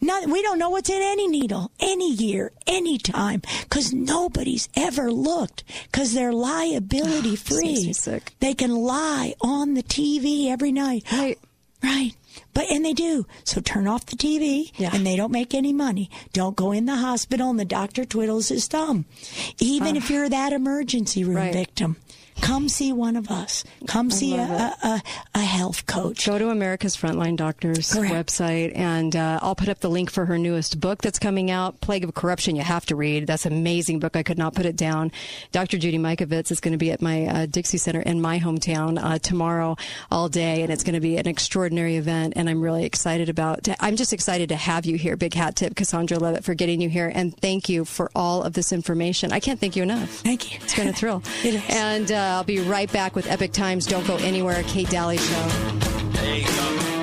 Not, we don't know what's in any needle, any year, any time, because nobody's ever looked, because they're liability <sighs> free. They can lie on the TV every night. Right. Right. But, and they do. So turn off the TV and they don't make any money. Don't go in the hospital and the doctor twiddles his thumb. Even if you're that emergency room Right. victim. Come see one of us. Come see a, a, a, health coach. Go to America's Frontline Doctors website, and uh, I'll put up the link for her newest book that's coming out, Plague of Corruption. You have to read. That's an amazing book. I could not put it down. Dr. Judy Mikovits is going to be at my uh, Dixie Center in my hometown uh, tomorrow all day, and it's going to be an extraordinary event. And I'm really excited about. To, I'm just excited to have you here. Big hat tip, Cassandra Levitt, for getting you here, and thank you for all of this information. I can't thank you enough. Thank you. It's been a thrill. <laughs> it is. And uh, I'll be right back with Epoch Times. Don't go anywhere. Kate Dalley Show.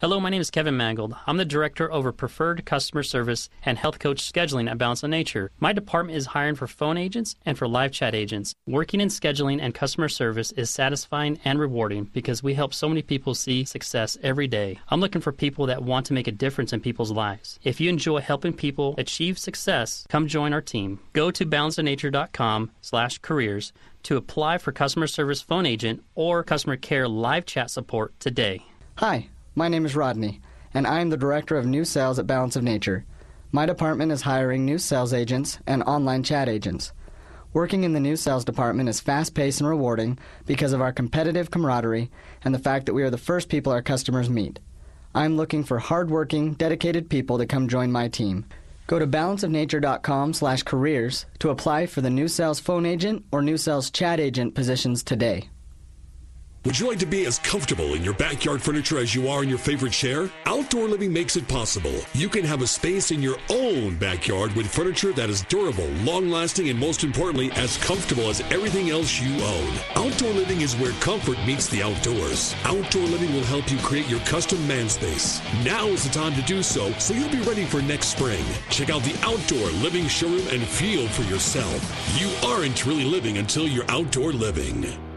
Hello, my name is Kevin Mangold. I'm the Director over Preferred Customer Service and Health Coach Scheduling at Balance of Nature. My department is hiring for phone agents and for live chat agents. Working in scheduling and customer service is satisfying and rewarding because we help so many people see success every day. I'm looking for people that want to make a difference in people's lives. If you enjoy helping people achieve success, come join our team. Go to balanceofnature.com slash careers to apply for customer service phone agent or customer care live chat support today. Hi, my name is Rodney, and I am the Director of New Sales at Balance of Nature. My department is hiring new sales agents and online chat agents. Working in the new sales department is fast paced and rewarding because of our competitive camaraderie and the fact that we are the first people our customers meet. I'm looking for hardworking, dedicated people to come join my team. Go to balanceofnature.com slash careers to apply for the new sales phone agent or new sales chat agent positions today. Would you like to be as comfortable in your backyard furniture as you are in your favorite chair? Outdoor Living makes it possible. You can have a space in your own backyard with furniture that is durable, long lasting, and most importantly, as comfortable as everything else you own. Outdoor Living is where comfort meets the outdoors. Outdoor Living will help you create your custom man space. Now is the time to do so, so you'll be ready for next spring. Check out the Outdoor Living showroom and feel for yourself. You aren't really living until you're outdoor living.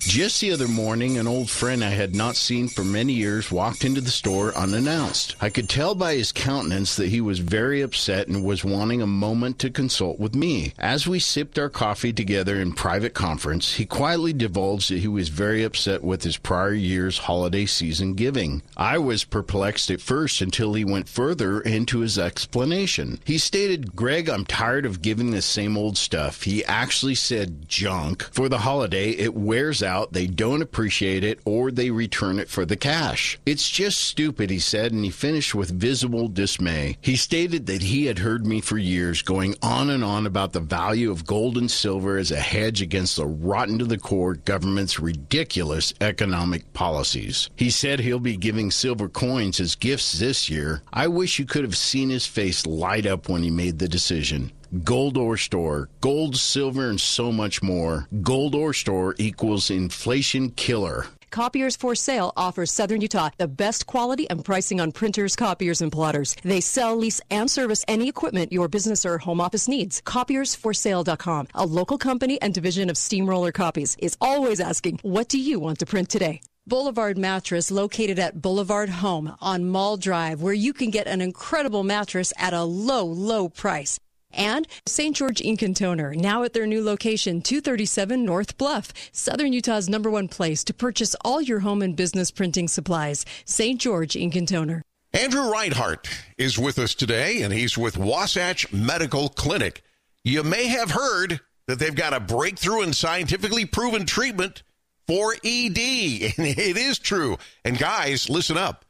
Just the other morning, an old friend I had not seen for many years walked into the store unannounced. I could tell by his countenance that he was very upset and was wanting a moment to consult with me. As we sipped our coffee together in private conference, he quietly divulged that he was very upset with his prior year's holiday season giving. I was perplexed at first until he went further into his explanation. He stated, Greg, I'm tired of giving the same old stuff. He actually said junk. For the holiday, it wears out out, they don't appreciate it, or they return it for the cash. It's just stupid, he said, and he finished with visible dismay. He stated that he had heard me for years going on and on about the value of gold and silver as a hedge against the rotten to the core government's ridiculous economic policies. He said he'll be giving silver coins as gifts this year. I wish you could have seen his face light up when he made the decision. Gold Ore Store. Gold, silver, and so much more. Gold Ore Store equals inflation killer. Copiers for Sale offers Southern Utah the best quality and pricing on printers, copiers, and plotters. They sell, lease, and service any equipment your business or home office needs. Copiersforsale.com, a local company and division of Steamroller Copies, is always asking, What do you want to print today? Boulevard Mattress, located at Boulevard Home on Mall Drive, where you can get an incredible mattress at a low, low price. And St. George Ink and Toner, now at their new location, 237 North Bluff, Southern Utah's number one place to purchase all your home and business printing supplies. St. George Ink and Toner. Andrew Reinhardt is with us today, and he's with Wasatch Medical Clinic. You may have heard that they've got a breakthrough and scientifically proven treatment for ED, <laughs> and it is true. And guys, listen up.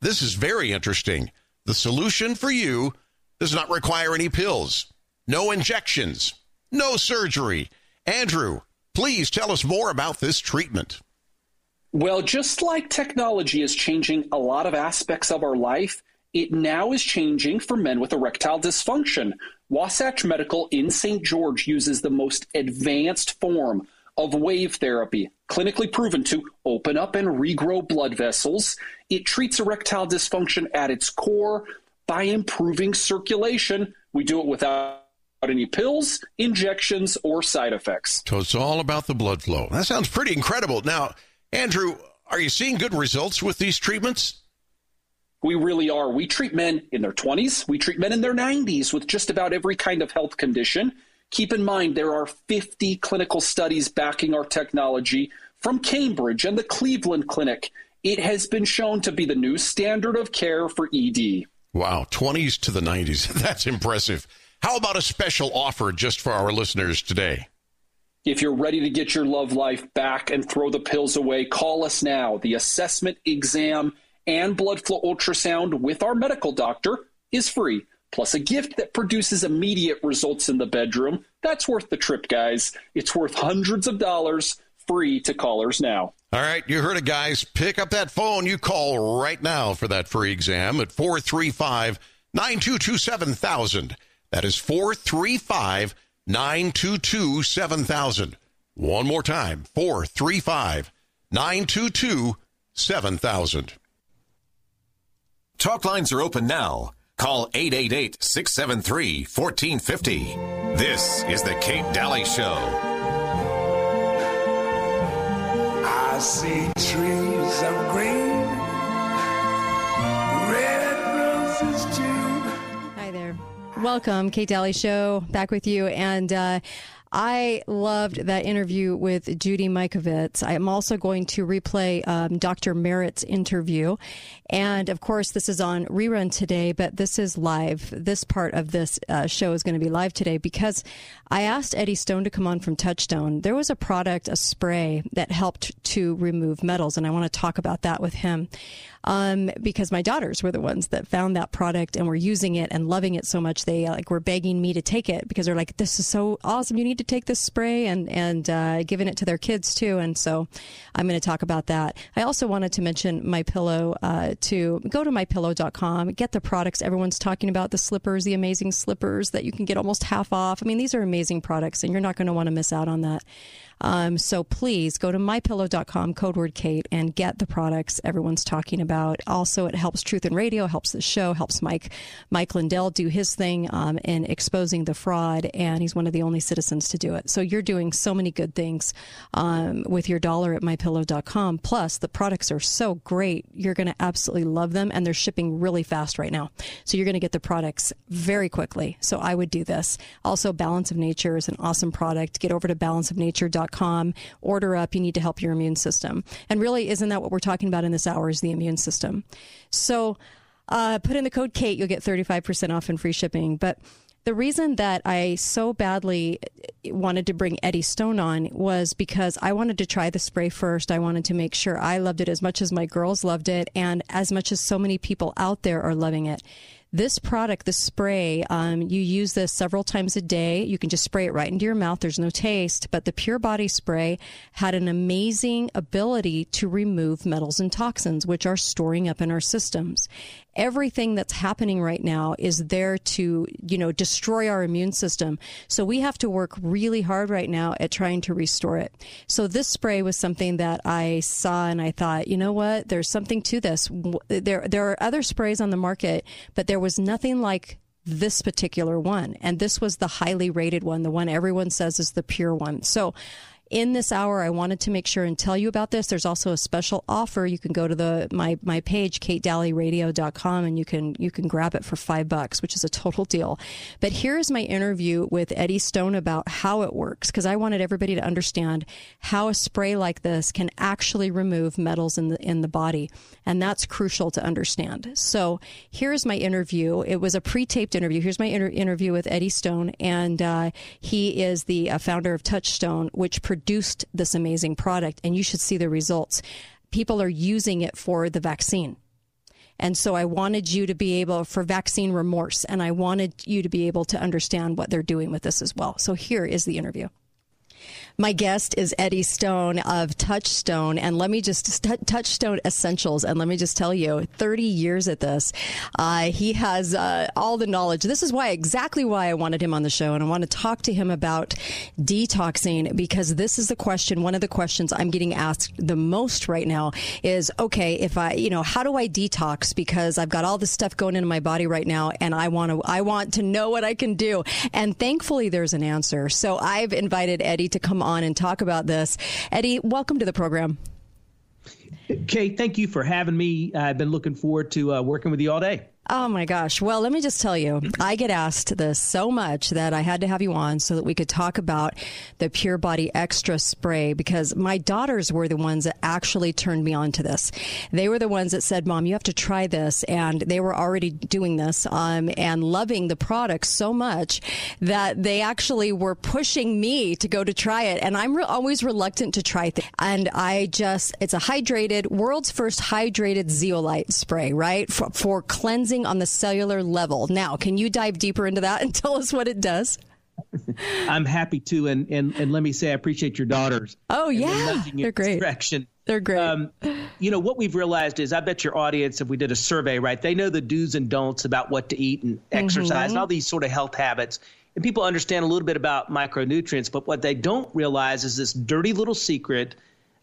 This is very interesting. The solution for you does not require any pills, no injections, no surgery. Andrew, please tell us more about this treatment. Well, just like technology is changing a lot of aspects of our life, it now is changing for men with erectile dysfunction. Wasatch Medical in St. George uses the most advanced form of wave therapy, clinically proven to open up and regrow blood vessels. It treats erectile dysfunction at its core by improving circulation. We do it without any pills, injections, or side effects. So it's all about the blood flow. That sounds pretty incredible. Now, Andrew, are you seeing good results with these treatments? We really are. We treat men in their 20s, we treat men in their 90s with just about every kind of health condition. Keep in mind, there are 50 clinical studies backing our technology from Cambridge and the Cleveland Clinic It has been shown to be the new standard of care for ED. Wow, 20s to the 90s. <laughs> That's impressive. How about a special offer just for our listeners today? If you're ready to get your love life back and throw the pills away, call us now. The assessment, exam, and blood flow ultrasound with our medical doctor is free, plus a gift that produces immediate results in the bedroom. That's worth the trip, guys. It's worth hundreds of dollars free to callers now. All right, you heard it, guys. Pick up that phone. You call right now for that free exam at 435 922 7000. That is 435 922 7000. One more time 435 922 7000. Talk lines are open now. Call 888 673 1450. This is The Kate Dalley Show. See trees of green, red roses too. Hi there. Welcome, Kate Dalley Show, back with you. And uh, I loved that interview with Judy Mikovits. I am also going to replay um, Dr. Merritt's interview. And of course, this is on rerun today, but this is live. This part of this uh, show is going to be live today because I asked Eddie Stone to come on from Touchstone. There was a product, a spray that helped to remove metals, and I want to talk about that with him um, because my daughters were the ones that found that product and were using it and loving it so much they like were begging me to take it because they're like, "This is so awesome! You need to take this spray," and and uh, giving it to their kids too. And so I'm going to talk about that. I also wanted to mention my pillow. Uh, to go to mypillow.com, get the products everyone's talking about, the slippers, the amazing slippers that you can get almost half off. I mean, these are amazing products, and you're not going to want to miss out on that. Um, so please go to mypillow.com, code word Kate, and get the products everyone's talking about. Also, it helps Truth and Radio, helps the show, helps Mike Mike Lindell do his thing um, in exposing the fraud, and he's one of the only citizens to do it. So you're doing so many good things um, with your dollar at mypillow.com. Plus, the products are so great. You're going to absolutely love them, and they're shipping really fast right now. So you're going to get the products very quickly. So I would do this. Also, Balance of Nature is an awesome product. Get over to balanceofnature.com order up you need to help your immune system and really isn't that what we're talking about in this hour is the immune system so uh, put in the code kate you'll get 35% off and free shipping but the reason that I so badly wanted to bring Eddie Stone on was because I wanted to try the spray first. I wanted to make sure I loved it as much as my girls loved it and as much as so many people out there are loving it. This product, the spray, um, you use this several times a day. You can just spray it right into your mouth. There's no taste, but the Pure Body Spray had an amazing ability to remove metals and toxins, which are storing up in our systems everything that's happening right now is there to, you know, destroy our immune system. So we have to work really hard right now at trying to restore it. So this spray was something that I saw and I thought, you know what? There's something to this. There, there are other sprays on the market, but there was nothing like this particular one. And this was the highly rated one, the one everyone says is the pure one. So in this hour, I wanted to make sure and tell you about this. There's also a special offer. You can go to the my my page, katedalleyradio.com, and you can you can grab it for five bucks, which is a total deal. But here is my interview with Eddie Stone about how it works, because I wanted everybody to understand how a spray like this can actually remove metals in the in the body, and that's crucial to understand. So here's my interview. It was a pre-taped interview. Here's my inter- interview with Eddie Stone, and uh, he is the uh, founder of Touchstone, which this amazing product, and you should see the results. People are using it for the vaccine. And so I wanted you to be able for vaccine remorse, and I wanted you to be able to understand what they're doing with this as well. So here is the interview. My guest is Eddie Stone of Touchstone. And let me just, Touchstone Essentials. And let me just tell you, 30 years at this, uh, he has uh, all the knowledge. This is why, exactly why I wanted him on the show. And I want to talk to him about detoxing because this is the question, one of the questions I'm getting asked the most right now is okay, if I, you know, how do I detox? Because I've got all this stuff going into my body right now and I want to, I want to know what I can do. And thankfully, there's an answer. So I've invited Eddie to come on and talk about this. Eddie, welcome to the program. Kate, thank you for having me. I've been looking forward to uh, working with you all day. Oh my gosh. Well, let me just tell you, I get asked this so much that I had to have you on so that we could talk about the Pure Body Extra spray because my daughters were the ones that actually turned me on to this. They were the ones that said, Mom, you have to try this. And they were already doing this um, and loving the product so much that they actually were pushing me to go to try it. And I'm re- always reluctant to try things. And I just, it's a hydrated, world's first hydrated zeolite spray, right? For, for cleansing on the cellular level. Now, can you dive deeper into that and <laughs> tell us what it does? I'm happy to, and, and and let me say I appreciate your daughters. Oh yeah, they're great. Direction. They're great. Um, you know what we've realized is, I bet your audience, if we did a survey, right, they know the do's and don'ts about what to eat and exercise Mm-hmm. and all these sort of health habits. And people understand a little bit about micronutrients, but what they don't realize is this dirty little secret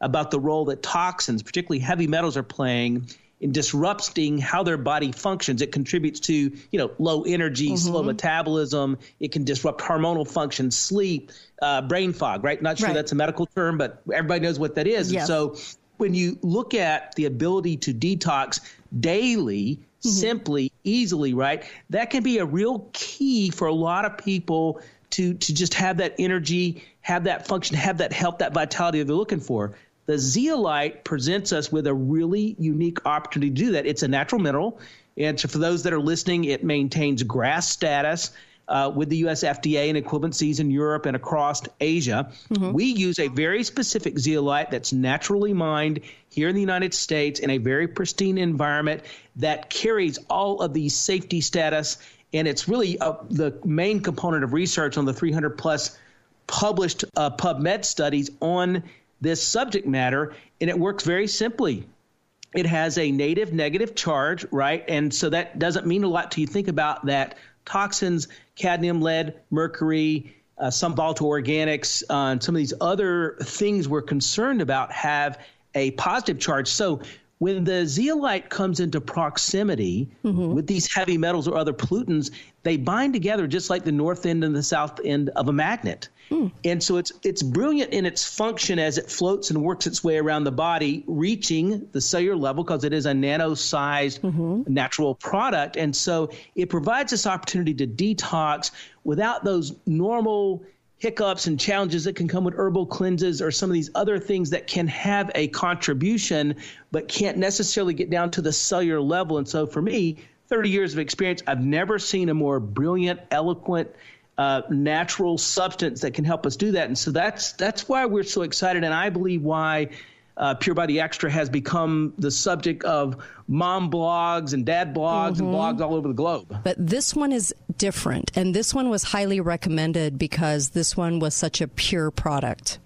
about the role that toxins, particularly heavy metals, are playing in disrupting how their body functions. It contributes to, you know, low energy, slow metabolism. It can disrupt hormonal function, sleep, uh, brain fog, right? Not sure Right. that's a medical term, but everybody knows what that is. And so when you look at the ability to detox daily, simply, easily, right, that can be a real key for a lot of people to to just have that energy, have that function, have that health, that vitality that they're looking for. The zeolite presents us with a really unique opportunity to do that. It's a natural mineral. And so for those that are listening, it maintains GRAS status uh, with the US FDA and equivalencies in Europe and across Asia. We use a very specific zeolite that's naturally mined here in the United States in a very pristine environment that carries all of these safety status. And it's really uh, the main component of research on the 300 plus published uh, PubMed studies on this subject matter. And it works very simply it has a native negative charge, right? And so that doesn't mean a lot to you. Think about that toxins, cadmium, lead, mercury, uh, some volatile organics, uh, and some of these other things we're concerned about have a positive charge. So when the zeolite comes into proximity with these heavy metals or other pollutants, they bind together just like the north end and the south end of a magnet. Mm. And so it's it's brilliant in its function as it floats and works its way around the body, reaching the cellular level because it is a nano-sized mm-hmm. natural product. And so it provides this opportunity to detox without those normal hiccups and challenges that can come with herbal cleanses or some of these other things that can have a contribution but can't necessarily get down to the cellular level. And so for me, 30 years of experience, I've never seen a more brilliant, eloquent, uh, natural substance that can help us do that. And so that's that's why we're so excited, and I believe why uh, Pure Body Extra has become the subject of mom blogs and dad blogs and blogs all over the globe. But this one is different, and this one was highly recommended because this one was such a pure product.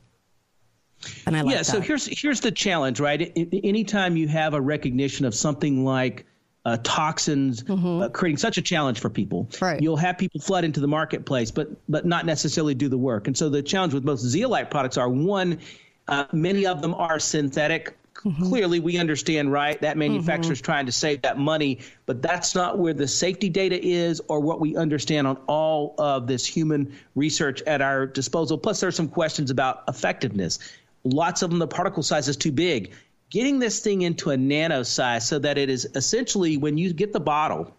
And I like yeah. that. So here's here's the challenge, right? Anytime you have a recognition of something like uh, toxins uh, creating such a challenge for people, right. you'll have people flood into the marketplace, but but not necessarily do the work. And so the challenge with most zeolite products are one, uh, many of them are synthetic. Clearly, we understand, right? That manufacturer's trying to save that money, but that's not where the safety data is or what we understand on all of this human research at our disposal. Plus, there's some questions about effectiveness. Lots of them, the particle size is too big. Getting this thing into a nano size so that it is essentially when you get the bottle,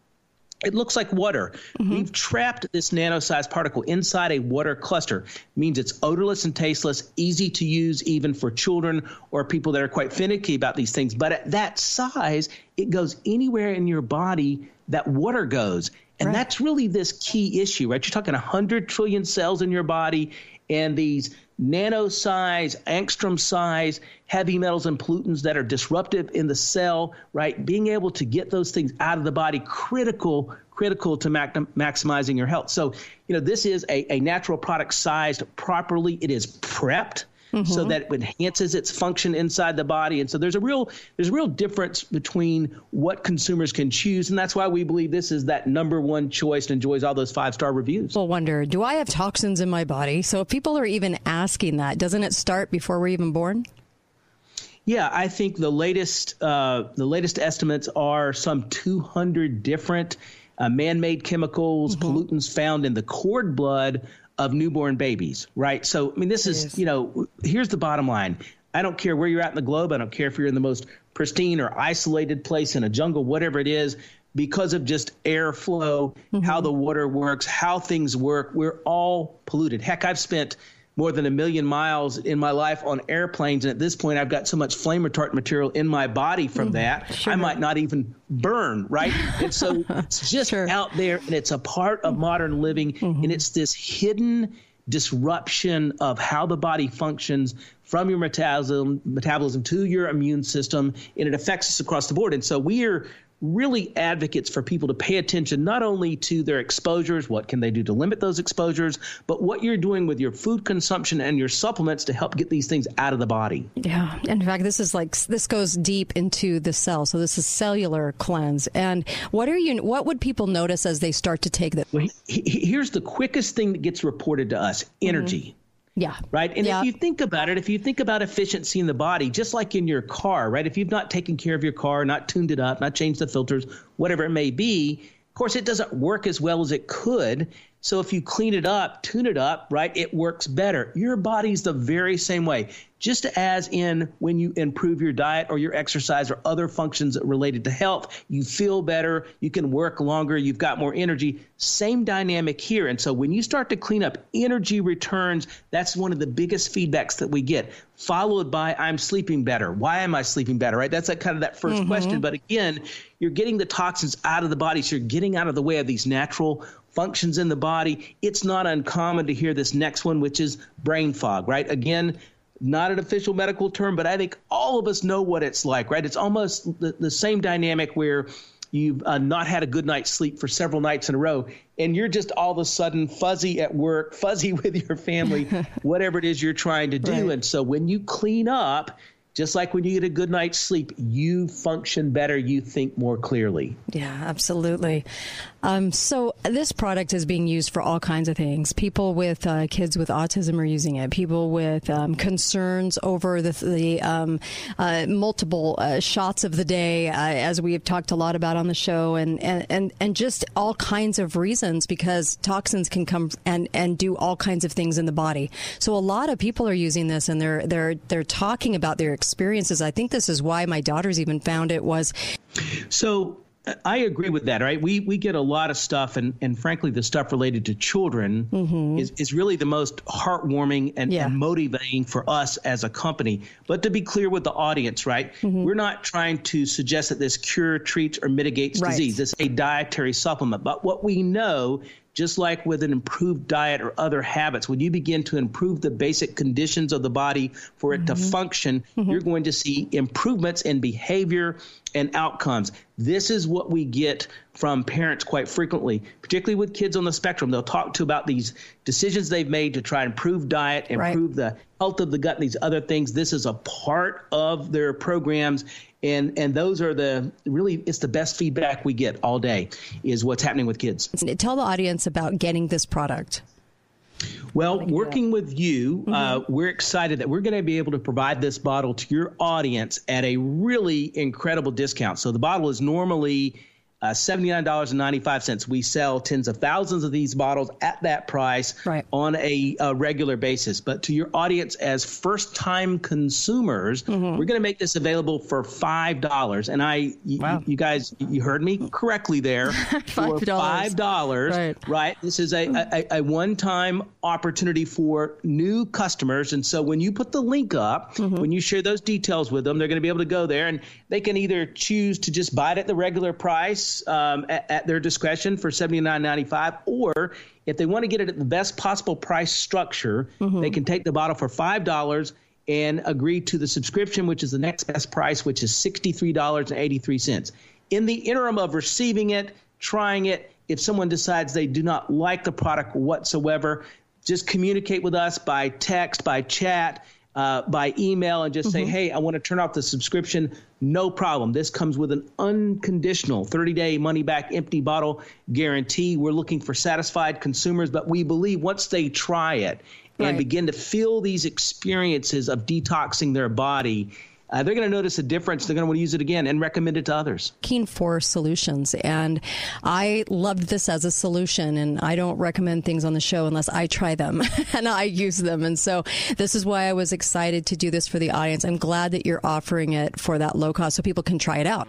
it looks like water. Mm-hmm. We've trapped this nano-sized particle inside a water cluster. means it's odorless and tasteless, easy to use even for children or people that are quite finicky about these things. But at that size, it goes anywhere in your body that water goes. And that's really this key issue, right? You're talking 100 trillion cells in your body and these nano size, angstrom size heavy metals and pollutants that are disruptive in the cell, right? Being able to get those things out of the body, critical, critical to mac- maximizing your health. So, you know, this is a, a natural product sized properly. It is prepped. So Mhm. that it enhances its function inside the body, and so there's a real there's a real difference between what consumers can choose, and that's why we believe this is that number one choice and enjoys all those five star reviews. People wonder, do I have toxins in my body? So if people are even asking that, doesn't it start before we're even born? Yeah, I think the latest uh, the latest estimates are some 200 different uh, man-made chemicals, pollutants found in the cord blood of newborn babies. Right. So I mean, this is you know, here's the bottom line. I don't care where you're at in the globe. I don't care if you're in the most pristine or isolated place in a jungle, whatever it is. because of just airflow, how mm-hmm. the water works, how things work. We're all polluted. Heck, I've spent more than a million miles in my life on airplanes, and at this point, I've got so much flame retardant material in my body from mm, that, I might not even burn, right? and so <laughs> it's just out there, and it's a part of modern living, and mm-hmm. it's this hidden disruption of how the body functions from your metabolism metabolism to your immune system and it affects us across the board. And so we are really advocates for people to pay attention not only to their exposures what can they do to limit those exposures but what you're doing with your food consumption and your supplements to help get these things out of the body Yeah. In fact, this is like this goes deep into the cell. So this is cellular cleanse. And what are you? What would people notice as they start to take this? Well, he- he- here's the quickest thing that gets reported to us mm-hmm. energy Yeah. right? And Yeah. if you think about it, if you think about efficiency in the body, just like in your car, right? If you've not taken care of your car, not tuned it up, not changed the filters, whatever it may be, of course, it doesn't work as well as it could. So if you clean it up, tune it up, right, it works better. Your body's the very same way. Just as in when you improve your diet or your exercise or other functions related to health, you feel better, you can work longer, you've got more energy. Same dynamic here. And so when you start to clean up, energy returns. That's one of the biggest feedbacks that we get, followed by I'm sleeping better. Why am I sleeping better, right? That's like kind of that 1st mm-hmm. question. But again, you're getting the toxins out of the body. So you're getting out of the way of these natural functions in the body. It's not uncommon to hear this next one, which is brain fog, right? Again, not an official medical term, but I think all of us know what it's like, right? It's almost the, the same dynamic where you've uh, not had a good night's sleep for several nights in a row, and you're just all of a sudden fuzzy at work, <laughs> fuzzy with your family, <laughs> whatever it is you're trying to do. And so when you clean up, just like when you get a good night's sleep, you function better, you think more clearly. Yeah, absolutely. Um, so this product is being used for all kinds of things. People with uh, kids with autism are using it. People with um, concerns over the, the um, uh, multiple uh, shots of the day, uh, as we have talked a lot about on the show, and, and, and, and just all kinds of reasons because toxins can come and, and do all kinds of things in the body. So a lot of people are using this, and they're they're they're talking about their experiences. I think this is why my daughters even found it was So I agree with that. Right? We we get a lot of stuff, and and frankly, the stuff related to children Mm-hmm. is is really the most heartwarming and, and motivating for us as a company. But to be clear with the audience, right? Mm-hmm. We're not trying to suggest that this cure, treats, or mitigates Right. disease. It's a dietary supplement. But what we know. Just like with an improved diet or other habits, when you begin to improve the basic conditions of the body for it to mm-hmm. function, mm-hmm. you're going to see improvements in behavior and outcomes. This is what we get from parents quite frequently, particularly with kids on the spectrum. They'll talk to about these decisions they've made to try and improve diet, Right. improve the health of the gut, and these other things. This is a part of their programs. And, and those are the really it's the best feedback we get all day is what's happening with kids. Tell the audience about getting this product. Well, working with you, uh, we're excited that we're going to be able to provide this bottle to your audience at a really incredible discount. So the bottle is normally uh, $79.95. We sell tens of thousands of these bottles at that price on a, uh regular basis. But to your audience as first time consumers, we're going to make this available for $5. And I, y- y- you guys, you heard me correctly there. <laughs> $5. $5, Right. right? This is a, a, a one time opportunity for new customers. And so when you put the link up, when you share those details with them, they're going to be able to go there and they can either choose to just buy it at the regular price um, at, at their discretion for $79.95 or if they want to get it at the best possible price structure, they can take the bottle for $5 and agree to the subscription, which is the next best price, which is $63.83. In the interim of receiving it, trying it, if someone decides they do not like the product whatsoever, just communicate with us by text, by chat, uh, by email, and just say, hey, I want to turn off the subscription. No problem. This comes with an unconditional 30 day money back empty bottle guarantee. We're looking for satisfied consumers, but we believe once they try it and Right. begin to feel these experiences of detoxing their body, uh, they're going to notice a difference. They're going to want to use it again and recommend it to others. Keen for solutions, and I loved this as a solution. And I don't recommend things on the show unless I try them <laughs> and I use them. And so this is why I was excited to do this for the audience. I'm glad that you're offering it for that low cost so people can try it out.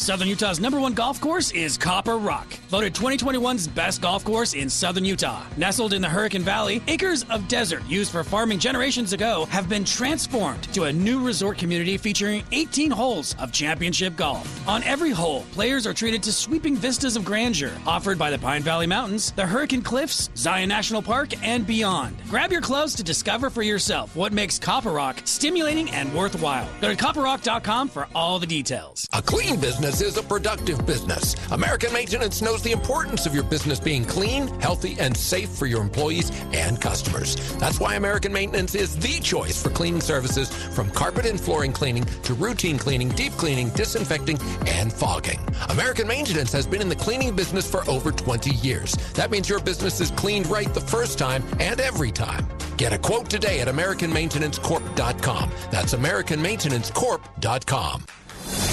Southern Utah's number one golf course is Copper Rock, voted 2021's best golf course in Southern Utah. Nestled in the Hurricane Valley, acres of desert used for farming generations ago have been transformed to a new resort community featuring 18 holes of championship golf. On every hole, players are treated to sweeping vistas of grandeur offered by the Pine Valley Mountains, the Hurricane Cliffs, Zion National Park, and beyond. Grab your clothes to discover for yourself what makes Copper Rock stimulating and worthwhile. Go to copperrock.com for all the details. A clean business is a productive business. American Maintenance knows the importance of your business being clean, healthy, and safe for your employees and customers. That's why American Maintenance is the choice for cleaning services from carpet and flooring cleaning to routine cleaning, deep cleaning, disinfecting, and fogging. American Maintenance has been in the cleaning business for over 20 years. That means your business is cleaned right the first time and every time. Get a quote today at AmericanMaintenanceCorp.com. That's AmericanMaintenanceCorp.com.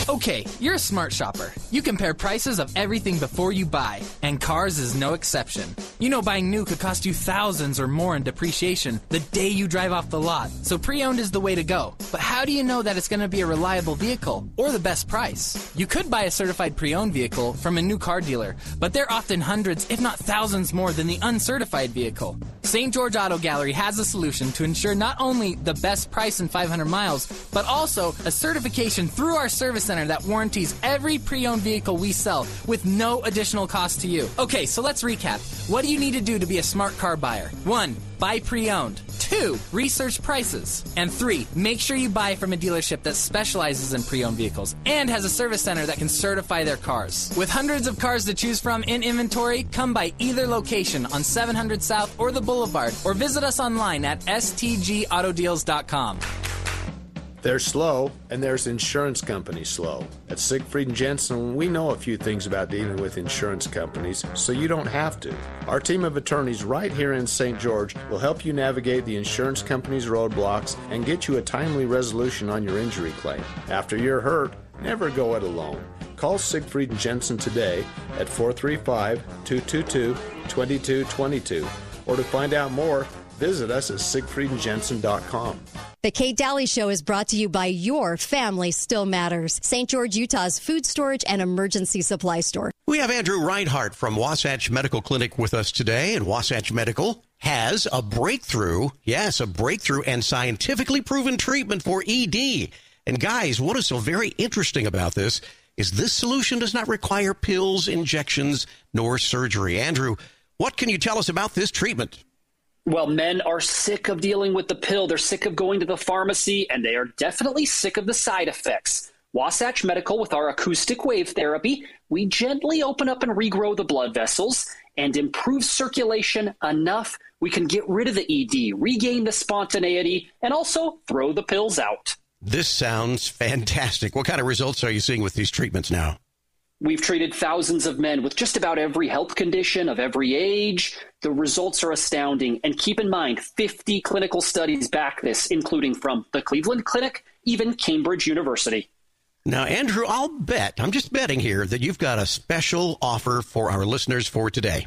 Okay, you're a smart shopper. You compare prices of everything before you buy, and cars is no exception. You know buying new could cost you thousands or more in depreciation the day you drive off the lot, so pre owned is the way to go. But how do you know that it's going to be a reliable vehicle or the best price? You could buy a certified pre owned vehicle from a new car dealer, but they're often hundreds, if not thousands more than the uncertified vehicle. St. George Auto Gallery has a solution to ensure not only the best price in 500 miles, but also a certification through our service center that warranties every pre-owned vehicle we sell with no additional cost to you. Okay, so let's recap. What do you need to do to be a smart car buyer? One, buy pre-owned. Two, research prices. And three, make sure you buy from a dealership that specializes in pre-owned vehicles and has a service center that can certify their cars. With hundreds of cars to choose from in inventory, come by either location on 700 South or the Boulevard or visit us online at stgautodeals.com. They're slow, and there's insurance companies slow. At Siegfried and Jensen, we know a few things about dealing with insurance companies, so you don't have to. Our team of attorneys right here in St. George will help you navigate the insurance company's roadblocks and get you a timely resolution on your injury claim. After you're hurt, never go it alone. Call Siegfried and Jensen today at 435 222 2222, or to find out more, visit us at siegfriedandjensen.com. The Kate Dalley Show is brought to you by Your Family Still Matters, St. George, Utah's food storage and emergency supply store. We have Andrew Reinhardt from Wasatch Medical Clinic with us today, and Wasatch Medical has a breakthrough, yes, a breakthrough and scientifically proven treatment for ED. And guys, what is so very interesting about this is this solution does not require pills, injections, nor surgery. Andrew, what can you tell us about this treatment? Well, men are sick of dealing with the pill. They're sick of going to the pharmacy, and they are definitely sick of the side effects. Wasatch Medical, with our acoustic wave therapy, we gently open up and regrow the blood vessels and improve circulation enough we can get rid of the ED, regain the spontaneity, and also throw the pills out. This sounds fantastic. What kind of results are you seeing with these treatments now? We've treated thousands of men with just about every health condition of every age. The results are astounding. And keep in mind, 50 clinical studies back this, including from the Cleveland Clinic, even Cambridge University. Now, Andrew, I'll bet, I'm just betting here, that you've got a special offer for our listeners for today.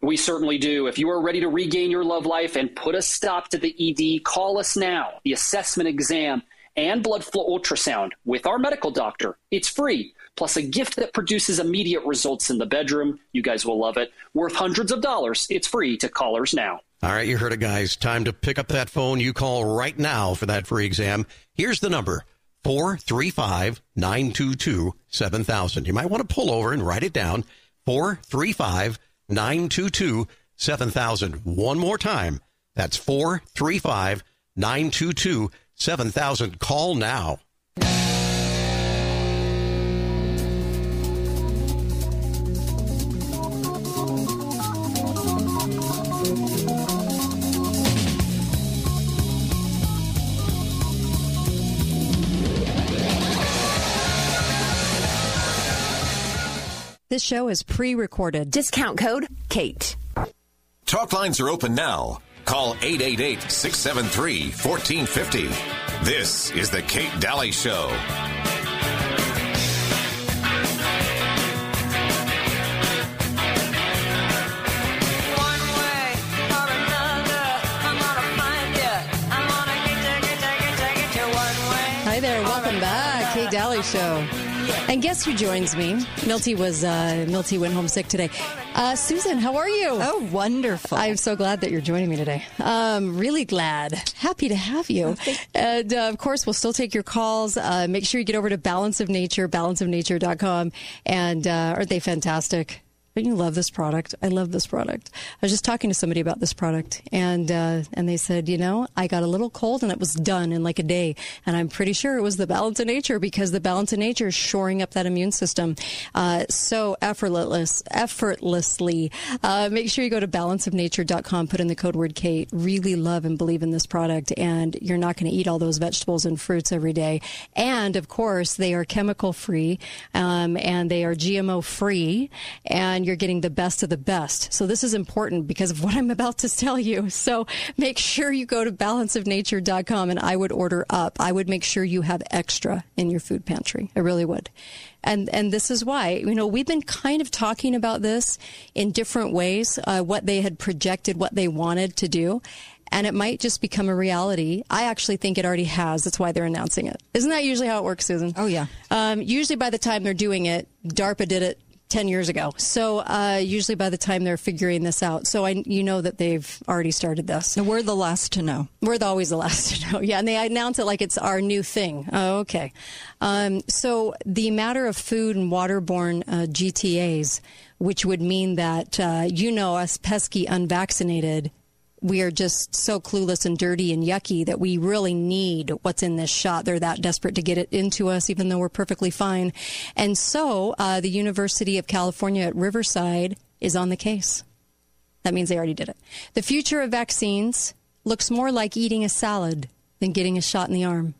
We certainly do. If you are ready to regain your love life and put a stop to the ED, call us now. The assessment exam and blood flow ultrasound with our medical doctor. It's free plus a gift that produces immediate results in the bedroom. You guys will love it. Worth hundreds of dollars. It's free to callers now. All right, you heard it, guys. Time to pick up that phone. You call right now for that free exam. Here's the number 435 922 7000. You might want to pull over and write it down 435 922 7000. One more time. That's 435 922 7000. Call now. This show is pre recorded. Discount code KATE. Talk lines are open now. Call 888 673 1450. This is The Kate Dalley Show. Hi there, welcome back. Kate Dalley Show. And guess who joins me? Milty was uh, Milty went home sick today. Uh, Susan, how are you? Oh, wonderful! I'm so glad that you're joining me today. Um, really glad, happy to have you. and uh, of course, we'll still take your calls. Uh, make sure you get over to Balance of Nature, balanceofnature.com, and uh, aren't they fantastic? Don't you love this product? I love this product. I was just talking to somebody about this product, and uh, and they said, you know, I got a little cold and it was done in like a day, and I'm pretty sure it was the Balance of Nature because the Balance of Nature is shoring up that immune system uh, so effortless, effortlessly. Uh, make sure you go to balanceofnature.com, put in the code word Kate. Really love and believe in this product, and you're not going to eat all those vegetables and fruits every day. And of course, they are chemical free, um, and they are GMO free, and you're getting the best of the best. So this is important because of what I'm about to tell you. So make sure you go to balanceofnature.com and I would order up. I would make sure you have extra in your food pantry. I really would. And and this is why you know we've been kind of talking about this in different ways, uh, what they had projected, what they wanted to do, and it might just become a reality. I actually think it already has. That's why they're announcing it. Isn't that usually how it works, Susan? Oh yeah. Um, usually by the time they're doing it, DARPA did it 10 years ago. So uh, usually by the time they're figuring this out. So I, you know that they've already started this. And we're the last to know. We're the, always the last to know. Yeah, and they announce it like it's our new thing. Oh, okay. Um, so the matter of food and waterborne uh, GTAs, which would mean that, uh, you know, us pesky unvaccinated we are just so clueless and dirty and yucky that we really need what's in this shot. They're that desperate to get it into us, even though we're perfectly fine. And so uh, the University of California at Riverside is on the case. That means they already did it. The future of vaccines looks more like eating a salad than getting a shot in the arm.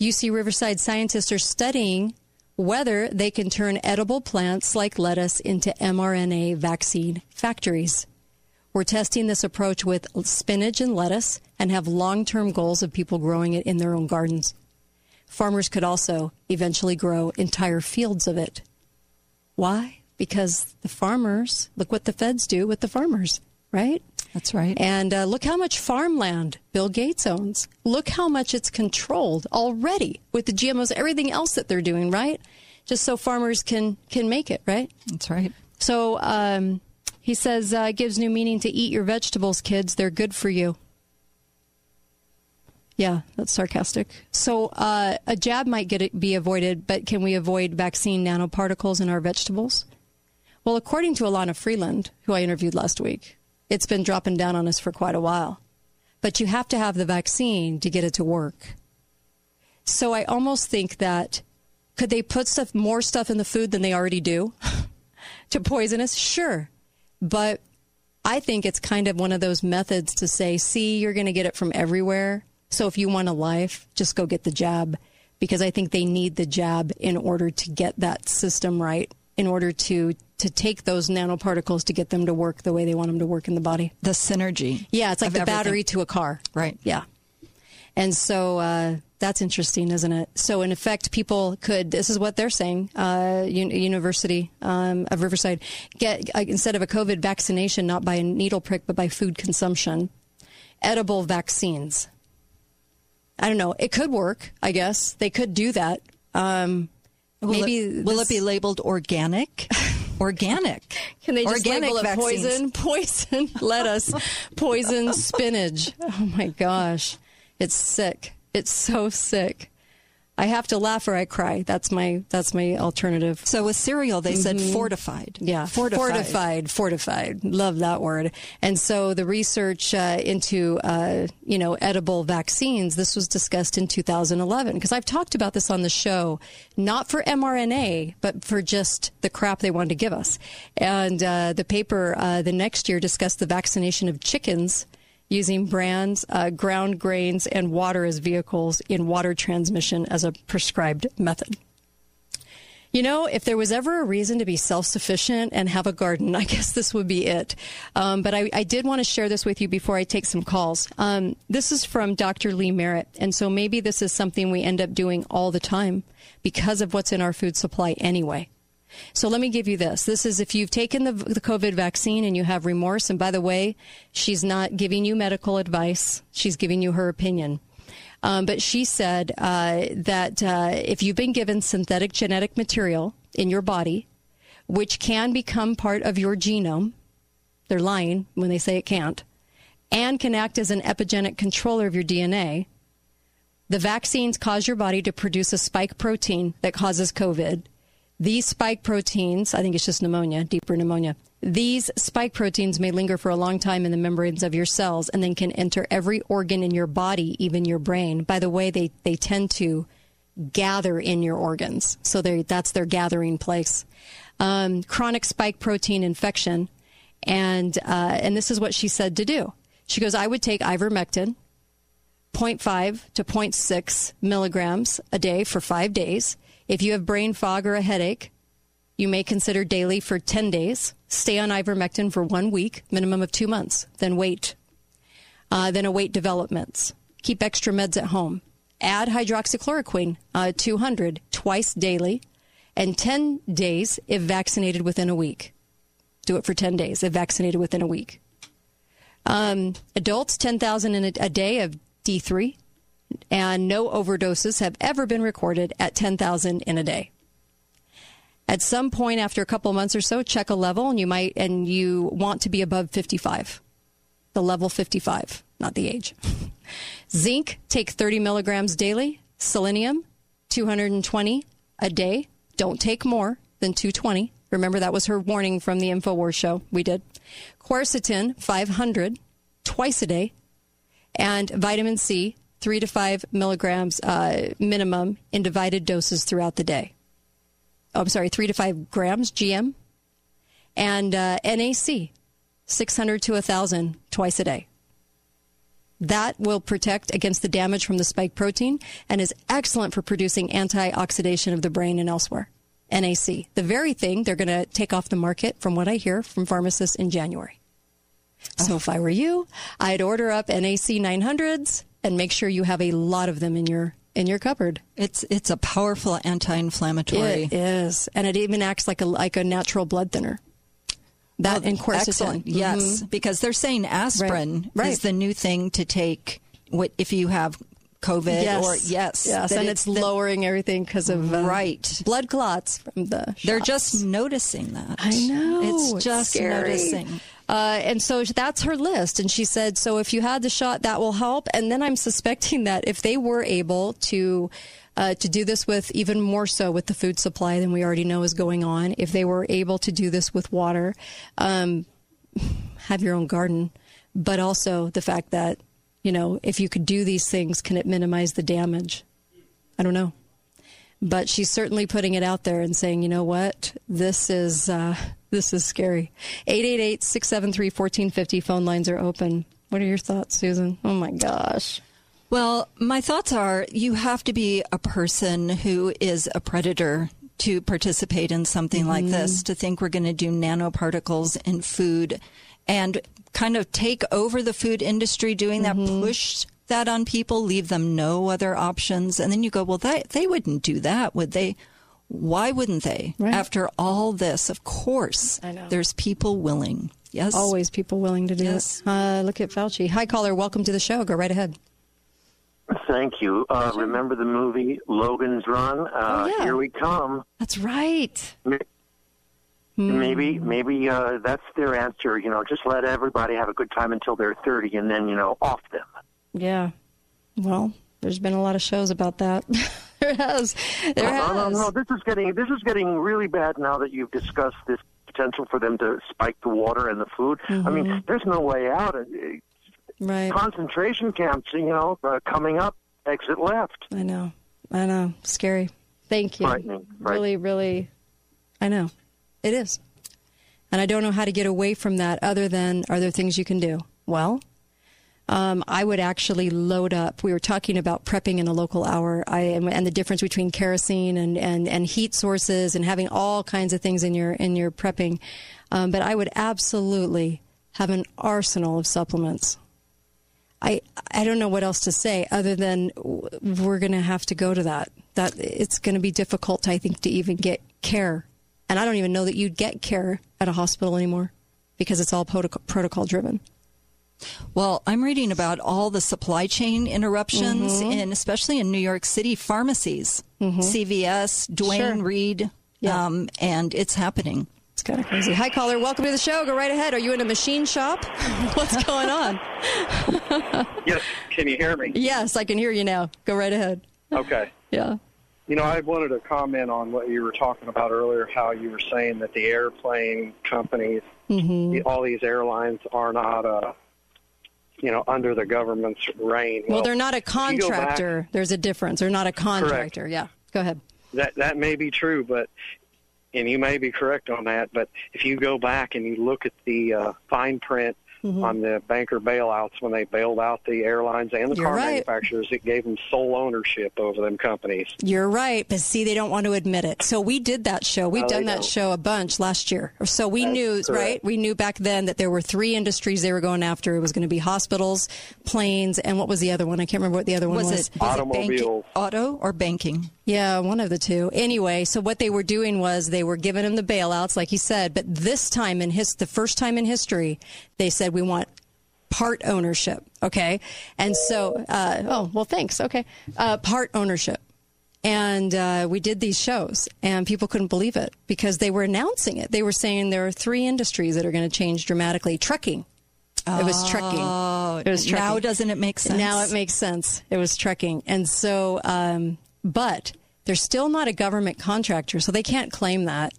UC Riverside scientists are studying whether they can turn edible plants like lettuce into mRNA vaccine factories. We're testing this approach with spinach and lettuce and have long term goals of people growing it in their own gardens. Farmers could also eventually grow entire fields of it. Why? Because the farmers, look what the feds do with the farmers, right? That's right. And uh, look how much farmland Bill Gates owns. Look how much it's controlled already with the GMOs, everything else that they're doing, right? Just so farmers can can make it, right? That's right. So um, he says uh, it gives new meaning to eat your vegetables, kids. They're good for you. Yeah, that's sarcastic. So uh, a jab might get be avoided, but can we avoid vaccine nanoparticles in our vegetables? Well, according to Elana Freeland, who I interviewed last week, it's been dropping down on us for quite a while. But you have to have the vaccine to get it to work. So I almost think that could they put stuff more stuff in the food than they already do <laughs> to poison us? Sure. But I think it's kind of one of those methods to say, see, you're going to get it from everywhere. So if you want a life, just go get the jab because I think they need the jab in order to get that system right, in order to to take those nanoparticles to get them to work the way they want them to work in the body. The synergy. Yeah, it's like the everything. battery to a car. Right. Yeah. And so uh, that's interesting, isn't it? So in effect, people could. This is what they're saying. Uh, Un- University um, of Riverside get uh, instead of a COVID vaccination, not by a needle prick, but by food consumption, edible vaccines. I don't know. It could work. I guess they could do that. Um, Will maybe it, will this- it be labeled organic? <laughs> organic. Can they just organic label it vaccines. poison, <laughs> poison lettuce, poison spinach? Oh my gosh, it's sick. It's so sick. I have to laugh or I cry. That's my that's my alternative. So with cereal, they said Mhm. fortified. Yeah, Fortified. fortified, fortified. Love that word. And so the research uh, into uh, you know edible vaccines. This was discussed in 2011 because I've talked about this on the show, not for mRNA, but for just the crap they wanted to give us. And uh, the paper uh, the next year discussed the vaccination of chickens using brands, uh, ground grains, and water as vehicles in water transmission as a prescribed method. You know, if there was ever a reason to be self sufficient and have a garden, <laughs> I guess this would be it. Um, but I, I, did want to share this with you before I take some calls. Um, this is from Dr. Lee Merritt. And so maybe this is something we end up doing all the time because of what's in our food supply anyway. So let me give you this. This is if you've taken the, the COVID vaccine and you have remorse. And by the way, she's not giving you medical advice. She's giving you her opinion. Um, but she said uh, that uh, if you've been given synthetic genetic material in your body, which can become part of your genome, they're lying when they say it can't, and can act as an epigenetic controller of your DNA. The vaccines cause your body to produce a spike protein that causes COVID. These spike proteins, I think it's just pneumonia, deeper pneumonia. These spike proteins may linger for a long time in the membranes of your cells and then can enter every organ in your body, even your brain. By the way, they, they tend to gather in your organs. So that's their gathering place. Um, chronic spike protein infection. And, uh, and this is what she said to do. She goes, I would take ivermectin, 0.5 to 0.6 milligrams a day for five days. If you have brain fog or a headache, you may consider daily for 10 days. Stay on ivermectin for one week, minimum of two months. Then wait. Uh, then await developments. Keep extra meds at home. Add hydroxychloroquine, uh, 200 twice daily, and 10 days if vaccinated within a week. Do it for 10 days if vaccinated within a week. Um, adults, 10,000 a, a day of D3, and no overdoses have ever been recorded at 10,000 in a day. At some point after a couple months or so, check a level and you might and you want to be above 55. The level 55, not the age. <laughs> Zinc, take 30 milligrams daily. Selenium, 220 a day. Don't take more than 220. Remember, that was her warning from the InfoWars show. We did. Quercetin, 500 twice a day. And vitamin C, three to five milligrams uh, minimum in divided doses throughout the day. Oh, I'm sorry, three to five grams GM. And uh, NAC, 600 to 1,000 twice a day. That will protect against the damage from the spike protein and is excellent for producing antioxidation of the brain and elsewhere. NAC, the very thing they're going to take off the market, from what I hear from pharmacists in January. So if I were you, I'd order up NAC 900s and make sure you have a lot of them in your in your cupboard. It's it's a powerful anti-inflammatory. It is, and it even acts like a like a natural blood thinner. That well, and quercetin. Mm-hmm. Yes, because they're saying aspirin right. is the new thing to take if you have COVID yes. or yes, yes, and it's, it's lowering everything because of uh, right blood clots from the. Shots. They're just noticing that. I know. It's, it's just scary. noticing. Uh, and so that's her list. And she said, so if you had the shot, that will help. And then I'm suspecting <laughs> that if they were able to. Uh, to do this with even more so with the food supply than we already know is going on. If they were able to do this with water, um, <sighs> have your own garden, but also the fact that, you know, if you could do these things, can it minimize the damage? I don't know. But she's certainly putting it out there and saying, you know what, this is uh, this is scary. 888-673-1450 phone lines are open. What are your thoughts, Susan? Oh my gosh. Well, my thoughts are you have to be a person who is a predator to participate in something mm-hmm. like this, to think we're going to do nanoparticles in food and kind of take over the food industry doing mm-hmm. that, push that on people, leave them no other options. And then you go, well, they, they wouldn't do that, would they? Why wouldn't they? Right. After all this, of course, there's people willing. Yes. Always people willing to do yes. it. Uh, look at Fauci. Hi, caller. Welcome to the show. Go right ahead. Thank you. Uh, remember the movie Logan's Run? Uh, oh, yeah. Here we come. That's right. Maybe, maybe uh, that's their answer. You know, just let everybody have a good time until they're thirty, and then you know, off them. Yeah. Well, there's been a lot of shows about that. <laughs> there has. There no, has. No, no, no. This is getting this is getting really bad now that you've discussed this potential for them to spike the water and the food. Mm-hmm. I mean, there's no way out. Right. Concentration camps, you know, uh, coming up. Exit left. I know. I know. Scary. Thank you. Frightening. Right. Really, really. I know. It is. And I don't know how to get away from that other than are there things you can do? Well, um, I would actually load up. We were talking about prepping in a local hour I, and the difference between kerosene and, and, and heat sources and having all kinds of things in your in your prepping. Um, but I would absolutely have an arsenal of supplements. I I don't know what else to say other than we're going to have to go to that. That it's going to be difficult, I think, to even get care. And I don't even know that you'd get care at a hospital anymore because it's all protocol, protocol driven. Well, I'm reading about all the supply chain interruptions, Mhm. and especially in New York City pharmacies, CVS, Duane Sure. Reade, Yeah. um, and it's happening. It's kind of crazy. Hi, caller. Welcome to the show. Go right ahead. Are you in a machine shop? <laughs> What's going on? <laughs> Yes, can you hear me? yes, I can hear you now. Go right ahead. Okay. Yeah. You know, I wanted to comment on what you were talking about earlier, how you were saying that the airplane companies, Mm-hmm. the, all these airlines are not, uh, you know, under the government's reign. Well, they're not a go back- contractor. There's a difference. They're not a contractor. Yeah. Go ahead. that that may be true, but and you may be correct on that. But if you go back and you look at the uh, fine print Mhm. on the banker bailouts when they bailed out the airlines and the You're car right. manufacturers, it gave them sole ownership over them companies. You're right, but see, they don't want to admit it. So we did that show. We've No, done that don't. show a bunch last year. So we That's knew, correct. right? We knew back then that there were three industries they were going after. It was going to be hospitals, planes, and what was the other one? I can't remember what the other one Was was. it, was it banking, auto or banking? Yeah, one of the two. Anyway, so what they were doing was they were giving him the bailouts, like he said, but this time in his, the first time in history, they said we want part ownership. Okay, and so, uh, oh well, thanks. Okay, uh, part ownership. And uh, we did these shows, and people couldn't believe it because they were announcing it. They were saying there are three industries that are going to change dramatically. Trucking. It was trucking. Oh, It was trucking. now doesn't it make sense? Now it makes sense. It was trucking. And so, um, but they're still not a government contractor, so they can't claim that.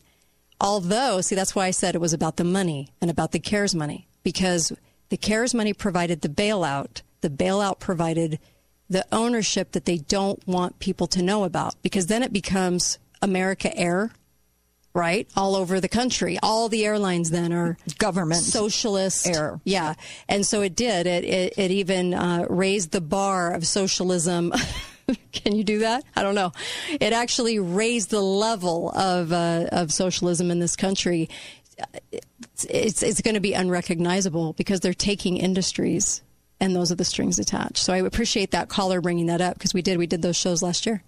Although, see, that's why I said it was about the money and about the CARES money, because the CARES money provided the bailout. The bailout provided the ownership that they don't want people to know about, because then it becomes America Air, right? All over the country. All the airlines then are government socialist air. Yeah. And so it did. It, it, it even uh, raised the bar of socialism. <laughs> <laughs> Can you do that? I don't know. It actually raised the level of, uh, of socialism in this country. It's, it's, it's going to be unrecognizable because they're taking industries and those are the strings attached. So I appreciate that caller bringing that up because we did. We did those shows last year.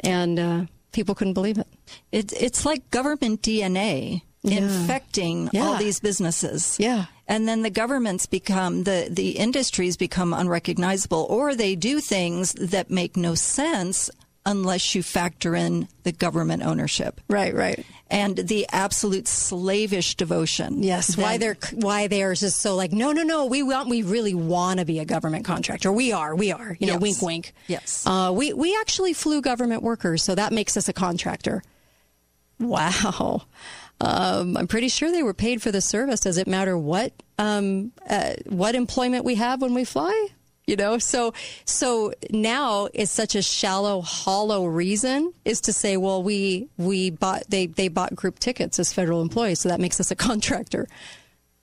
And uh, people couldn't believe it. It's it's like government DNA Yeah. infecting Yeah. all these businesses. Yeah. And then the governments become the the industries become unrecognizable or they do things that make no sense unless you factor in the government ownership. Right, right. And the absolute slavish devotion. Yes, why they're why are just so like no no no we want we really want to be a government contractor we are we are you know Yes. wink wink Yes. uh, we we actually flew government workers so that makes us a contractor wow um, I'm pretty sure they were paid for the service. Does it matter what um, uh, what employment we have when we fly? You know so so now it's such a shallow hollow reason is to say well we we bought they they bought group tickets as federal employees so that makes us a <laughs> contractor.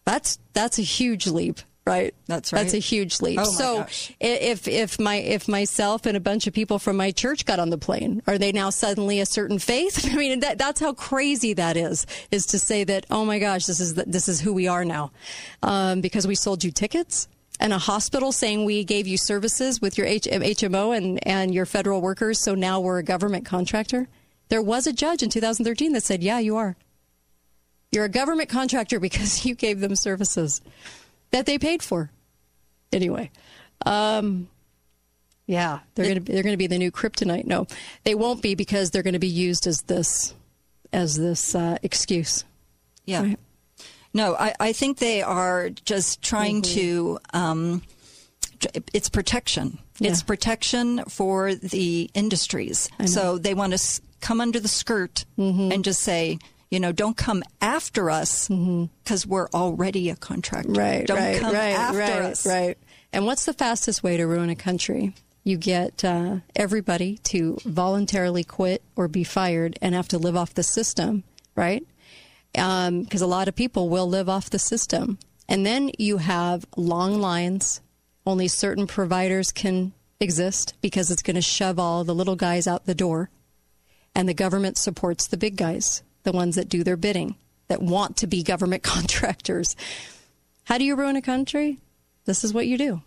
That's that's a huge leap right That's right. that's a huge leap Oh, so gosh. if if my if myself and a bunch of people from my church got on the plane are they now suddenly a certain faith <laughs> i mean that that's how crazy that is is to say that oh my gosh this is the, this is who we are now um, because we sold you tickets and a hospital saying we gave you services with your H- HMO and, and your federal workers, so now we're a government contractor. There was a judge in 2013 that said, yeah, you are. You're a government contractor because <laughs> you gave them services that they paid for. Anyway, um, yeah, they're going to they're going to be the new kryptonite. No, they won't be because they're going to be used as this as this uh, excuse. Yeah. Right. No, I, I think they are just trying Mm-hmm. to. Um, it's protection. It's protection for the industries. So they want to come under the skirt Mm-hmm. and just say, you know, don't come after us because we're already a contractor. Right, Don't right, come right, after right, us. right. And what's the fastest way to ruin a country? You get uh, everybody to voluntarily quit or be fired and have to live off the system, right? Because a lot of people will live off the system. And then you have long lines Only certain providers can exist because it's going to shove all the little guys out the door. And the government supports the big guys, the ones that do their bidding, that want to be government <laughs> contractors. How do you ruin a country? This is what you do.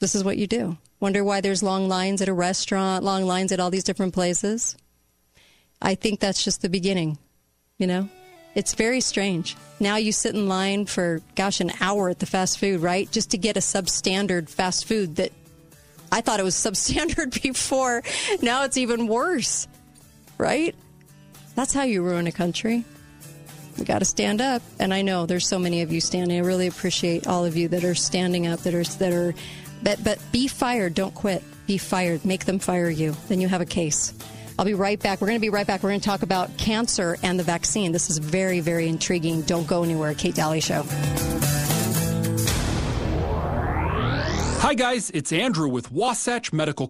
This is what you do. Wonder why there's long lines at a restaurant, long lines at all these different places? I think that's just the beginning, you know? It's very strange. Now you sit in line for, gosh, an hour at the fast food, right? Just to get a substandard fast food that I thought it was <laughs> substandard before. Now it's even worse, right? That's how you ruin a country. We got to stand up, and I know there's so many of you standing. I really appreciate all of you that are standing up, that are that are, but but be fired. Don't quit. Be fired. Make them fire you. Then you have a case. I'll be right back. We're going to be right back. We're going to talk about cancer and the vaccine. This is very, very intriguing. Don't go anywhere. Kate Dalley Show. Hi, guys. It's Andrew with Wasatch Medical